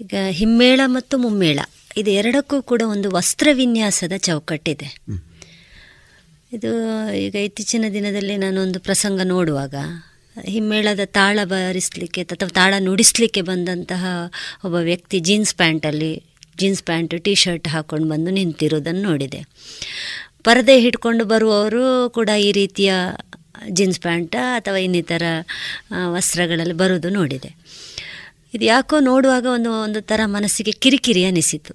ಈಗ ಹಿಮ್ಮೇಳ ಮತ್ತು ಮುಮ್ಮೇಳ ಇದು ಎರಡಕ್ಕೂ ಕೂಡ ಒಂದು ವಸ್ತ್ರ ವಿನ್ಯಾಸದ ಚೌಕಟ್ಟಿದೆ. ಇದು ಈಗ ಇತ್ತೀಚಿನ ದಿನದಲ್ಲಿ ನಾನೊಂದು ಪ್ರಸಂಗ ನೋಡುವಾಗ ಹಿಮ್ಮೇಳದ ತಾಳ ಬಾರಿಸಲಿಕ್ಕೆ ಅಥವಾ ತಾಳ ನುಡಿಸಲಿಕ್ಕೆ ಬಂದಂತಹ ಒಬ್ಬ ವ್ಯಕ್ತಿ ಜೀನ್ಸ್ ಪ್ಯಾಂಟಲ್ಲಿ ಜೀನ್ಸ್ ಪ್ಯಾಂಟ್ ಟಿ ಶರ್ಟ್ ಹಾಕ್ಕೊಂಡು ಬಂದು ನಿಂತಿರೋದನ್ನು ನೋಡಿದೆ. ಪರದೆ ಹಿಡ್ಕೊಂಡು ಬರುವವರು ಕೂಡ ಈ ರೀತಿಯ ಜೀನ್ಸ್ ಪ್ಯಾಂಟ್ ಅಥವಾ ಇನ್ನಿತರ ವಸ್ತ್ರಗಳಲ್ಲಿ ಬರೋದು ನೋಡಿದೆ. ಇದು ಯಾಕೋ ನೋಡುವಾಗ ಒಂದು ಒಂದು ಥರ ಮನಸ್ಸಿಗೆ ಕಿರಿಕಿರಿ ಅನಿಸಿತು.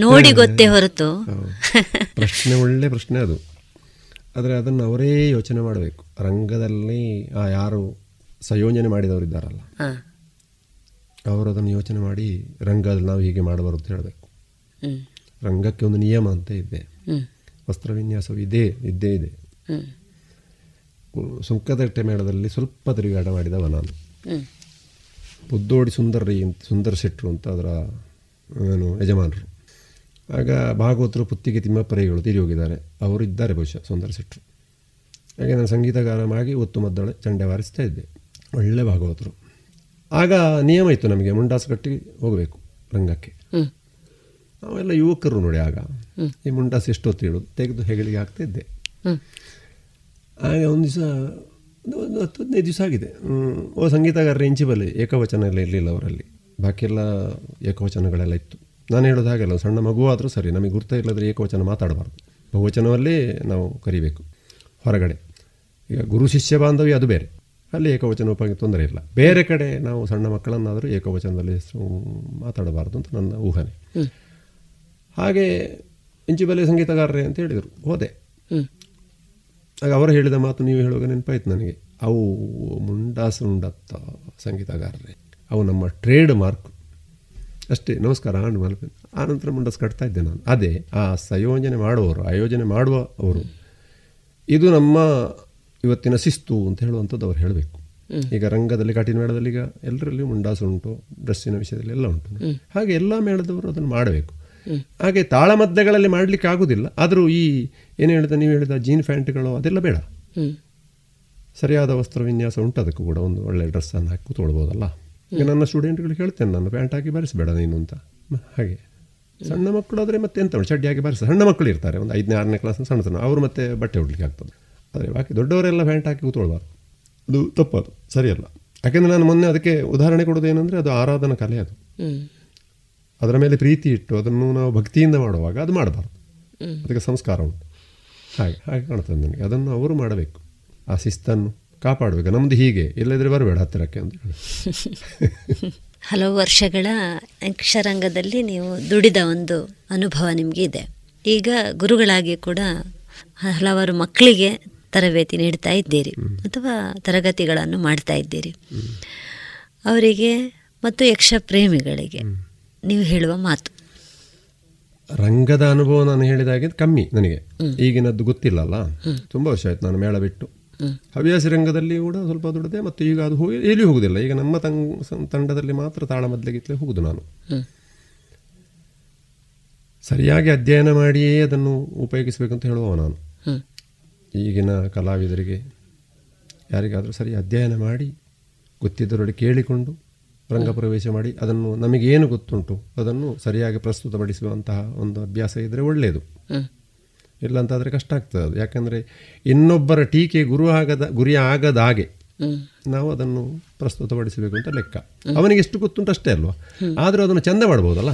ನೋಡಿ ಗೊತ್ತೇ ಹೊರತು. ಪ್ರಶ್ನೆ ಒಳ್ಳೆ ಪ್ರಶ್ನೆ ಅದು. ಆದರೆ ಅದನ್ನು ಅವರೇ ಯೋಚನೆ ಮಾಡಬೇಕು. ರಂಗದಲ್ಲಿ ಯಾರು ಸಂಯೋಜನೆ ಮಾಡಿದವರಿದ್ದಾರಲ್ಲ. ಹಾ. ಅವರು ಅದನ್ನು ಯೋಚನೆ ಮಾಡಿ ರಂಗದಲ್ಲಿ ನಾವು ಹೀಗೆ ಮಾಡಬಾರ್ದು ಅಂತ ಹೇಳಬೇಕು. ರಂಗಕ್ಕೆ ಒಂದು ನಿಯಮ ಅಂತ ಇದೆ. ವಸ್ತ್ರವಿನ್ಯಾಸವಿದೆ ವಸ್ತ್ರ ವಿನ್ಯಾಸವು ಇದೇ ಇದ್ದೇ ಇದೆ. ಸುಂಕದಟ್ಟೆ ಮೇಳದಲ್ಲಿ ಸ್ವಲ್ಪ ತಿರುಗಾಟ ಮಾಡಿದವ ನಾನು. ಬುದ್ದೋಡಿ ಪುದ್ದೋಡಿ ಸುಂದರ್ರಿ ಅಂತ ಸುಂದರ ಶೆಟ್ರು ಅಂತ ಅದರ ಏನು ಯಜಮಾನರು. ಆಗ ಭಾಗವತರು ಪುತ್ತಿಗೆ ತಿಮ್ಮಪ್ಪರೇಗಳು ತೀರಿ ಹೋಗಿದ್ದಾರೆ. ಅವರು ಇದ್ದಾರೆ ಬಹುಶಃ ಸುಂದರ ಶೆಟ್ರು. ಹಾಗೆ ನಾನು ಸಂಗೀತಗಾರನಾಗಿ ಒತ್ತು ಮದ್ದಳೆ ಚಂಡೆ ವಾರಿಸ್ತಾ ಇದ್ದೆ. ಒಳ್ಳೆ ಭಾಗವತರು. ಆಗ ನಿಯಮ ಇತ್ತು ನಮಗೆ ಮುಂಡಾಸು ಕಟ್ಟಿ ಹೋಗಬೇಕು ರಂಗಕ್ಕೆ. ನಾವೆಲ್ಲ ಯುವಕರು ನೋಡಿ ಆಗ ಈ ಮುಂಡಾಸು ಎಷ್ಟು ಹೊತ್ತು ಹೇಳೋದು? ತೆಗೆದು ಹೆಗಳಿಗೆ ಆಗ್ತಾ ಇದ್ದೆ. ಆಗ ಒಂದು ದಿವಸ ಒಂದು ಹತ್ತು ಹದಿನೈದು ದಿವಸ ಆಗಿದೆ. ಓ ಸಂಗೀತಗಾರರ ಇಂಚಿಬಲ್ಲಿ ಏಕವಚನ ಎಲ್ಲ ಇರಲಿಲ್ಲ ಅವರಲ್ಲಿ. ಬಾಕಿಯೆಲ್ಲ ಏಕವಚನಗಳೆಲ್ಲ ಇತ್ತು. ನಾನು ಹೇಳೋದು ಹಾಗೆಲ್ಲ ಸಣ್ಣ ಮಗು ಆದರೂ ಸರಿ ನಮಗೆ ಗುರ್ತ ಇಲ್ಲದ್ರೆ ಏಕವಚನ ಮಾತಾಡಬಾರ್ದು. ಬಹುವಚನವಲ್ಲೇ ನಾವು ಕರಿಬೇಕು. ಹೊರಗಡೆ. ಈಗ ಗುರು ಶಿಷ್ಯ ಬಾಂಧವ್ಯ ಅದು ಬೇರೆ. ಅಲ್ಲಿ ಏಕವಚನ ಉಪಯೋಗ ತೊಂದರೆ ಇಲ್ಲ. ಬೇರೆ ಕಡೆ ನಾವು ಸಣ್ಣ ಮಕ್ಕಳನ್ನಾದರೂ ಏಕವಚನದಲ್ಲಿ ಮಾತಾಡಬಾರ್ದು ಅಂತ ನನ್ನ ಊಹನೆ. ಹಾಗೆ ಇಂಚಿಬಲೆ ಸಂಗೀತಗಾರರೇ ಅಂತ ಹೇಳಿದರು. ಹೋದೆ. ಆಗ ಅವರು ಹೇಳಿದ ಮಾತು ನೀವು ಹೇಳುವಾಗ ನೆನಪಾಯ್ತು ನನಗೆ. ಅವು ಮುಂಡಾಸು ಉಂಡತ್ತ ಸಂಗೀತಗಾರರೇ. ಅವು ನಮ್ಮ ಟ್ರೇಡ್ ಮಾರ್ಕ್ ಅಷ್ಟೇ ನಮಸ್ಕಾರ ಆಂಡ್ ಮಲ್ಪೆ ಆನಂತರ ಮುಂಡಾಸ್ ಕಟ್ತಾ ಇದ್ದೆ ನಾನು. ಅದೇ ಆ ಸಂಯೋಜನೆ ಮಾಡುವವರು ಆಯೋಜನೆ ಮಾಡುವ ಅವರು ಇದು ನಮ್ಮ ಇವತ್ತಿನ ಶಿಸ್ತು ಅಂತ ಹೇಳುವಂಥದ್ದು ಅವ್ರು ಹೇಳಬೇಕು. ಈಗ ರಂಗದಲ್ಲಿ ಕಾಟಿನ ಮೇಳದಲ್ಲಿ ಈಗ ಎಲ್ಲರಲ್ಲಿ ಮುಂಡಾಸು ಉಂಟು ಡ್ರೆಸ್ಸಿನ ವಿಷಯದಲ್ಲಿ ಎಲ್ಲ ಉಂಟು. ಹಾಗೆ ಎಲ್ಲ ಮೇಳದವರು ಅದನ್ನು ಮಾಡಬೇಕು. ಹಾಗೆ ತಾಳಮದ್ದೆಗಳಲ್ಲಿ ಮಾಡಲಿಕ್ಕೆ ಆಗೋದಿಲ್ಲ. ಆದರೂ ಈ ಏನು ಹೇಳಿದ ನೀವು ಹೇಳಿದ ಜೀನ್ ಪ್ಯಾಂಟ್ಗಳು ಅದೆಲ್ಲ ಬೇಡ. ಸರಿಯಾದ ವಸ್ತ್ರ ವಿನ್ಯಾಸ ಉಂಟು ಅದಕ್ಕೂ ಕೂಡ ಒಂದು ಒಳ್ಳೆ ಡ್ರೆಸ್ಸನ್ನು ಹಾಕಿ ಕೂತ್ಕೊಳ್ಬೋದಲ್ಲ ಈಗ ನನ್ನ ಸ್ಟೂಡೆಂಟ್ಗಳಿಗೆ ಹೇಳ್ತೇನೆ ನಾನು ಪ್ಯಾಂಟ್ ಹಾಕಿ ಬರೆಸಬೇಡ ನೀನು ಅಂತ. ಹಾಗೆ. ಸಣ್ಣ ಮಕ್ಕಳು ಆದರೆ ಮತ್ತೆ ಎಂತ ಉಂಟು, ಚಡ್ಡಿ ಹಾಕಿ ಬಾರಿಸ ಸಣ್ಣ ಮಕ್ಕಳು ಇರ್ತಾರೆ. ಒಂದು ಐದನೇ ಆರನೇ ಕ್ಲಾಸ್ ಸಣ್ಣ ಸಣ್ಣ. ಅವರು ಮತ್ತೆ ಬಟ್ಟೆ ಉಡ್ಲಿಕ್ಕೆ ಆಗ್ತದೆ. ಆದರೆ ಬಾಕಿ ದೊಡ್ಡವರೆಲ್ಲ ಪ್ಯಾಂಟ್ ಹಾಕಿ ಕೂತ್ಕೊಳ್ಬಾರ್ದು. ಅದು ತಪ್ಪದು ಸರಿಯಲ್ಲ. ಯಾಕೆಂದರೆ ನಾನು ಮೊನ್ನೆ ಅದಕ್ಕೆ ಉದಾಹರಣೆ ಕೊಡೋದು ಏನಂದರೆ ಅದು ಆರಾಧನಾ ಕಲೆ ಅದು. ಅದರ ಮೇಲೆ ಪ್ರೀತಿ ಇಟ್ಟು ಅದನ್ನು ನಾವು ಭಕ್ತಿಯಿಂದ ಮಾಡುವಾಗ ಅದು ಮಾಡಬಾರ್ದು. ಅದಕ್ಕೆ ಸಂಸ್ಕಾರ ಉಂಟು. ಹಾಗೆ ಹಾಗೆ ಕಾಣ್ತದೆ ನನಗೆ. ಅದನ್ನು ಅವರು ಮಾಡಬೇಕು. ಆ ಶಿಸ್ತನ್ನು ಕಾಪಾಡಬೇಕು. ನಮ್ಮದು ಹೀಗೆ. ಇಲ್ಲದ್ರೆ ಬರಬೇಡ ಹತ್ತಿರಕ್ಕೆ ಅಂತ ಹೇಳಿ. ಹಲವು ವರ್ಷಗಳ ಯಕ್ಷರಂಗದಲ್ಲಿ ನೀವು ದುಡಿದ ಒಂದು ಅನುಭವ ನಿಮಗೆ ಇದೆ. ಈಗ ಗುರುಗಳಾಗಿ ಕೂಡ ಹಲವಾರು ಮಕ್ಕಳಿಗೆ ತರಬೇತಿ ನೀಡ್ತಾ ಇದ್ದೀರಿ ಅಥವಾ ತರಗತಿಗಳನ್ನು ಮಾಡ್ತಾ ಇದ್ದೀರಿ. ಅವರಿಗೆ ಮತ್ತು ಯಕ್ಷ ಪ್ರೇಮಿಗಳಿಗೆ ನೀವು ಹೇಳುವ ಮಾತು. ರಂಗದ ಅನುಭವ ನಾನು ಹೇಳಿದಾಗೆ ಕಮ್ಮಿ ನನಗೆ. ಈಗಿನದ್ದು ಗೊತ್ತಿಲ್ಲಲ್ಲ. ತುಂಬಾ ವರ್ಷ ಆಯ್ತು ನಾನು ಮೇಳ ಬಿಟ್ಟು. ಹವ್ಯಾಸಿ ರಂಗದಲ್ಲಿ ಕೂಡ ಸ್ವಲ್ಪ ದುಡಿದೆ ಮತ್ತು ಈಗ ಅದು ಹೋಗಿ ಎಲ್ಲಿ ಹೋಗುದಿಲ್ಲ. ಈಗ ನಮ್ಮ ತಂಗ ತಂಡದಲ್ಲಿ ಮಾತ್ರ ತಾಳ ಮದ್ಲೆಗಿತ್ಲೆ ಹೋಗುದು ನಾನು. ಸರಿಯಾಗಿ ಅಧ್ಯಯನ ಮಾಡಿಯೇ ಅದನ್ನು ಉಪಯೋಗಿಸಬೇಕಂತ ಹೇಳುವ ನಾನು. ಈಗಿನ ಕಲಾವಿದರಿಗೆ ಯಾರಿಗಾದರೂ ಸರಿ ಅಧ್ಯಯನ ಮಾಡಿ ಗೊತ್ತಿದ್ದರೊಳಗೆ ಕೇಳಿಕೊಂಡು ರಂಗ ಪ್ರವೇಶ ಮಾಡಿ ಅದನ್ನು ನಮಗೇನು ಗೊತ್ತುಂಟು ಅದನ್ನು ಸರಿಯಾಗಿ ಪ್ರಸ್ತುತಪಡಿಸುವಂತಹ ಒಂದು ಅಭ್ಯಾಸ ಇದ್ದರೆ ಒಳ್ಳೆಯದು. ಇಲ್ಲ ಅಂತಾದರೆ ಕಷ್ಟ ಆಗ್ತದೆ ಅದು. ಯಾಕಂದರೆ ಇನ್ನೊಬ್ಬರ ಟೀಕೆ ಗುರು ಆಗದ ಗುರಿ ಆಗದ ಹಾಗೆ ನಾವು ಅದನ್ನು ಪ್ರಸ್ತುತಪಡಿಸಬೇಕು ಅಂತ ಲೆಕ್ಕ. ಅವನಿಗೆ ಎಷ್ಟು ಗೊತ್ತುಂಟು ಅಷ್ಟೇ ಅಲ್ವಾ? ಆದರೂ ಅದನ್ನು ಚಂದ ಮಾಡ್ಬೋದಲ್ಲ?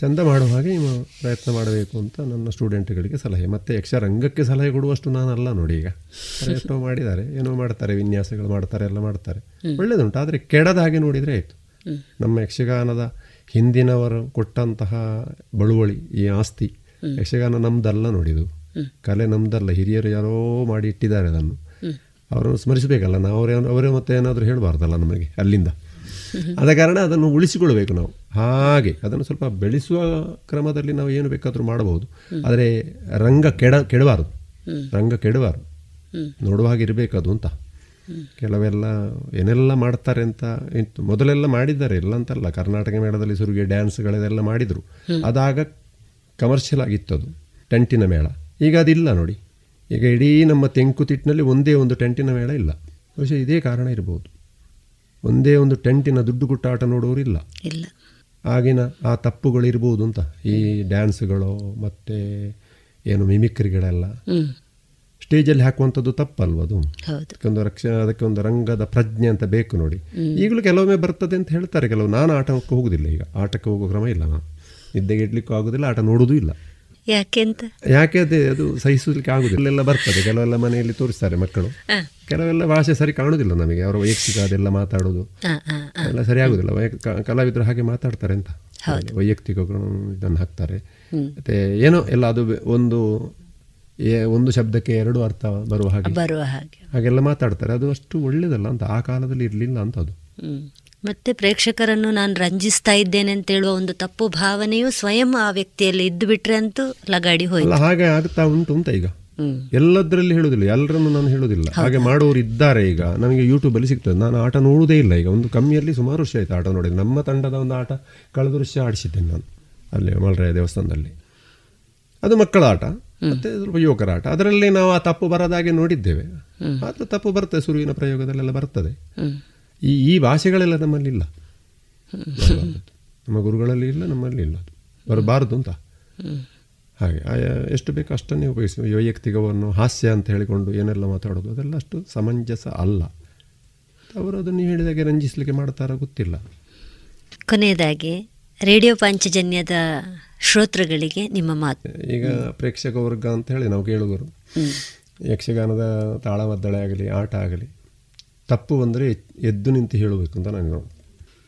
ಚಂದ ಮಾಡುವ ಹಾಗೆ ನೀವು ಪ್ರಯತ್ನ ಮಾಡಬೇಕು ಅಂತ ನನ್ನ ಸ್ಟೂಡೆಂಟ್ಗಳಿಗೆ ಸಲಹೆ. ಮತ್ತು ಯಕ್ಷರಂಗಕ್ಕೆ ಸಲಹೆ ಕೊಡುವಷ್ಟು ನಾನಲ್ಲ ನೋಡಿ ಈಗ. ಎಷ್ಟೋ ಮಾಡಿದ್ದಾರೆ. ಏನೋ ಮಾಡ್ತಾರೆ ವಿನ್ಯಾಸಗಳು ಮಾಡ್ತಾರೆ ಎಲ್ಲ ಮಾಡ್ತಾರೆ. ಒಳ್ಳೆಯದುಂಟು ಆದರೆ ಕೆಡದ ಹಾಗೆ ನೋಡಿದರೆ ಆಯಿತು. ನಮ್ಮ ಯಕ್ಷಗಾನದ ಹಿಂದಿನವರು ಕೊಟ್ಟಂತಹ ಬಳುವಳಿ ಈ ಆಸ್ತಿ ಯಕ್ಷಗಾನ ನಮ್ದಲ್ಲ ನೋಡಿದು. ಕಲೆ ನಮ್ದಲ್ಲ. ಹಿರಿಯರು ಯಾರೋ ಮಾಡಿ ಇಟ್ಟಿದ್ದಾರೆ ಅದನ್ನು. ಅವರನ್ನು ಸ್ಮರಿಸಬೇಕಲ್ಲ. ನಾವು ಅವರೇ ಅವರೇ ಮತ್ತೆ ಏನಾದರೂ ಹೇಳಬಾರ್ದಲ್ಲ ನಮಗೆ ಅಲ್ಲಿಂದ. ಆದ ಕಾರಣ ಅದನ್ನು ಉಳಿಸಿಕೊಳ್ಬೇಕು ನಾವು. ಹಾಗೆ ಅದನ್ನು ಸ್ವಲ್ಪ ಬೆಳೆಸುವ ಕ್ರಮದಲ್ಲಿ ನಾವು ಏನು ಬೇಕಾದರೂ ಮಾಡಬಹುದು. ಆದರೆ ರಂಗ ಕೆಡ ಕೆಡಬಾರದು. ರಂಗ ಕೆಡಬಾರದು. ನೋಡುವ ಹಾಗೆ ಇರಬೇಕದು ಅದು ಅಂತ. ಕೆಲವೆಲ್ಲ ಏನೆಲ್ಲ ಮಾಡ್ತಾರೆ ಅಂತ ಇತ್ತು ಮೊದಲೆಲ್ಲ ಮಾಡಿದ್ದಾರೆ ಎಲ್ಲ ಅಂತಲ್ಲ. ಕರ್ನಾಟಕ ಮೇಳದಲ್ಲಿ ಸುರುಗೆ ಡ್ಯಾನ್ಸ್ಗಳೆಲ್ಲ ಮಾಡಿದರು. ಅದಾಗ ಕಮರ್ಷಿಯಲ್ ಆಗಿತ್ತು ಅದು. ಟೆಂಟಿನ ಮೇಳ. ಈಗ ಅದಿಲ್ಲ ನೋಡಿ. ಈಗ ಇಡೀ ನಮ್ಮ ತೆಂಕುತಿಟ್ಟಿನಲ್ಲಿ ಒಂದೇ ಒಂದು ಟೆಂಟಿನ ಮೇಳ ಇಲ್ಲ. ಬಹುಶಃ ಇದೇ ಕಾರಣ ಇರ್ಬೋದು. ಒಂದೇ ಒಂದು ಟೆಂಟಿನ ದುಡ್ಡು ಗುಟ್ಟಾಟ ನೋಡೋರು ಇಲ್ಲ. ಇಲ್ಲ. ಆಗಿನ ಆ ತಪ್ಪುಗಳು ಇರ್ಬೋದು ಅಂತ. ಈ ಡ್ಯಾನ್ಸ್ಗಳು ಮತ್ತೆ ಏನು ಮಿಮಿಕ್ರಿಗಳೆಲ್ಲ. ಸ್ಟೇಜಲ್ಲಿ ಹಾಕುವಂಥದ್ದು ತಪ್ಪಲ್ವ ಅದು? ಅದಕ್ಕೊಂದು ರಕ್ಷಣೆ ಅದಕ್ಕೆ ಒಂದು ರಂಗದ ಪ್ರಜ್ಞೆ ಅಂತ ಬೇಕು ನೋಡಿ. ಈಗಲೂ ಕೆಲವೊಮ್ಮೆ ಬರ್ತದೆ ಅಂತ ಹೇಳ್ತಾರೆ. ಕೆಲವು ನಾನು ಆಟಕ್ಕೆ ಹೋಗುದಿಲ್ಲ ಈಗ. ಆಟಕ್ಕೆ ಹೋಗೋ ಕ್ರಮ ಇಲ್ಲ ನಾನು. ನಿದ್ದೆಗೆ ಇಡ್ಲಿಕ್ಕೂ ಆಗೋದಿಲ್ಲ ಆಟ ನೋಡೋದು ಇಲ್ಲ. ಯಾಕೆ ಅಂತ? ಯಾಕೆ ಅದೇ ಅದು ಸಹಿಸಲಿಕ್ಕೆ ಆಗುದಿಲ್ಲ. ಬರ್ತದೆ. ಕೆಲವೆಲ್ಲ ಮನೆಯಲ್ಲಿ ತೋರಿಸ್ತಾರೆ ಮಕ್ಕಳು. ಕೆಲವೆಲ್ಲ ಭಾಷೆ ಸರಿ ಕಾಣುದಿಲ್ಲ ನಮಗೆ. ಅವರ ವೈಯಕ್ತಿಕ ಅದೆಲ್ಲ ಮಾತಾಡೋದು. ಎಲ್ಲ ಸರಿ ಆಗುದಿಲ್ಲ. ಕಲಾವಿದರು ಹಾಗೆ ಮಾತಾಡ್ತಾರೆ ಅಂತ. ವೈಯಕ್ತಿಕ ಇದನ್ನು ಹಾಕ್ತಾರೆ. ಮತ್ತೆ ಏನೋ ಎಲ್ಲ ಅದು ಒಂದು ಒಂದು ಶಬ್ದಕ್ಕೆ ಎರಡು ಅರ್ಥ ಬರುವ ಹಾಗೆ. ಬರುವ ಹಾಗೆ. ಹಾಗೆಲ್ಲ ಮಾತಾಡ್ತಾರೆ. ಅದು ಅಷ್ಟು ಒಳ್ಳೇದಲ್ಲ ಅಂತ. ಆ ಕಾಲದಲ್ಲಿ ಇರಲಿಲ್ಲ ಅಂತ ಅದು. ಮತ್ತೆ ಪ್ರೇಕ್ಷಕರನ್ನು ನಾನು ರಂಜಿಸ್ತಾ ಇದ್ದೇನೆ ಅಂತ ಹೇಳುವ ಒಂದು ತಪ್ಪು ಭಾವನೆಯು ಸ್ವಯಂ ಆ ವ್ಯಕ್ತಿಯಲ್ಲಿ ಇದ್ದು ಬಿಟ್ರೆ ಅಂತೂ ಲಗಾಡಿ ಹೋಯ್ತು. ಹಾಗೆ ಆಗ್ತಾ ಉಂಟು ಅಂತ ಈಗ. ಎಲ್ಲದರಲ್ಲಿ ಹೇಳುದಿಲ್ಲ ಎಲ್ಲರನ್ನು ನಾನು ಹೇಳುದಿಲ್ಲ. ಹಾಗೆ ಮಾಡೋರು ಇದ್ದಾರೆ ಈಗ. ನನಗೆ ಯೂಟ್ಯೂಬ್ ಅಲ್ಲಿ ಸಿಗ್ತದೆ. ನಾನು ಆಟ ನೋಡುವುದೇ ಇಲ್ಲ ಈಗ. ಒಂದು ಕಮ್ಮಿಯಲ್ಲಿ ಸುಮಾರು ವರ್ಷ ಆಯ್ತು ಆಟ ನೋಡಿದ್ರೆ ನಮ್ಮ ತಂಡದ ಒಂದು ಆಟ ಕಳೆದ ವರ್ಷ ಆಡಿಸಿದ್ದೇನೆ ನಾನು ಅಲ್ಲಿ ಮಲರಾಯ ದೇವಸ್ಥಾನದಲ್ಲಿ. ಅದು ಮಕ್ಕಳ ಆಟ ಮತ್ತೆ ಸ್ವಲ್ಪ ಯುವಕರ ಆಟ ಅದರಲ್ಲಿ ನಾವು ಆ ತಪ್ಪು ಬರದಾಗೆ ನೋಡಿದ್ದೇವೆ. ಆದ್ರೆ ತಪ್ಪು ಬರ್ತದೆ ಸುರುವಿನ ಪ್ರಯೋಗದಲ್ಲೆಲ್ಲ ಬರ್ತದೆ. ಈ ಈ ಭಾಷೆಗಳೆಲ್ಲ ನಮ್ಮಲ್ಲಿ ಇಲ್ಲ. ನಮ್ಮ ಗುರುಗಳಲ್ಲಿ ಇಲ್ಲ ನಮ್ಮಲ್ಲಿ ಇಲ್ಲ. ಬರಬಾರದು ಅಂತ. ಹಾಗೆ ಎಷ್ಟು ಬೇಕು ಅಷ್ಟನ್ನೇ ಉಪಯೋಗಿಸಿ. ವೈಯಕ್ತಿಕವನ್ನು ಹಾಸ್ಯ ಅಂತ ಹೇಳಿಕೊಂಡು ಏನೆಲ್ಲ ಮಾತಾಡೋದು ಅದೆಲ್ಲ ಅಷ್ಟು ಸಮಂಜಸ ಅಲ್ಲ. ಅವರು ಅದನ್ನು ಹೇಳಿದಾಗೆ ರಂಜಿಸಲಿಕ್ಕೆ ಮಾಡ್ತಾರ ಗೊತ್ತಿಲ್ಲ. ಕೊನೆಯದಾಗಿ ರೇಡಿಯೋ ಪಾಂಚಜನ್ಯದ ಶ್ರೋತೃಗಳಿಗೆ ನಿಮ್ಮ ಮಾತು. ಈಗ ಪ್ರೇಕ್ಷಕ ವರ್ಗ ಅಂತ ಹೇಳಿ ನಾವು ಕೇಳುಗರು. ಯಕ್ಷಗಾನದ ತಾಳವದ್ದಳೆ ಆಗಲಿ ಆಟ ಆಗಲಿ ತಪ್ಪು ಅಂದರೆ ಎದ್ದು ನಿಂತು ಹೇಳಬೇಕು ಅಂತ ನಾನು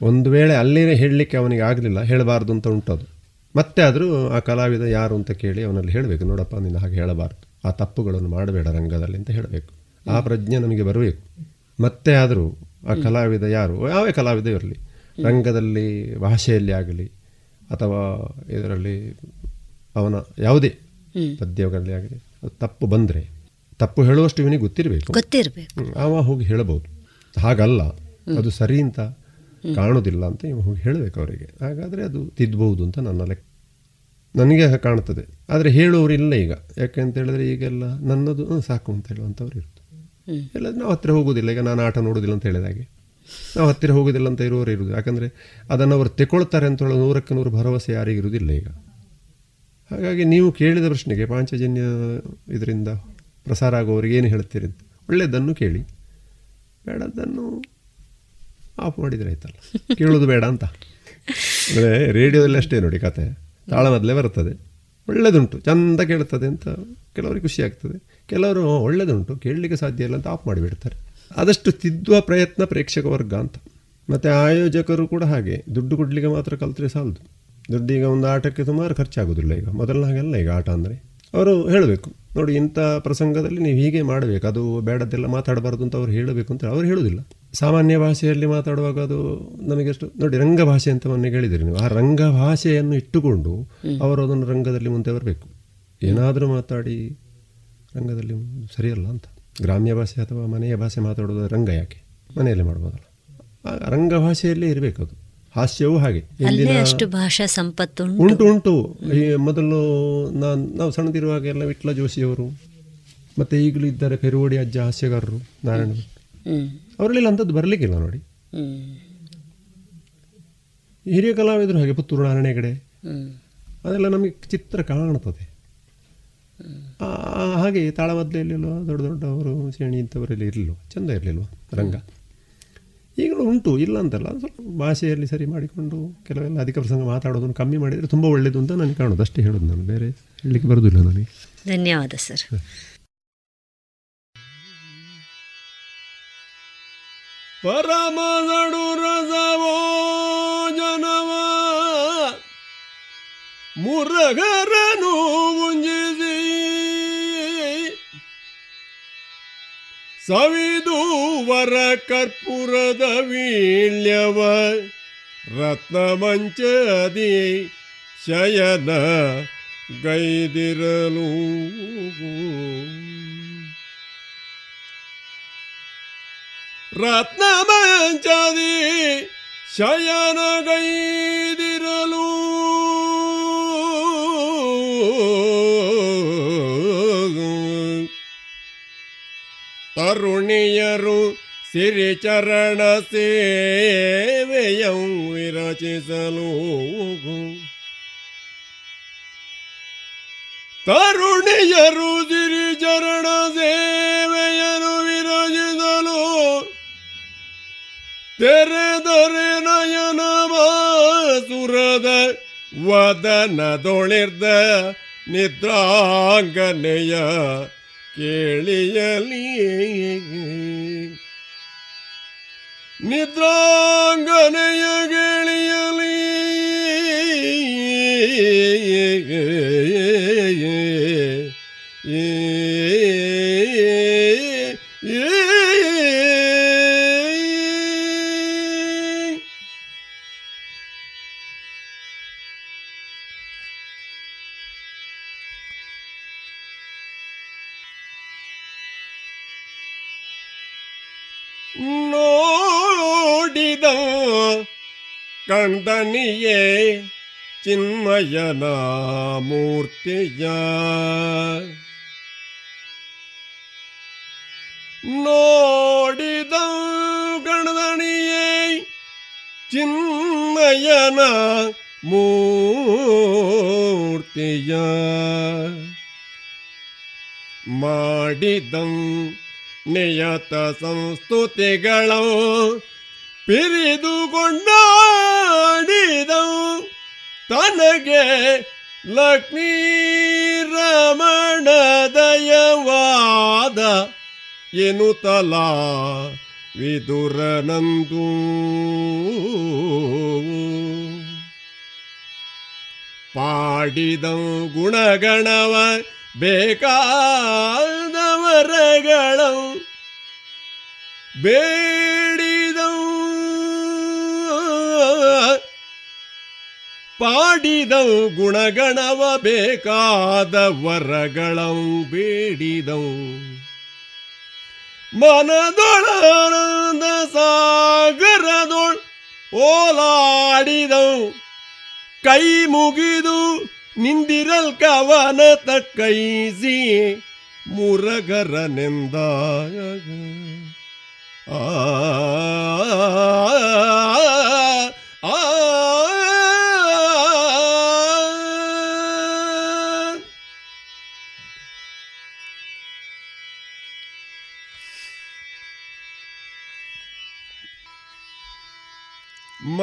ಒಂದು. ವೇಳೆ ಅಲ್ಲೇ ಹೇಳಲಿಕ್ಕೆ ಅವನಿಗೆ ಆಗಲಿಲ್ಲ ಹೇಳಬಾರ್ದು ಅಂತ ಉಂಟದು. ಮತ್ತೆ ಆದರೂ ಆ ಕಲಾವಿದ ಯಾರು ಅಂತ ಕೇಳಿ ಅವನಲ್ಲಿ ಹೇಳಬೇಕು ನೋಡಪ್ಪ ನೀನು ಹಾಗೆ ಹೇಳಬಾರ್ದು. ಆ ತಪ್ಪುಗಳನ್ನು ಮಾಡಬೇಡ ರಂಗದಲ್ಲಿ ಅಂತ ಹೇಳಬೇಕು. ಆ ಪ್ರಜ್ಞೆ ನಮಗೆ ಬರಬೇಕು. ಮತ್ತೆ ಆದರೂ ಆ ಕಲಾವಿದ ಯಾರು? ಯಾವೇ ಕಲಾವಿದ ಇರಲಿ. ರಂಗದಲ್ಲಿ ಭಾಷೆಯಲ್ಲಿ ಆಗಲಿ ಅಥವಾ ಇದರಲ್ಲಿ ಅವನ ಯಾವುದೇ. ಪದ್ಯಗಳಲ್ಲಿ ಆಗಲಿ ಅದು ತಪ್ಪು ಬಂದರೆ ತಪ್ಪು ಹೇಳುವಷ್ಟು ಇವನಿಗೆ ಗೊತ್ತಿರಬೇಕು. ಗೊತ್ತಿರಬೇಕು. ಅವ ಹೋಗಿ ಹೇಳಬಹುದು. ಹಾಗಲ್ಲ. ಅದು ಸರಿ ಅಂತ ಕಾಣೋದಿಲ್ಲ ಅಂತ ಇವ ಹೋಗಿ ಹೇಳಬೇಕು ಅವರಿಗೆ. ಹಾಗಾದರೆ ಅದು ತಿದ್ದಬಹುದು ಅಂತ ನನ್ನ ಲೆಕ್ಕ ನನಗೆ ಕಾಣ್ತದೆ ಆದರೆ ಹೇಳುವವರು ಇಲ್ಲ ಈಗ. ಯಾಕೆ ಅಂತ ಹೇಳಿದ್ರೆ ಈಗೆಲ್ಲ ನನ್ನದು ಸಾಕು ಅಂತ ಹೇಳುವಂಥವ್ರು ಇರ್ತದೆ ಎಲ್ಲ ಇಲ್ಲ ನಾವು ಹತ್ತಿರ ಹೋಗೋದಿಲ್ಲ. ಈಗ ನಾನು ಆಟ ನೋಡೋದಿಲ್ಲ ಅಂತ ಹೇಳಿದಾಗೆ ನಾವು ಹತ್ತಿರ ಹೋಗೋದಿಲ್ಲ ಅಂತ ಇರುವವರು ಇರೋದು ಯಾಕಂದರೆ ಅದನ್ನು ಅವರು ತೆಕೊಳ್ತಾರೆ ಅಂತ ಹೇಳೋ ನೂರಕ್ಕೆ ನೂರು ಭರವಸೆ ಯಾರಿಗಿರುವುದಿಲ್ಲ ಈಗ. ಹಾಗಾಗಿ ನೀವು ಕೇಳಿದ ಪ್ರಶ್ನೆಗೆ ಪಾಂಚಜನ್ಯ ಇದರಿಂದ ಪ್ರಸಾರ ಆಗುವವರಿಗೆ ಏನು ಹೇಳ್ತೀರಿ? ಅಂತ ಒಳ್ಳೆಯದನ್ನು ಕೇಳಿ. ಬೇಡದ್ದನ್ನು ಆಫ್ ಮಾಡಿದರೆ ಆಯ್ತಲ್ಲ. ಕೇಳೋದು ಬೇಡ ಅಂತ. ಅಂದರೆ ರೇಡಿಯೋದಲ್ಲಿ ಅಷ್ಟೇ ನೋಡಿ ಕತೆ. ತಾಳ ಮೊದಲೇ ಬರ್ತದೆ ಒಳ್ಳೆಯದುಂಟು ಚಂದ ಕೇಳ್ತದೆ ಅಂತ ಕೆಲವರಿಗೆ ಖುಷಿ ಆಗ್ತದೆ. ಕೆಲವರು ಒಳ್ಳೆಯದುಂಟು ಕೇಳಲಿಕ್ಕೆ ಸಾಧ್ಯ ಇಲ್ಲ ಅಂತ ಆಫ್ ಮಾಡಿಬಿಡ್ತಾರೆ. ಆದಷ್ಟು ತಿದ್ದುವ ಪ್ರಯತ್ನ ಪ್ರೇಕ್ಷಕ ವರ್ಗ ಅಂತ. ಮತ್ತು ಆಯೋಜಕರು ಕೂಡ ಹಾಗೆ. ದುಡ್ಡು ಕೊಡಲಿಕ್ಕೆ ಮಾತ್ರ ಕಲ್ತ್ರೆ ಸಾಲದು. ದುಡ್ಡು ಈಗ ಒಂದು ಆಟಕ್ಕೆ ಸುಮಾರು ಖರ್ಚಾಗೋದಿಲ್ಲ ಈಗ. ಮೊದಲನ ಹಾಗೆಲ್ಲ ಈಗ ಆಟ ಅಂದರೆ. ಅವರು ಹೇಳಬೇಕು. ನೋಡಿ ಇಂಥ ಪ್ರಸಂಗದಲ್ಲಿ ನೀವು ಹೀಗೆ ಮಾಡಬೇಕು. ಅದು ಬೇಡದ್ದೆಲ್ಲ ಮಾತಾಡಬಾರ್ದು ಅಂತ ಅವ್ರು ಹೇಳಬೇಕು ಅಂತ ಅವ್ರು ಹೇಳೋದಿಲ್ಲ ಸಾಮಾನ್ಯ ಭಾಷೆಯಲ್ಲಿ ಮಾತಾಡುವಾಗ ಅದು ನಮಗೆಷ್ಟು ನೋಡಿ ರಂಗ ಭಾಷೆ ಅಂತ ಮೊನ್ನೆ ಹೇಳಿದಿರಿ ನೀವು. ಆ ರಂಗ ಭಾಷೆಯನ್ನು ಇಟ್ಟುಕೊಂಡು ಅವರು ಅದನ್ನು ರಂಗದಲ್ಲಿ ಮುಂದೆ ಬರಬೇಕು. ಏನಾದರೂ ಮಾತಾಡಿ ರಂಗದಲ್ಲಿ ಸರಿಯಲ್ಲ ಅಂತ. ಗ್ರಾಮ್ಯ ಭಾಷೆ ಅಥವಾ ಮನೆಯ ಭಾಷೆ ಮಾತಾಡೋದು ರಂಗ ಯಾಕೆ? ಮನೆಯಲ್ಲೇ ಮಾಡ್ಬೋದಲ್ಲ. ಆ ರಂಗ ಭಾಷೆಯಲ್ಲೇ ಇರಬೇಕು ಅದು. ಹಾಸ್ಯವೂ ಹಾಗೆ. ಅಷ್ಟು ಭಾಷಾ ಸಂಪತ್ತು ಉಂಟು ಉಂಟು. ಮೊದಲು ನಾನು ನಾವು ಸಣ್ಣದಿರುವಾಗ ಎಲ್ಲ ವಿಟ್ಲ ಜೋಶಿಯವರು ಮತ್ತೆ ಈಗಲೂ ಇದ್ದಾರೆ ಪೆರುವಡಿ ಅಜ್ಜ ಹಾಸ್ಯಗಾರರು ನಾರಾಯಣ ಅವರಲ್ಲೆಲ್ಲ ಅಂಥದ್ದು ಬರಲಿಕ್ಕಿಲ್ಲ ನೋಡಿ. ಹಿರಿಯ ಕಲಾವಿದರು ಹಾಗೆ ಪುತ್ತೂರು ನಾರಾಯಣ ಹೆಗಡೆ ಹ್ಮ್. ಅದೆಲ್ಲ ನಮಗೆ ಚಿತ್ರ ಕಾಣ್ತದೆ ಹಾಗೆ ತಾಳಮದ್ದಲೆಯಲ್ಲೆಲ್ಲ ದೊಡ್ಡ ದೊಡ್ಡವರು ಶ್ರೇಣಿ ಇಂಥವರೆಲ್ಲ ಇರಲಿಲ್ವ? ಚಂದ ಇರಲಿಲ್ವ? ರಂಗ. ಈಗಲೂ ಉಂಟು ಇಲ್ಲ ಅಂತಲ್ಲ. ಸ್ವಲ್ಪ ಭಾಷೆಯಲ್ಲಿ ಸರಿ ಮಾಡಿಕೊಂಡು ಕೆಲವೆಲ್ಲ ಅಧಿಕ ಪ್ರಸಂಗ ಮಾತಾಡೋದನ್ನು ಕಮ್ಮಿ ಮಾಡಿದರೆ ತುಂಬ ಒಳ್ಳೆಯದು ಅಂತ ನನಗೆ ಕಾಣೋದು. ಅಷ್ಟೇ ಹೇಳೋದು ನಾನು ಬೇರೆ ಹೇಳಲಿಕ್ಕೆ ಬರೋದಿಲ್ಲ ನನಗೆ. ಧನ್ಯವಾದ ಸರ್. ಪರಮನಡು ರಸವೋ ಜನವ ಮುರಗರನು ಮುಂಜಿಸಿ ಸವಿದು ವರ ಕರ್ಪೂರದ ವೀಳ್ಯವ ರತ್ನಮಂಚದಿ ಶಯನ ಗೈದಿರಲು. ರತ್ನಮಂಚದಿ ಶಯನ ಗೈದಿರಲು. ತರುಣಿಯರು ಸಿರಿಚರಣ ಸೇವೆಯಂ ವಿರಚಿಸಲು ತರುಣಿಯರು ಸಿರಿಚರಣ ಸೇವೆಯನ್ನು ವಿರಚಿಸಲು ತೆರೆದರೆ ನಯನ ಸುರದ ವದನದೊಳಿರ್ದ ನಿದ್ರಾಂಗನೆಯ ಕೇಳಿಯಲಿ ನಿದ್ರಾಂಗನೆಯ ಗೆಳೆಯಲಿ ನೋಡಿದ ಕಂದನಿಯೇ ಚಿನ್ಮಯನ ಮೂರ್ತಿಯ ನೋಡಿದ ಗಣದಣಿಯೇ ಚಿನ್ಮಯನ ಮೂರ್ತಿಯ ಮಾಡಿದಂ ನಿಯತ ಸಂಸ್ತುತಿಗಳ ಪಿರಿದುಕೊಂಡಾಡಿದಂ ತನಗೆ ಲಕ್ಷ್ಮೀ ರಮಣ ದಯವಾದ ತಲಾ ವಿದುರನಂದು. ಪಾಡಿದ ಗುಣಗಣವ ಬೇಕಾದವರಗಳ. ಬೇಡಿದಂ ಪಾಡಿದಂ ಗುಣಗಣವ ಬೇಕಾದ ವರಗಳಂ ಬೇಡಿದವು ಮನದೊಳಾನಂದ ಸಾಗರದೊಳ್ ಓಲಾಡಿದವು ಕೈ ಮುಗಿದು ನಿಂದಿರಲ್ ಕವನ ತಕ್ಕೈಸಿ ಮುರಗರನೆಂದ ಆ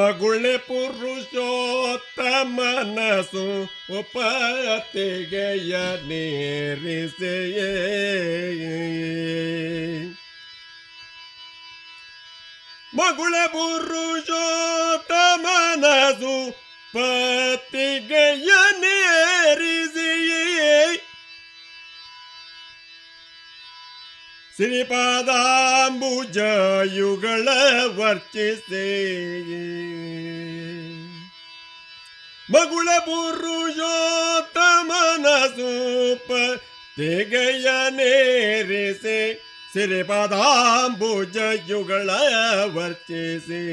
ಆ ಮಗುಳೆ ಪುರುಷೋತ್ತಮನಸು ಉಪತಿಗೆಯ ನೀರಿಸೆಯೇ? ಮಗುಳೆ ಪುರುಷೋತ್ತಮನಸು ಪತಿಗೆಯ ನೇರಿಸೆಯೇ? ಶ್ರೀಪಾದಾಂಬುಜ ಯುಗಳ ವರ್ಚಿಸೆ ಮಗುಳ ಪುರುಷೋತ್ತಮನ ಮನಸೂಪ ತೆಗೆಯ ನೇರಿಸೆ. ಶ್ರೀಪಾದಾಂಬುಜ ಯುಗಳ ವರ್ಚಿಸೆ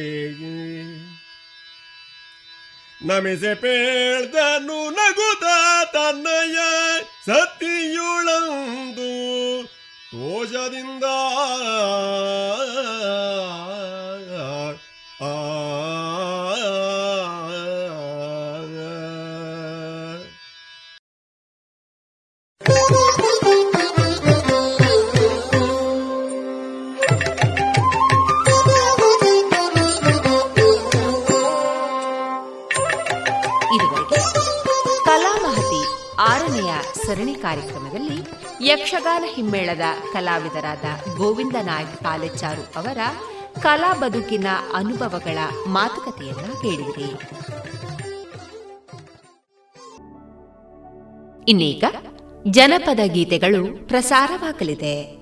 ನಮಿಸೆ ಪೇಳ್ದನು ನಗುದ ತನ್ನಯ ಸತಿಯುಳಂದು. ತೋಷದಿಂದ ಆ ಇದುವರೆಗೆ ಕಲಾಮಹತಿ ಆರನೆಯ ಸರಣಿ ಕಾರ್ಯಕ್ರಮದಲ್ಲಿ ಯಕ್ಷಗಾನ ಹಿಮ್ಮೇಳದ ಕಲಾವಿದರಾದ ಗೋವಿಂದ ನಾಯಕ್ ಪಾಲೆಚ್ಚಾರು ಅವರ ಕಲಾ ಬದುಕಿನ ಅನುಭವಗಳ ಮಾತುಕತೆಯನ್ನ ಕೇಳಿರಿ ಇನ್ನೀಗ ಜನಪದ ಗೀತೆಗಳು ಪ್ರಸಾರವಾಗಲಿದೆ.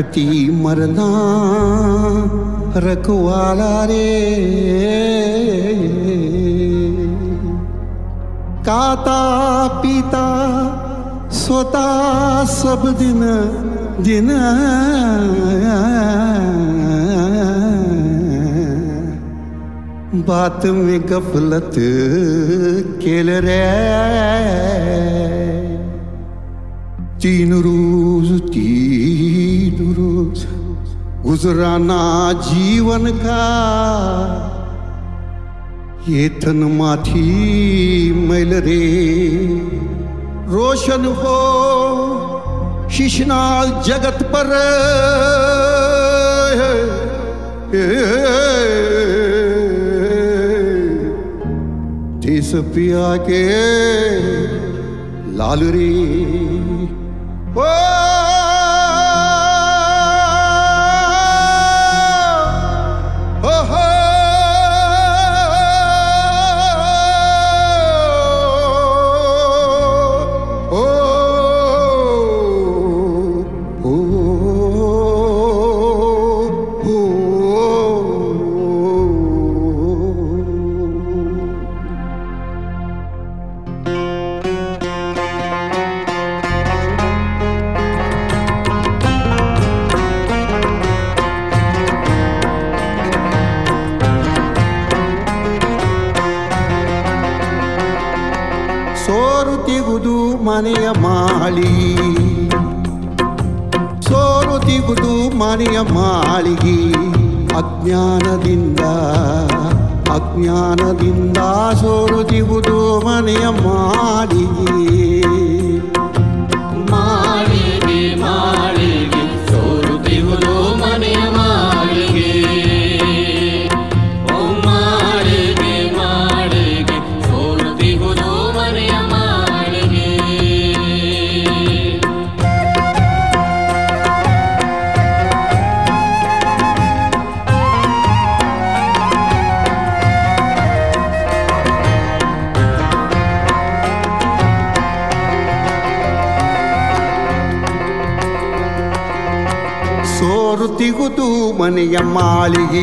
टकती मरना, रखवाला रे। काता, पीता, सोता, सब दिन दिन। बात में गफलत खेल रे। तीन रोज तीन गुजराना जीवन का ये तन माथी मैल रे। रोशन हो शिशनाल जगत पर। देश पिया के लाल रे। ಮನೆಯ ಮಾಳಿಗೆ ಅಜ್ಞಾನದಿಂದ ಅಜ್ಞಾನದಿಂದ ಸೋರುತ್ತಿವುದು ಮನೆಯ ಮಾಳಿಗೆ. ಮಾಳಿಗೆ ಮಾಳಿಗೆ ಸೋರುತ್ತಿವುದು ಮನೆಯ ಮಾಳಿಗೆ. ಸೋರುತ್ತಿಗುದು ಮನೆಯ ಮಾಳಿಗೆ.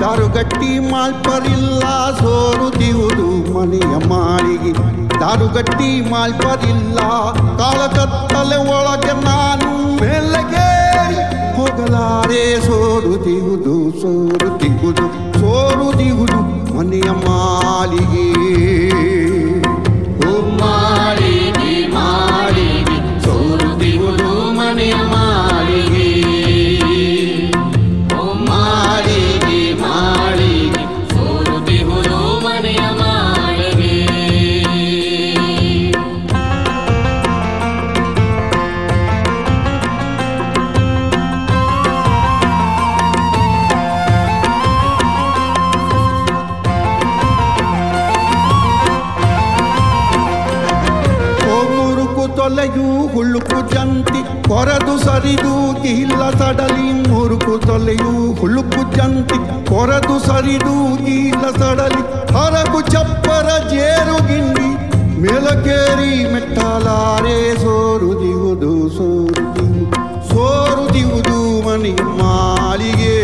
ದಾರುಗಟ್ಟಿ ಮಾಲ್ಪರಿಲ್ಲ ಸೋರುತ್ತಿಗುದು ಮನೆಯ ಮಾಳಿಗೆ. ದಾರುಗಟ್ಟಿ ಮಾಲ್ಪರಿಲ್ಲ ಕಾಳಕತ್ತಲೆ ಒಳಗೆ ನಾನು ಮೆಲ್ಲಗೆ ಹೋಗಲಾರೆ ಸೋರುತ್ತಿಗುದು ಸೋರುದಿಹುದು ಸೋರುದಿಹುದು ಸೋರುದಿಹುದು ಮನೆಯ ಮಾಳಿಗೆ. ಮಾಳಿಗೆ ಸೋರುತ್ತಿರುವುದು ಮನೆಯ ಮಾಳಿಗೆ. ಕೊರದು ಸರಿದು ಇಲ್ಲ ಸಡಲಿ ಮುರುಕು ತೊಲೆಯು ಹುಳುಕು ಜಂತಿ ಕೊರದು ಸರಿದು ಇಲ್ಲ ಸಡಲಿ ಹರಕು ಚಪ್ಪರ ಜೇರು ಗಿಂಡಿ. ಮೇಲಕೇರಿ ಮೆಟ್ಟಲಾರೆ ದಿವು ಸೋರು ದಿವುದು ಮನಿ ಮಾಳಿಗೆ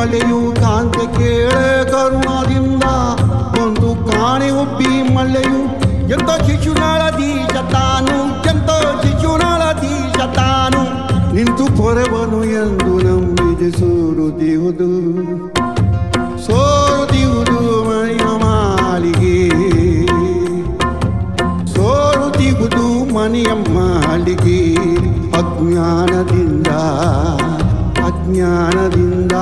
ಮಳೆಯು ಕಾಂತೆ ಕೇಳೆ ಕರುಣದಿಂದ. ಒಂದು ಕಾಣೆ ಒಬ್ಬಿ ಮಲೆಯು, ಎಂತ ಶಿಶುನಾಳ ದೀಶ ತಾನು ಎಂತ ಶಿಶುನಾಳ ದೀಶ ತಾನು ನಿಂತು ಪೊರವನು ಎಂದು ನಂಬಿದೆ ಸೋರುದಿಹುದು ಸೋರುದಿಹುದು ಮನೆಯ ಮಾಲಿಗೆ ಸೋರುದಿಹುದು ಮನೆಯ ಮಾಲಿಗೆ ಅಜ್ಞಾನದಿಂದ ಅಜ್ಞಾನದಿಂದ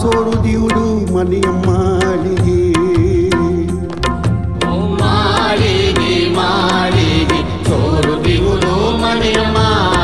ಸೋರುದಿಹುದು ಮನೆಯ ಮಾಲಿಗೆ ಓ ಮಾಳಿಗೆ ಮಾಳಿಗೆ ಸೋರುತ್ತಿರುವುದು ಮನೆಯ ಮಾಳಿಗೆ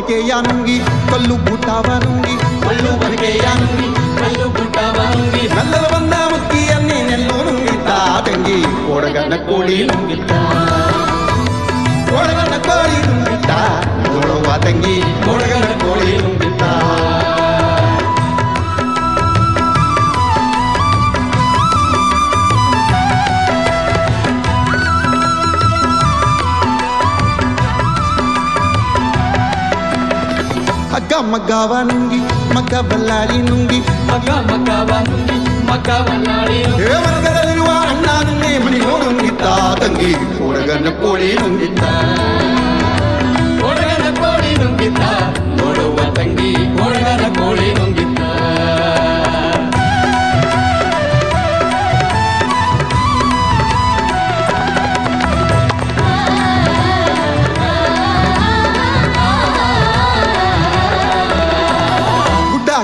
ಒಳ್ಳು ಒನಕೆಯ ನುಂಗಿ ಕಲ್ಲು ಬೂಟಾವ ನುಂಗಿ ಕಲ್ಲು ಬರಿಗೆಯ ನುಂಗಿ ಕಲ್ಲು ಪುಟ್ಟವ ನುಂಗಿ ನಲ್ಲಲು ಬಂದ ಮುಕ್ಕಿಯನ್ನೇ ನೆಲ್ಲು ನುಂಗಿತ್ತ ತಂಗಿ ಕೊಡಗನ ಕೋಳಿ ನುಂಗಿತ್ತ ಕೊಡಗನ ಕೋಳಿ ನುಂಗಿತ್ತ ನೋಡುವ ತಂಗಿ ಕೊಡಗನ ಕೋಳಿ ನುಂಗಿತ್ತ ಹಗ್ಗ ಮಗ್ಗವ ನುಂಗಿ ಮಗ್ಗ ಬಲ್ಲಾಳಿ ನುಂಗಿ ಮಗ ಮಗವ ನುಂಗಿ ಮಗ ಬಲ್ಲಾಳಿ ದೇವರದಲ್ಲಿರುವ ಅಣ್ಣ ನಿನ್ನೆ ಮನೆಯೋ ನುಂಗಿತ್ತ ತಂಗಿ ಕೊಡಗನ ಕೋಳಿ ನುಂಗಿತ್ತ ಕೊಡಗನ ಕೋಳಿ ನುಂಗಿತ್ತ ನೋಡುವ ತಂಗಿ ಕೊಡಗನ ಕೋಳಿ ನುಂಗಿತ್ತ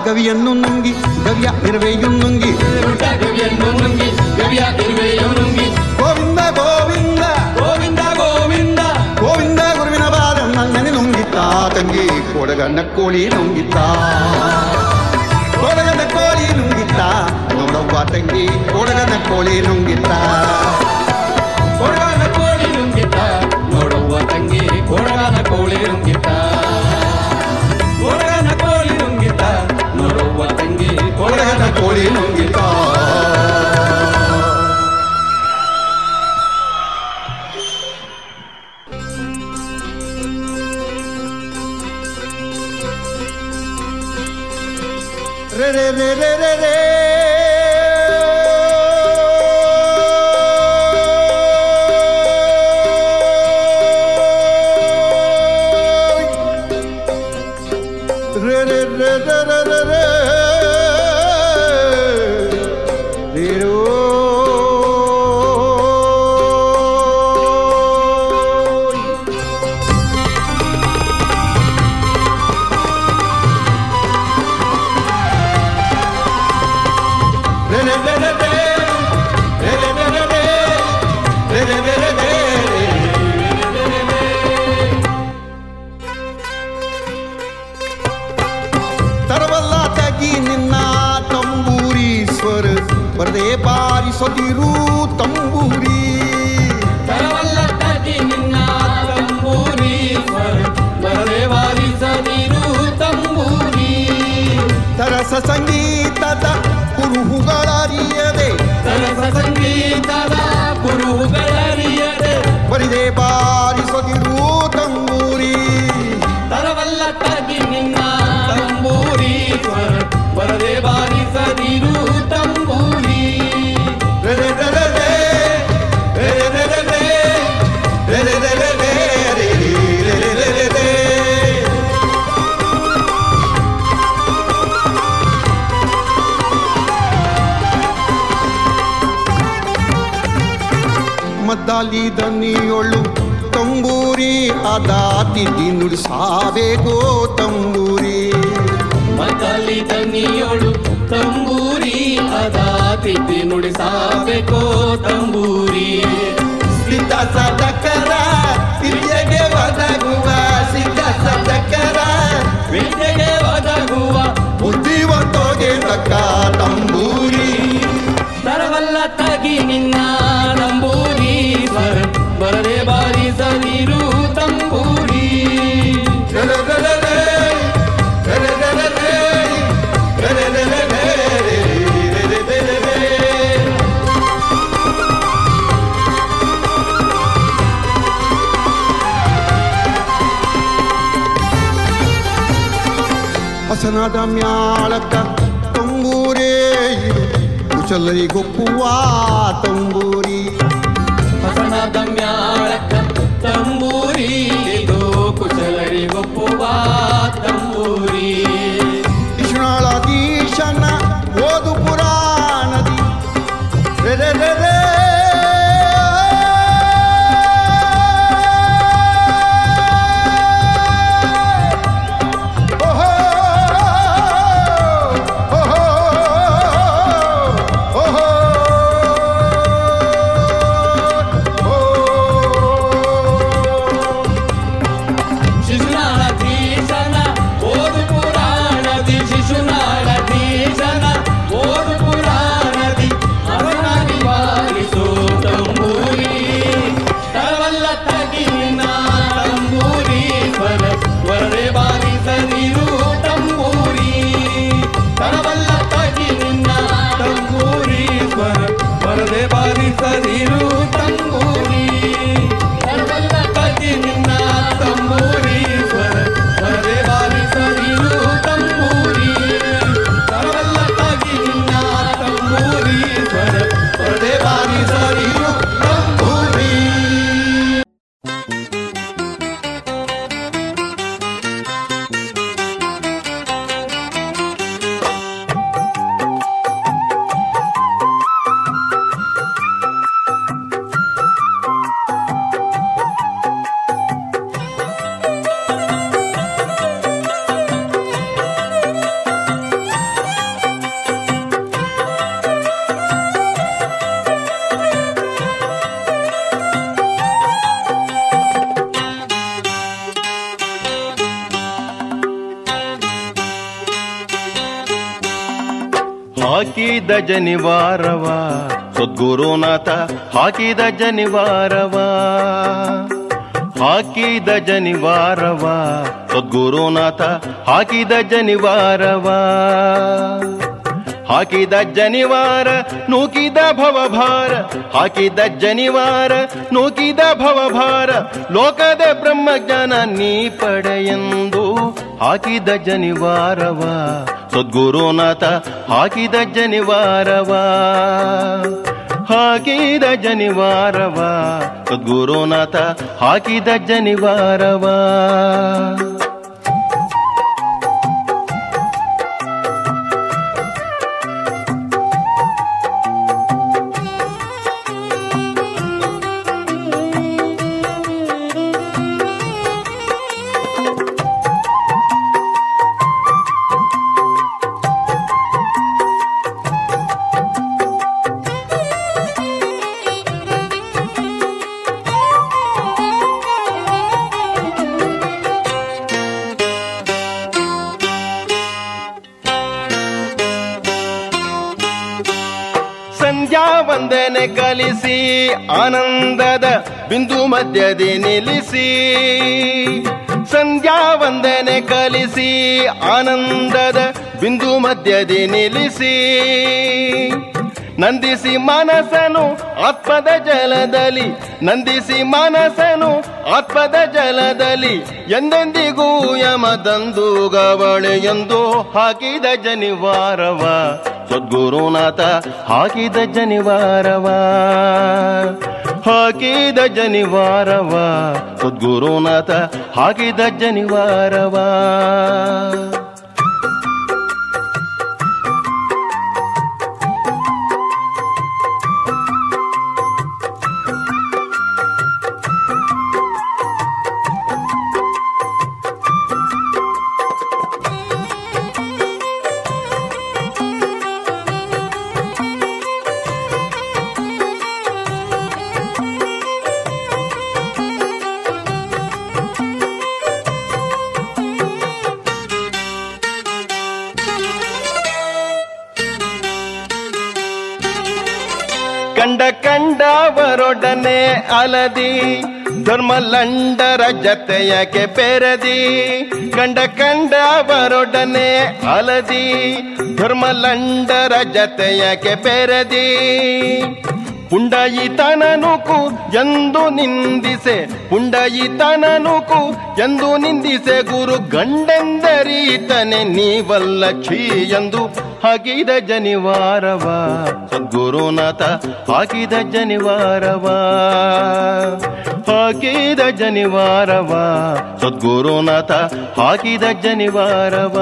ಗವಿಯನ್ನು ನುಂಗಿ ಗವಿಯ ಇರುವೆಯು ನುಂಗಿ ಗೋವಿಂದ ಗೋವಿಂದ ಗೋವಿಂದ ಗೋವಿಂದ ಗೋವಿಂದ ಗುರುವಿನ ಬಾದ ನನ್ನನೆ ನುಂಗಿತಾ ತಂಗಿ ಕೊಡಗಣ್ಣ ಕೋಳಿ ನುಂಗಿತಾ ಕೊಡಗನ ಕೋಳಿ ನುಂಗಿತಾ ನೋಡವ್ವ ತಂಗಿ ಕೊಡಗನ ಕೋಳಿ ನುಂಗಿತಾ ಕೊಡಗನ ಕೋಳಿ ನುಂಗಿತಾ ನೋಡವ್ವ ತಂಗಿ ಕೊಡಗನ ಕೋಳಿ ನುಂಗಿ đến biển cò. Re re re re re. ನಿನ್ನ ನಂಬೂರೀಶ್ವರ ಬರದೆ ಬಾರಿಸಲಿರು ತಂಬೂರಿ ಅಸನಾದ ಮ್ಯಾಳಕ್ಕ ಕಲೈಗೊಪ್ಪುವ ತಂಬೂರಿ. ಹಸನ ದಮ್ಯಾಳ ಜನಿವಾರವ. ಸದ್ಗುರುನಾಥ ಹಾಕಿದ ಜನಿವಾರವ. ಹಾಕಿದ ಜನಿವಾರವ. ಸದ್ಗುರುನಾಥ ಹಾಕಿದ ಜನಿವಾರವ. ಹಾಕಿದ ಜನಿವಾರ ನೂಕಿದ ಭವಭಾರ. ಹಾಕಿದ ಜನಿವಾರ ನೂಕಿದ ಭವಭಾರ. ಲೋಕದ ಬ್ರಹ್ಮಜ್ಞಾನ ನೀ ಪಡೆಯೆಂದು ಹಾಕಿದ ಜನಿವಾರವ. ಸದ್ಗುರುನಾಥ ಹಾಕಿದ ಜನಿವಾರವ. ಹಾಕಿದ ಜನಿವಾರವ. ಸದ್ಗುರುನಾಥ ಹಾಕಿದ ಜನಿವಾರವ. ವಂದನೆ ಕಲಿಸಿ, ಆನಂದದ ಬಿಂದು ಮಧ್ಯದಿ ನಿಲ್ಲಿಸಿ. ಸಂಧ್ಯಾ ವಂದನೆ ಕಲಿಸಿ, ಆನಂದದ ಬಿಂದು ಮಧ್ಯದಿ ನಿಲ್ಲಿಸಿ. ನಂದಿಸಿ ಮನಸನು ಆತ್ಮದ ಜಲದಲ್ಲಿ, ನಂದಿಸಿ ಮನಸನು ಆತ್ಮದ ಜಲದಲ್ಲಿ, ಎಂದೆಂದಿಗೂ ಯಮದಂದು ಗವಳೆ ಎಂದು ಹಾಕಿದ ಜನಿವಾರವ. ಸದ್ಗುರುನಾಥ ಹಾಕಿದ ಜನಿವಾರವ. ಹಾಕಿದ ಜನಿವಾರವ. ಸದ್ಗುರುನಾಥ ಹಾಕಿದ ಜನಿವಾರವ. ಕಂಡವರೊಡನೆ ಧರ್ಮ ಲಂಡರ ಜತೆಯಕ್ಕೆ ಬೆರದಿ ಕಂಡ ಕಂಡ ಕಂಡವರೊಡನೆ ಅಲದಿ ಧರ್ಮಲಂಡರ ಜತೆಯಕ್ಕೆ ಬೆರದಿ ಪುಂಡಯಿತನನುಕು ಎಂದು ನಿಂದಿಸೆ ಪುಂಡಯಿತನನುಕು ಎಂದು ನಿಂದಿಸೆ, ಗುರು ಗಂಡೆಂದರೀತನೆ ನೀವಲ್ಲ ಛೀ ಎಂದು ಹಗಿದ ಜನಿವಾರವ. ಸದ್ಗುರುನಾಥ ಹಾಕಿದ ಜನಿವಾರವ. ಹಾಕಿದ ಜನಿವಾರವ. ಸದ್ಗುರುನಾಥ ಹಾಕಿದ ಜನಿವಾರವ.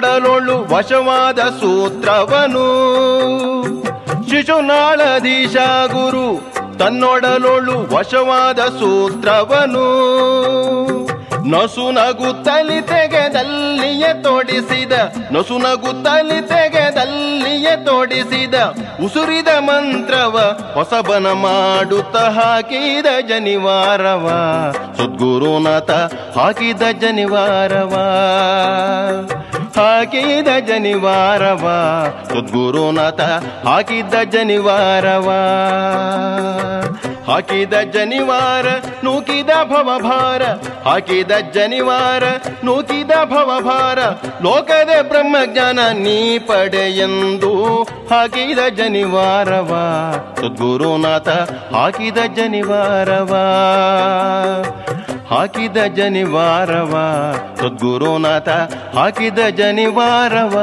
ತನ್ನೊಡಲೊಳು ವಶವಾದ ಸೂತ್ರವನು. ಶಿಶುನಾಳಧೀಶ ಗುರು, ತನ್ನೊಡಲೊಳು ವಶವಾದ ಸೂತ್ರವನು. ನಸು ನಗುತ್ತಲಿ ತೆಗೆದಲ್ಲಿಯೇ ತೋಡಿಸಿದ, ನಸು ನಗುತ್ತಲಿ ತೆಗೆದಲ್ಲಿಯೇ ತೋಡಿಸಿದ, ಉಸುರಿದ ಮಂತ್ರವ ಹೊಸಬನ ಮಾಡುತ್ತ ಹಾಕಿದ ಜನಿವಾರವ. ಸದ್ಗುರುನಾಥ ಹಾಕಿದ ಜನಿವಾರವ. ಹಾಕಿದ ಜನಿವಾರವ. ಸದ್ಗುರುನಾಥ ಹಾಕಿದ್ದ ಜನಿವಾರವ. ಹಾಕಿದ ಜನಿವಾರ, ನೂಕಿದ ಭವಭಾರ. ಹಾಕಿದ ಜನಿವಾರ, ನೂಕಿದ ಭವಭಾರ. ಲೋಕದ ಬ್ರಹ್ಮಜ್ಞಾನ ನೀ ಪಡೆಯೆಂದು ಹಾಕಿದ ಜನಿವಾರವ. ಸದ್ಗುರುನಾಥ, ಹಾಕಿದ ಜನಿವಾರವ. ಹಾಕಿದ ಜನಿವಾರವ. ಸದ್ಗುರುನಾಥ, ಹಾಕಿದ ಜನಿವಾರವ.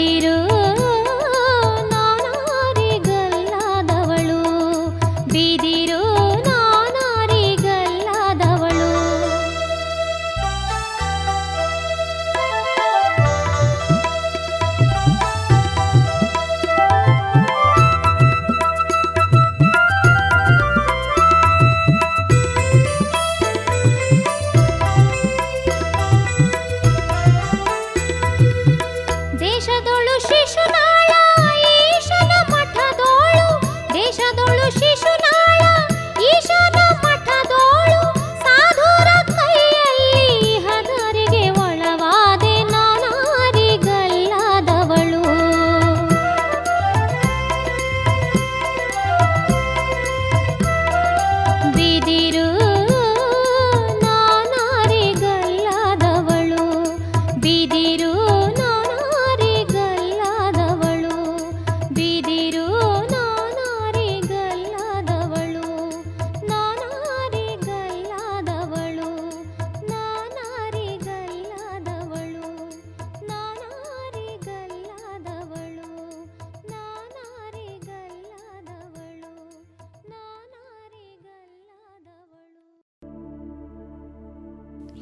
ಕಾದಿರು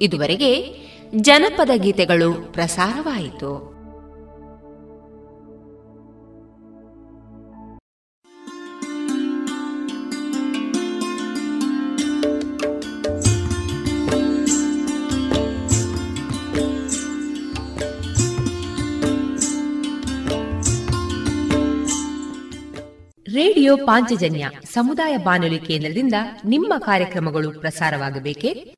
ಇದುವರೆಗೆ ಜನಪದ ಗೀತೆಗಳು ಪ್ರಸಾರವಾಯಿತು. ರೇಡಿಯೋ ಪಾಂಚಜನ್ಯ ಸಮುದಾಯ ಬಾನುಲಿ ಕೇಂದ್ರದಿಂದ ನಿಮ್ಮ ಕಾರ್ಯಕ್ರಮಗಳು ಪ್ರಸಾರವಾಗಬೇಕೆ?